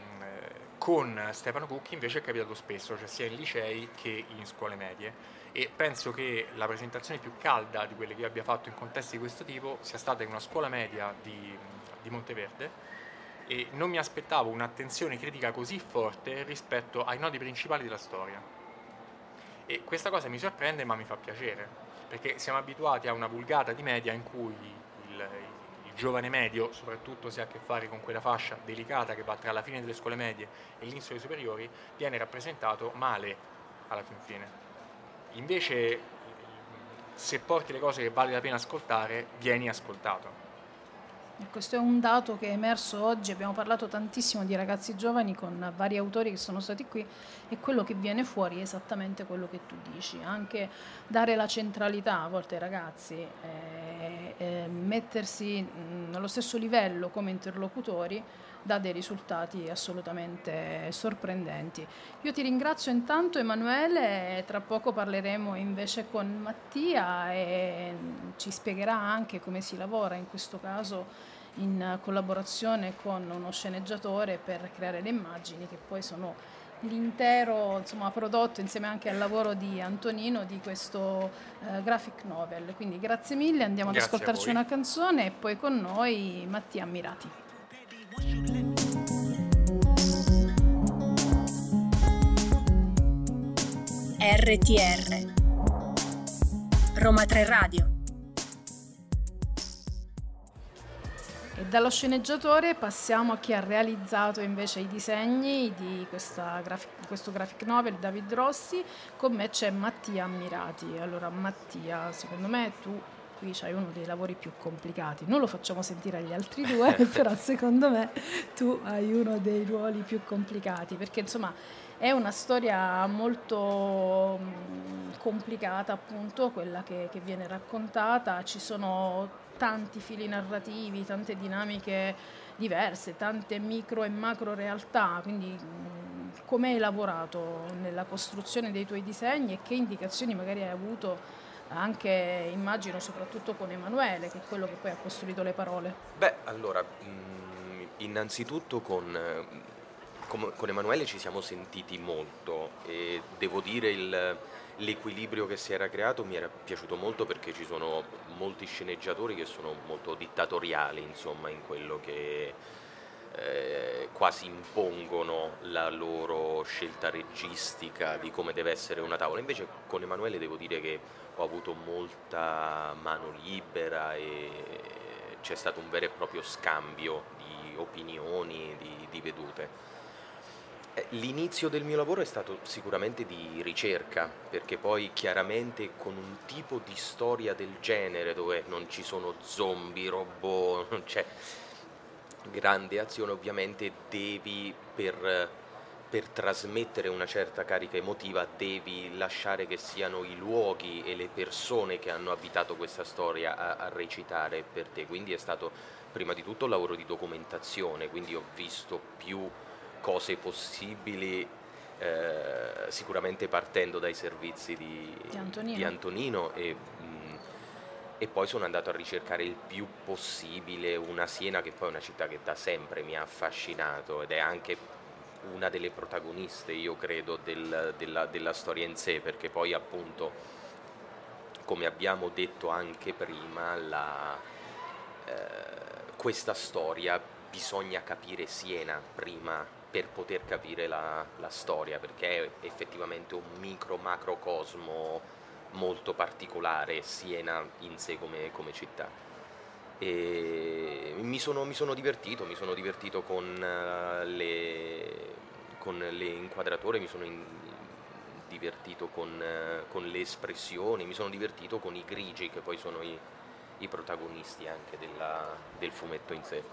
con Stefano Cucchi invece è capitato spesso, cioè sia in licei che in scuole medie e penso che la presentazione più calda di quelle che io abbia fatto in contesti di questo tipo sia stata in una scuola media di, di Monteverde e non mi aspettavo un'attenzione critica così forte rispetto ai nodi principali della storia. E questa cosa mi sorprende ma mi fa piacere, perché siamo abituati a una vulgata di media in cui il, il giovane medio, soprattutto se ha a che fare con quella fascia delicata che va tra la fine delle scuole medie e l'inizio delle superiori, viene rappresentato male alla fin fine. Invece, se porti le cose che vale la pena ascoltare, vieni ascoltato. E questo è un dato che è emerso oggi, abbiamo parlato tantissimo di ragazzi giovani con vari autori che sono stati qui e quello che viene fuori è esattamente quello che tu dici, anche dare la centralità a volte ai ragazzi, eh, eh, mettersi mh, allo stesso livello come interlocutori dà dei risultati assolutamente sorprendenti. Io ti ringrazio intanto Emanuele, tra poco parleremo invece con Mattia e ci spiegherà anche come si lavora in questo caso in collaborazione con uno sceneggiatore per creare le immagini che poi sono l'intero insomma, prodotto insieme anche al lavoro di Antonino di questo uh, graphic novel. Quindi grazie mille, andiamo Grazie ad ascoltarci una canzone e poi con noi Mattia Ammirati. RTR Roma 3 Radio E dallo sceneggiatore passiamo a chi ha realizzato invece i disegni di graphic, questo graphic novel, David Rossi. Con me c'è Mattia Ammirati. Allora Mattia, secondo me tu qui c'hai uno dei lavori più complicati. Non lo facciamo sentire agli altri due, però secondo me tu hai uno dei ruoli più complicati, perché insomma è una storia molto complicata, appunto, quella che, che viene raccontata. Ci sono tanti fili narrativi, tante dinamiche diverse, tante micro e macro realtà, quindi come hai lavorato nella costruzione dei tuoi disegni e che indicazioni magari hai avuto anche immagino soprattutto con Emanuele, che è quello che poi ha costruito le parole. Beh, allora, innanzitutto con, con Emanuele ci siamo sentiti molto e devo dire il, l'equilibrio che si era creato mi era piaciuto molto perché ci sono molti sceneggiatori che sono molto dittatoriali, insomma, in quello che eh, quasi impongono la loro scelta registica di come deve essere una tavola. Invece con Emanuele devo dire che ho avuto molta mano libera e c'è stato un vero e proprio scambio di opinioni, di, di vedute. Eh, l'inizio del mio lavoro è stato sicuramente di ricerca, perché poi chiaramente con un tipo di storia del genere dove non ci sono zombie, robot, non c'è grande azione, ovviamente devi per, per trasmettere una certa carica emotiva, devi lasciare che siano i luoghi e le persone che hanno abitato questa storia a, a recitare per te. Quindi è stato prima di tutto un lavoro di documentazione, quindi ho visto più cose possibili, eh, sicuramente partendo dai servizi di, di Antonino, di Antonino e, mh, e, poi sono andato a ricercare il più possibile una Siena che poi è una città che da sempre mi ha affascinato ed è anche una delle protagoniste, io credo, del, della, della storia in sé, perché poi appunto, come abbiamo detto anche prima, la, eh, questa storia bisogna capire Siena prima per poter capire la, la storia, perché è effettivamente un micro macrocosmo molto particolare, Siena in sé come, come città. E mi sono, mi sono, divertito, mi sono divertito con, uh, le, con le, inquadrature, mi sono in, divertito con, uh, con, le espressioni, mi sono divertito con i grigi che poi sono i, i protagonisti anche della, del fumetto in sé.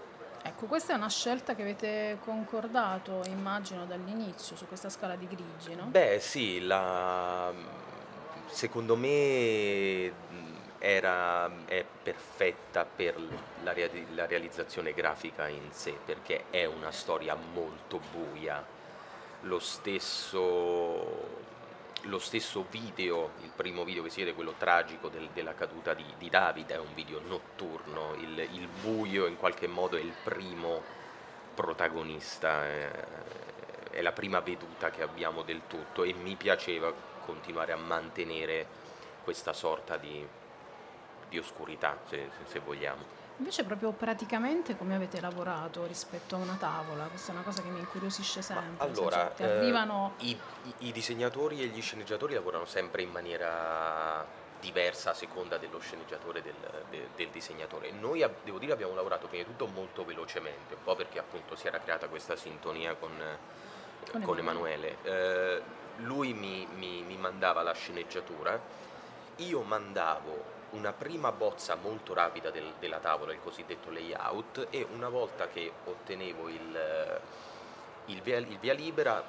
Ecco, questa è una scelta che avete concordato, immagino, dall'inizio su questa scala di grigi, no? Beh, sì, la... secondo me era, è perfetta per la, la realizzazione grafica in sé, perché è una storia molto buia. Lo stesso lo stesso video, il primo video che si vede, quello tragico del, della caduta di, di, Davide, è un video notturno, il, il, buio in qualche modo è il primo protagonista, eh, è la prima veduta che abbiamo del tutto e mi piaceva continuare a mantenere questa sorta di, di oscurità, se, se vogliamo. Invece proprio praticamente come avete lavorato rispetto a una tavola? Questa è una cosa che mi incuriosisce sempre. Allora, cioè, arrivano... eh, i, i- i disegnatori e gli sceneggiatori lavorano sempre in maniera diversa a seconda dello sceneggiatore e del, de- del disegnatore. Noi, devo dire, abbiamo lavorato prima di tutto molto velocemente, un po' perché appunto si era creata questa sintonia con, Con con Emanuele. Eh, lui mi, mi- mi mandava la sceneggiatura, io mandavo una prima bozza molto rapida del- della tavola, il cosiddetto layout, e una volta che ottenevo il, eh, il via, il via libera,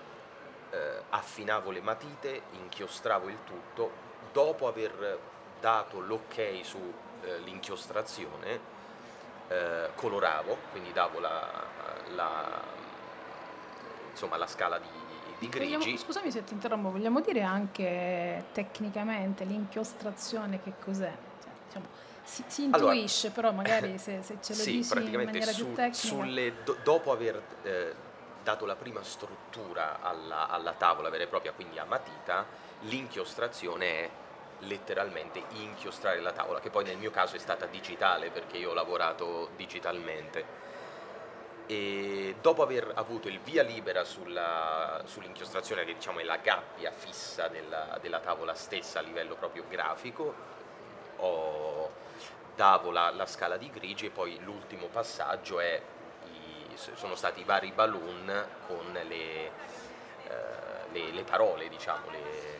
eh, affinavo le matite, inchiostravo il tutto, dopo aver dato l'ok sull'inchiostrazione, eh, coloravo, quindi davo la, la- insomma, la scala di. Vogliamo- scusami se ti interrompo, vogliamo dire anche tecnicamente l'inchiostrazione che cos'è? Diciamo, si, si Allora, intuisce, però magari se, se ce lo sì, dici in maniera su- più tecnica. sulle- do- dopo aver eh, dato la prima struttura alla, alla tavola vera e propria, quindi a matita, l'inchiostrazione è letteralmente inchiostrare la tavola, che poi nel mio caso è stata digitale perché io ho lavorato digitalmente. E dopo aver avuto il via libera sulla- sull'inchiostrazione, che diciamo è la gabbia fissa della, della tavola stessa a livello proprio grafico, ho- davo la, la scala di grigi e poi l'ultimo passaggio è i- sono stati i vari balloon con le, eh, le- le parole, diciamo, le,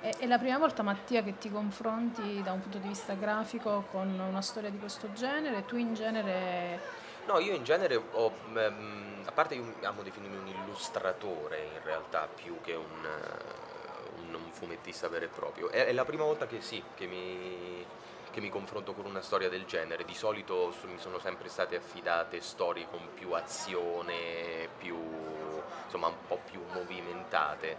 È, la prima volta, Mattia, che ti confronti da un punto di vista grafico con una storia di questo genere. Tu in genere No, io in genere ho, ehm, a parte io amo definirmi un illustratore in realtà più che un, un- fumettista vero e proprio. È, è la prima volta che sì, che mi, che mi confronto con una storia del genere. Di solito su- mi sono sempre state affidate storie con più azione, più, insomma un po' più movimentate.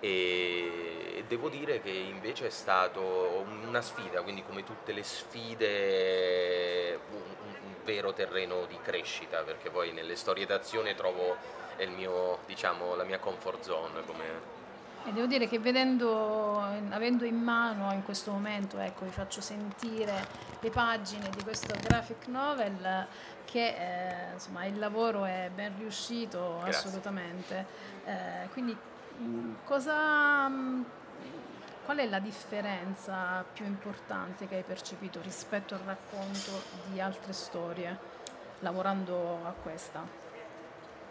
E e devo dire che invece è stato una sfida, quindi come tutte le sfide un, un- un vero terreno di crescita, perché poi nelle storie d'azione trovo il mio, diciamo, la mia comfort zone. Come... E devo dire che vedendo, avendo in mano in questo momento, ecco, vi faccio sentire le pagine di questo graphic novel che eh, insomma il lavoro è ben riuscito Grazie. assolutamente. Eh, quindi mh, cosa, mh, qual è la differenza più importante che hai percepito rispetto al racconto di altre storie lavorando a questa?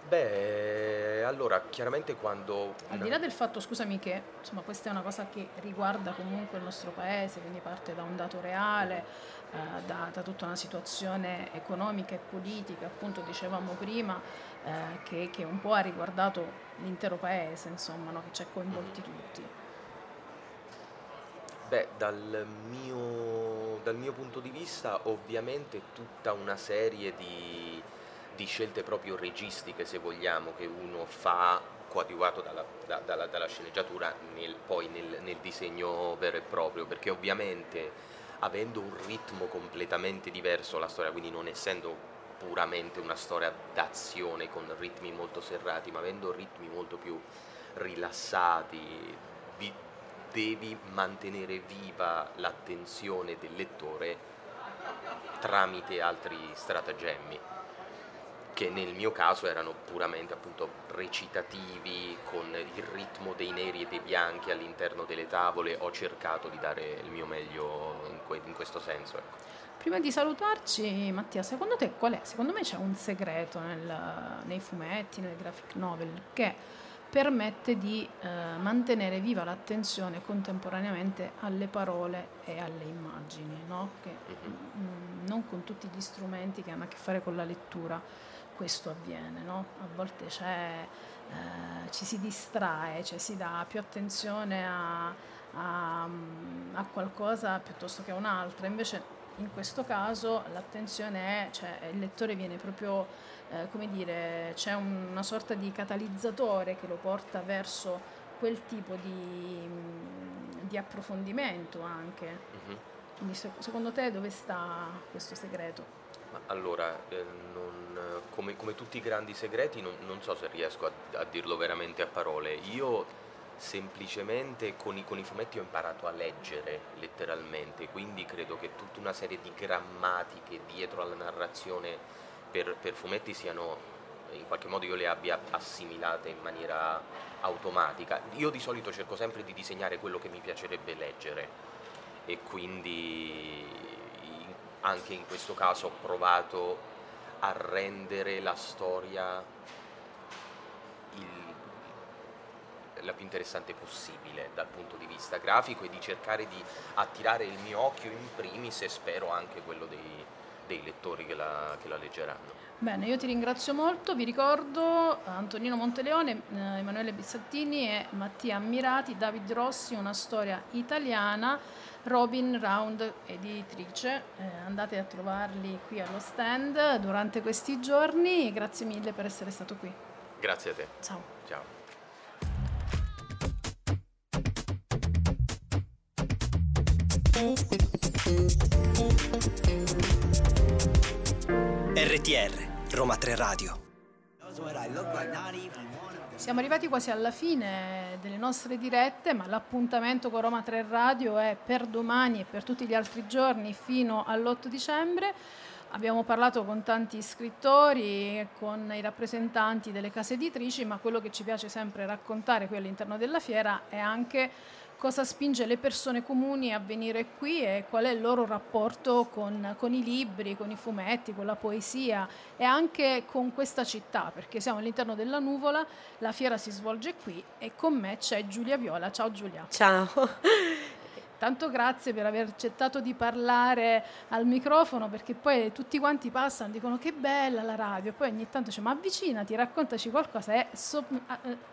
Beh, allora, chiaramente quando... Al di là del fatto, scusami, che insomma, questa è una cosa che riguarda comunque il nostro paese, quindi parte da un dato reale, eh, da, da tutta una situazione economica e politica, appunto dicevamo prima, eh, che, che un po' ha riguardato l'intero paese, insomma, no? che ci ha coinvolti tutti. Beh, dal mio, dal mio punto di vista ovviamente tutta una serie di, di scelte proprio registiche, se vogliamo, che uno fa coadiuvato dalla, da- dalla- dalla sceneggiatura nel- poi nel, nel disegno vero e proprio, perché ovviamente avendo un ritmo completamente diverso la storia, quindi non essendo puramente una storia d'azione con ritmi molto serrati, ma avendo ritmi molto più rilassati, vi- devi mantenere viva l'attenzione del lettore tramite altri stratagemmi che nel mio caso erano puramente appunto recitativi con il ritmo dei neri e dei bianchi all'interno delle tavole ho cercato di dare il mio meglio in, que- in questo senso ecco. Prima di salutarci, Mattia, secondo te qual è? Secondo me c'è un segreto nel- nei fumetti, nel graphic novel, che permette di eh, mantenere viva l'attenzione contemporaneamente alle parole e alle immagini, no? Che, mm, non con tutti gli strumenti che hanno a che fare con la lettura questo avviene, no? A volte c'è, eh, ci si distrae, cioè si dà più attenzione a, a, a qualcosa piuttosto che a un'altra, invece in questo caso l'attenzione è, cioè il lettore viene proprio, eh, come dire, c'è un- una sorta di catalizzatore che lo porta verso quel tipo di, di approfondimento anche. Mhm. Quindi se- secondo te dove sta questo segreto? Allora, eh, non- come, come tutti i grandi segreti, non, non so se riesco a, a dirlo veramente a parole. Io semplicemente con i, con i, fumetti ho imparato a leggere letteralmente, quindi credo che tutta una serie di grammatiche dietro alla narrazione per, per fumetti siano in qualche modo io le abbia assimilate in maniera automatica. Io di solito cerco sempre di disegnare quello che mi piacerebbe leggere e quindi anche in questo caso ho provato a rendere la storia il, la più interessante possibile dal punto di vista grafico e di cercare di attirare il mio occhio in primis e spero anche quello dei, dei lettori che la, che la leggeranno. Bene, io ti ringrazio molto, vi ricordo Antonino Monteleone, eh, Emanuele Bizzattini e Mattia Ammirati, David Rossi, una storia italiana, Robin Round editrice, eh, andate a trovarli qui allo stand durante questi giorni, grazie mille per essere stato qui. Grazie a te. Ciao. Ciao. RTR Roma 3 Radio. Siamo arrivati quasi alla fine delle nostre dirette, ma l'appuntamento con Roma 3 Radio è per domani e per tutti gli altri giorni fino all'8 dicembre. Abbiamo parlato con tanti scrittori, con i rappresentanti delle case editrici, ma quello che ci piace sempre raccontare qui all'interno della fiera è anche cosa spinge le persone comuni a venire qui e qual è il loro rapporto con, con, i libri, con i fumetti, con la poesia e anche con questa città, perché siamo all'interno della nuvola, la fiera si svolge qui e con me c'è Giulia Viola. Ciao Giulia. Ciao. Tanto grazie per aver accettato di parlare al microfono perché poi tutti quanti passano e dicono che bella la radio, poi ogni tanto dice ma avvicinati, raccontaci qualcosa e so,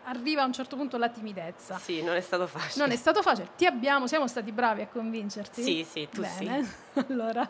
arriva a un certo punto la timidezza. Sì, non è stato facile. Non è stato facile, ti abbiamo, siamo stati bravi a convincerti? Sì, sì, tu Bene. sì. allora,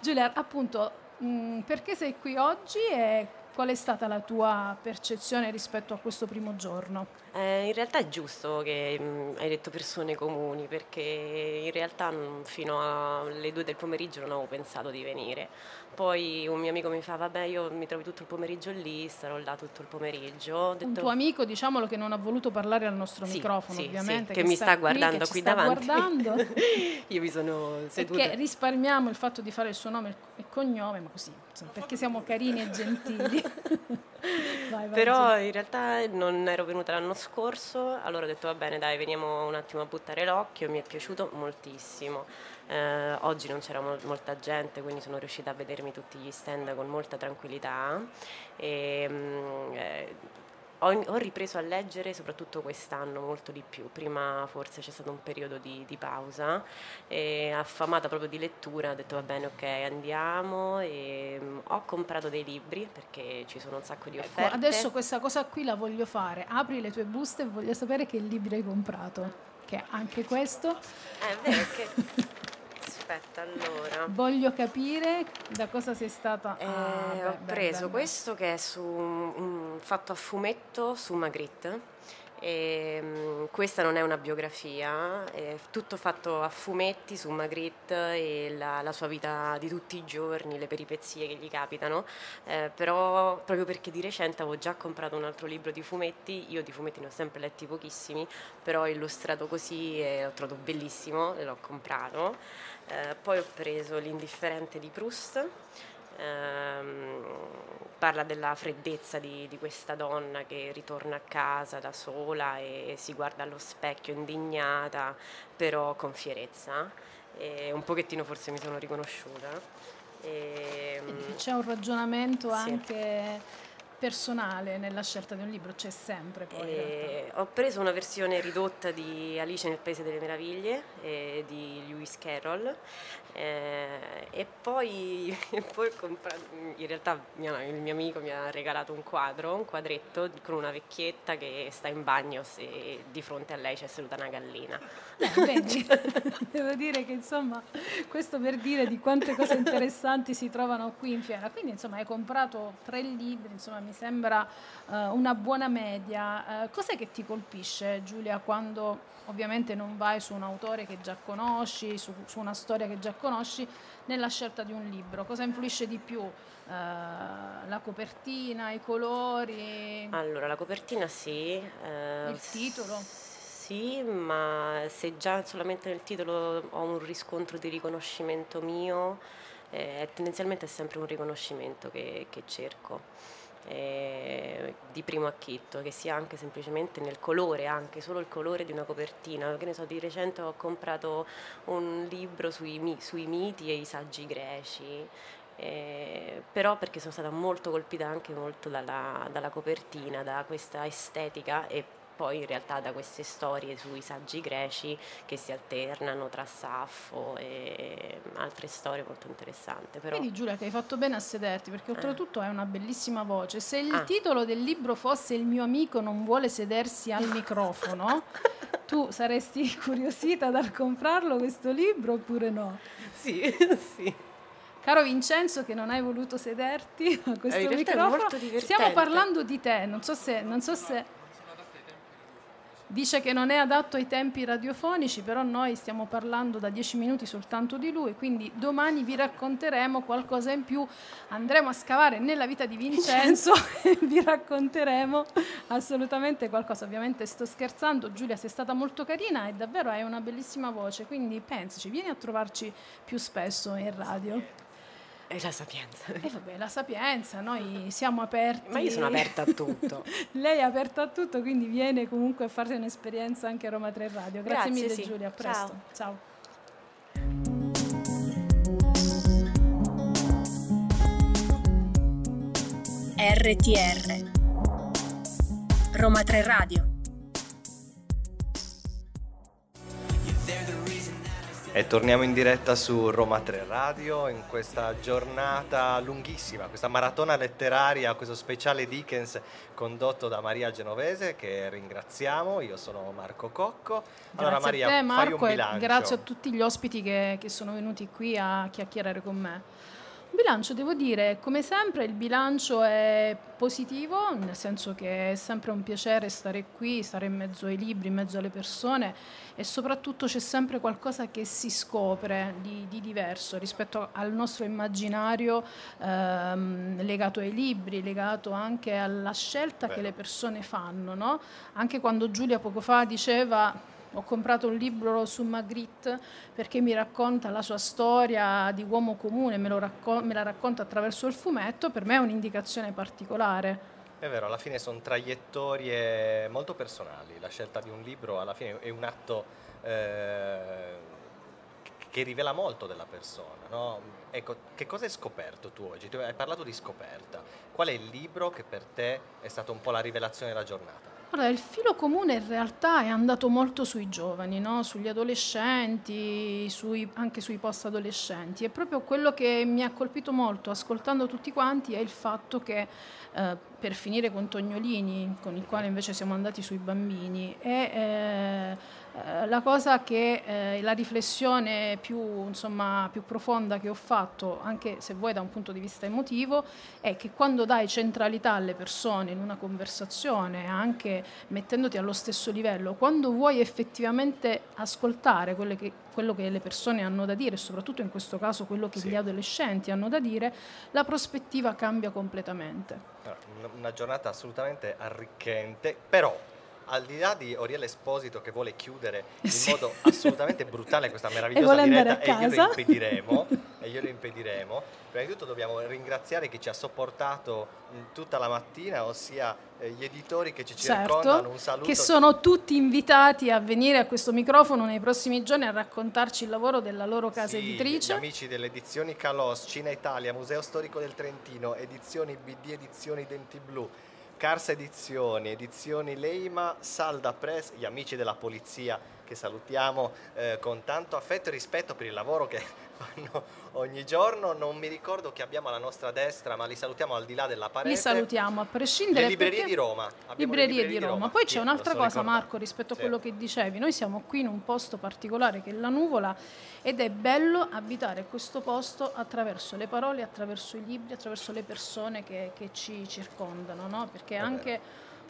Giulia, appunto, mh, perché sei qui oggi e qual è stata la tua percezione rispetto a questo primo giorno? Eh, in realtà è giusto che mh, mm, hai detto persone comuni perché in realtà mh, mm, fino alle due del pomeriggio non avevo pensato di venire. Poi un mio amico mi fa vabbè io mi trovo tutto il pomeriggio lì, starò là tutto il pomeriggio. Detto, un tuo amico diciamolo che non ha voluto parlare al nostro sì, microfono sì, ovviamente. Sì, che, che mi sta, guardando qui, qui davanti. Guardando. io mi sono seduta. Perché risparmiamo il fatto di fare il suo nome e cognome, ma così, perché siamo carini e gentili. vai, vai, Però in realtà non ero venuta l'anno scorso, allora ho detto va bene dai veniamo un attimo a buttare l'occhio, mi è piaciuto moltissimo. Eh, oggi non c'era mol- molta gente, quindi sono riuscita a vedermi tutti gli stand con molta tranquillità. E, mh, mm, eh, ho, ho, ripreso a leggere soprattutto quest'anno molto di più, prima forse c'è stato un periodo di, di pausa e affamata proprio di lettura ho detto va bene ok andiamo. E um, ho comprato dei libri perché ci sono un sacco di ecco, offerte. Ecco, adesso questa cosa qui la voglio fare, apri le tue buste e voglio sapere che libri hai comprato, che anche questo... È vero che... Aspetta, allora. Voglio capire da cosa sei stata. Eh, ah, beh, ho preso beh, questo che è su, um, fatto a fumetto su Magritte. E, um, questa non è una biografia, è tutto fatto a fumetti su Magritte e la, la, sua vita di tutti i giorni, le peripezie che gli capitano. Eh, però, proprio perché di recente avevo già comprato un altro libro di fumetti, io di fumetti ne ho sempre letti pochissimi, però illustrato così e l'ho trovato bellissimo e l'ho comprato. Eh, poi ho preso L'indifferente di Proust, ehm, parla della freddezza di, di, questa donna che ritorna a casa da sola e si guarda allo specchio indignata, però con fierezza. E un pochettino forse mi sono riconosciuta. E, C'è un ragionamento sì. anche personale nella scelta di un libro, c'è sempre poi. ho preso una versione ridotta di Alice nel Paese delle Meraviglie eh, di Lewis Carroll eh, e poi, poi comprato, in realtà mio, il mio amico mi ha regalato un quadro, un quadretto con una vecchietta che sta in bagno e di fronte a lei c'è seduta una gallina. Eh, devo dire che insomma questo per dire di quante cose interessanti si trovano qui in fiera. Quindi insomma hai comprato tre libri, insomma mi sembra uh, una buona media. Uh, cos'è che ti colpisce Giulia quando ovviamente non vai su un autore che già conosci, su, su una storia che già conosci, nella scelta di un libro? Cosa influisce di più? Uh, la copertina, i colori? Allora, la copertina sì. Il titolo? Sì, ma se già solamente nel titolo ho un riscontro di riconoscimento mio, eh, tendenzialmente è sempre un riconoscimento che, che cerco. Eh, di primo acchitto, che sia anche semplicemente nel colore, anche solo il colore di una copertina. Che ne so, di recente ho comprato un libro sui, sui miti e i saggi greci eh, però perché sono stata molto colpita anche molto dalla, dalla copertina, da questa estetica e poi in realtà da queste storie sui saggi greci che si alternano tra Saffo e altre storie molto interessanti. Però... Vedi Giulia che hai fatto bene a sederti perché oltretutto eh. hai una bellissima voce. Se il Ah. titolo del libro fosse Il mio amico non vuole sedersi al microfono, tu saresti curiosita dal comprarlo questo libro oppure no? Sì, sì. Caro Vincenzo che non hai voluto sederti a questo Eh, è microfono, stiamo parlando di te, non so se... Non so se Dice che non è adatto ai tempi radiofonici, però noi stiamo parlando da dieci minuti soltanto di lui, quindi domani vi racconteremo qualcosa in più, andremo a scavare nella vita di Vincenzo e vi racconteremo assolutamente qualcosa. Ovviamente sto scherzando, Giulia sei stata molto carina e davvero hai una bellissima voce, quindi pensaci, vieni a trovarci più spesso in radio. E la sapienza. E vabbè, la sapienza, noi siamo aperti. Ma io sono aperta a tutto. Lei è aperta a tutto, quindi viene comunque a farsi un'esperienza anche a Roma 3 Radio. Grazie, Grazie, mille sì. Giulia, a presto. Ciao. RTR Roma 3 Radio E torniamo in diretta su Roma 3 Radio in questa giornata lunghissima, questa maratona letteraria, questo speciale Dickens condotto da Maria Genovese che ringraziamo, io sono Marco Cocco. Allora Grazie Maria, a te fai un Marco bilancio. grazie a tutti gli ospiti che, che sono venuti qui a chiacchierare con me. Bilancio, devo dire, come sempre il bilancio è positivo, nel senso che è sempre un piacere stare qui, stare in mezzo ai libri, in mezzo alle persone e soprattutto c'è sempre qualcosa che si scopre di, di diverso rispetto al nostro immaginario ehm, legato ai libri, legato anche alla scelta che Vero. le persone fanno. no? Anche quando Giulia poco fa diceva ho comprato un libro su Magritte perché mi racconta la sua storia di uomo comune, me, lo racco- me la racconta attraverso il fumetto, per me è un'indicazione particolare. È vero, alla fine sono traiettorie molto personali, la scelta di un libro alla fine è un atto eh, che rivela molto della persona. no? Ecco, che cosa hai scoperto tu oggi? Tu hai parlato di scoperta. Qual è il libro che per te è stato un po' la rivelazione della giornata? Allora, il filo comune in realtà è andato molto sui giovani, no? sugli adolescenti, sui- anche sui post-adolescenti. E proprio quello che mi ha colpito molto ascoltando tutti quanti è il fatto che, eh, per finire con Tognolini, con il quale invece siamo andati sui bambini, è eh, la cosa che eh, la riflessione più, insomma, più profonda che ho fatto, anche se vuoi da un punto di vista emotivo, è che quando dai centralità alle persone in una conversazione, anche mettendoti allo stesso livello, quando vuoi effettivamente ascoltare che- quello che le persone hanno da dire, soprattutto in questo caso quello che gli adolescenti hanno da dire, la prospettiva cambia completamente. Una giornata assolutamente arricchente, però al di là di Oriele Esposito che vuole chiudere in Sì. modo assolutamente brutale questa E meravigliosa andare diretta e glielo impediremo, e glielo impediremo, prima di tutto dobbiamo ringraziare chi ci ha sopportato mh, tutta la mattina, ossia eh, gli editori che ci circondano, Certo, un saluto. che sono tutti invitati a venire a questo microfono nei prossimi giorni a raccontarci il lavoro della loro casa Sì, editrice. Gli amici delle edizioni Calos, Cina Italia, Museo Storico del Trentino, edizioni BD, edizioni Denti Blu, Cars Edizioni, edizioni Leima, Salda Press, gli amici della polizia che salutiamo eh, con tanto affetto e rispetto per il lavoro che fanno ogni giorno. Non mi ricordo che abbiamo alla nostra destra, ma li salutiamo al di là della parete. Li salutiamo a prescindere. Le librerie di Roma. Le Librerie di Roma. Poi Sì, c'è un'altra cosa, ricordando. Marco, rispetto a Sì. quello che dicevi. Noi siamo qui in un posto particolare che è la nuvola ed è bello abitare questo posto attraverso le parole, attraverso i libri, attraverso le persone che, che ci circondano, no? perché è anche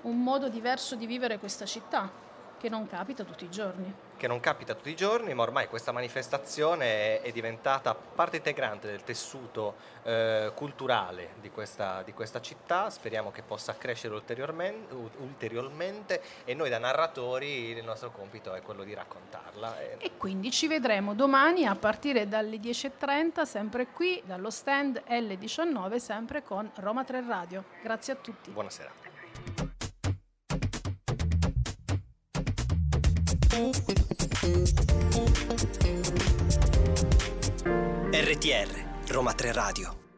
un modo diverso di vivere questa città. Che non capita tutti i giorni che non capita tutti i giorni, ma ormai questa manifestazione è, diventata parte integrante del tessuto eh, culturale di questa, di questa, città. Speriamo che possa crescere ulteriormente, ulteriormente, e noi da narratori il nostro compito è quello di raccontarla. E, e quindi ci vedremo domani a partire dalle 10.30, sempre qui, dallo stand L19, sempre con Roma 3 Radio. Grazie a tutti. Buonasera. RTR Roma 3 Radio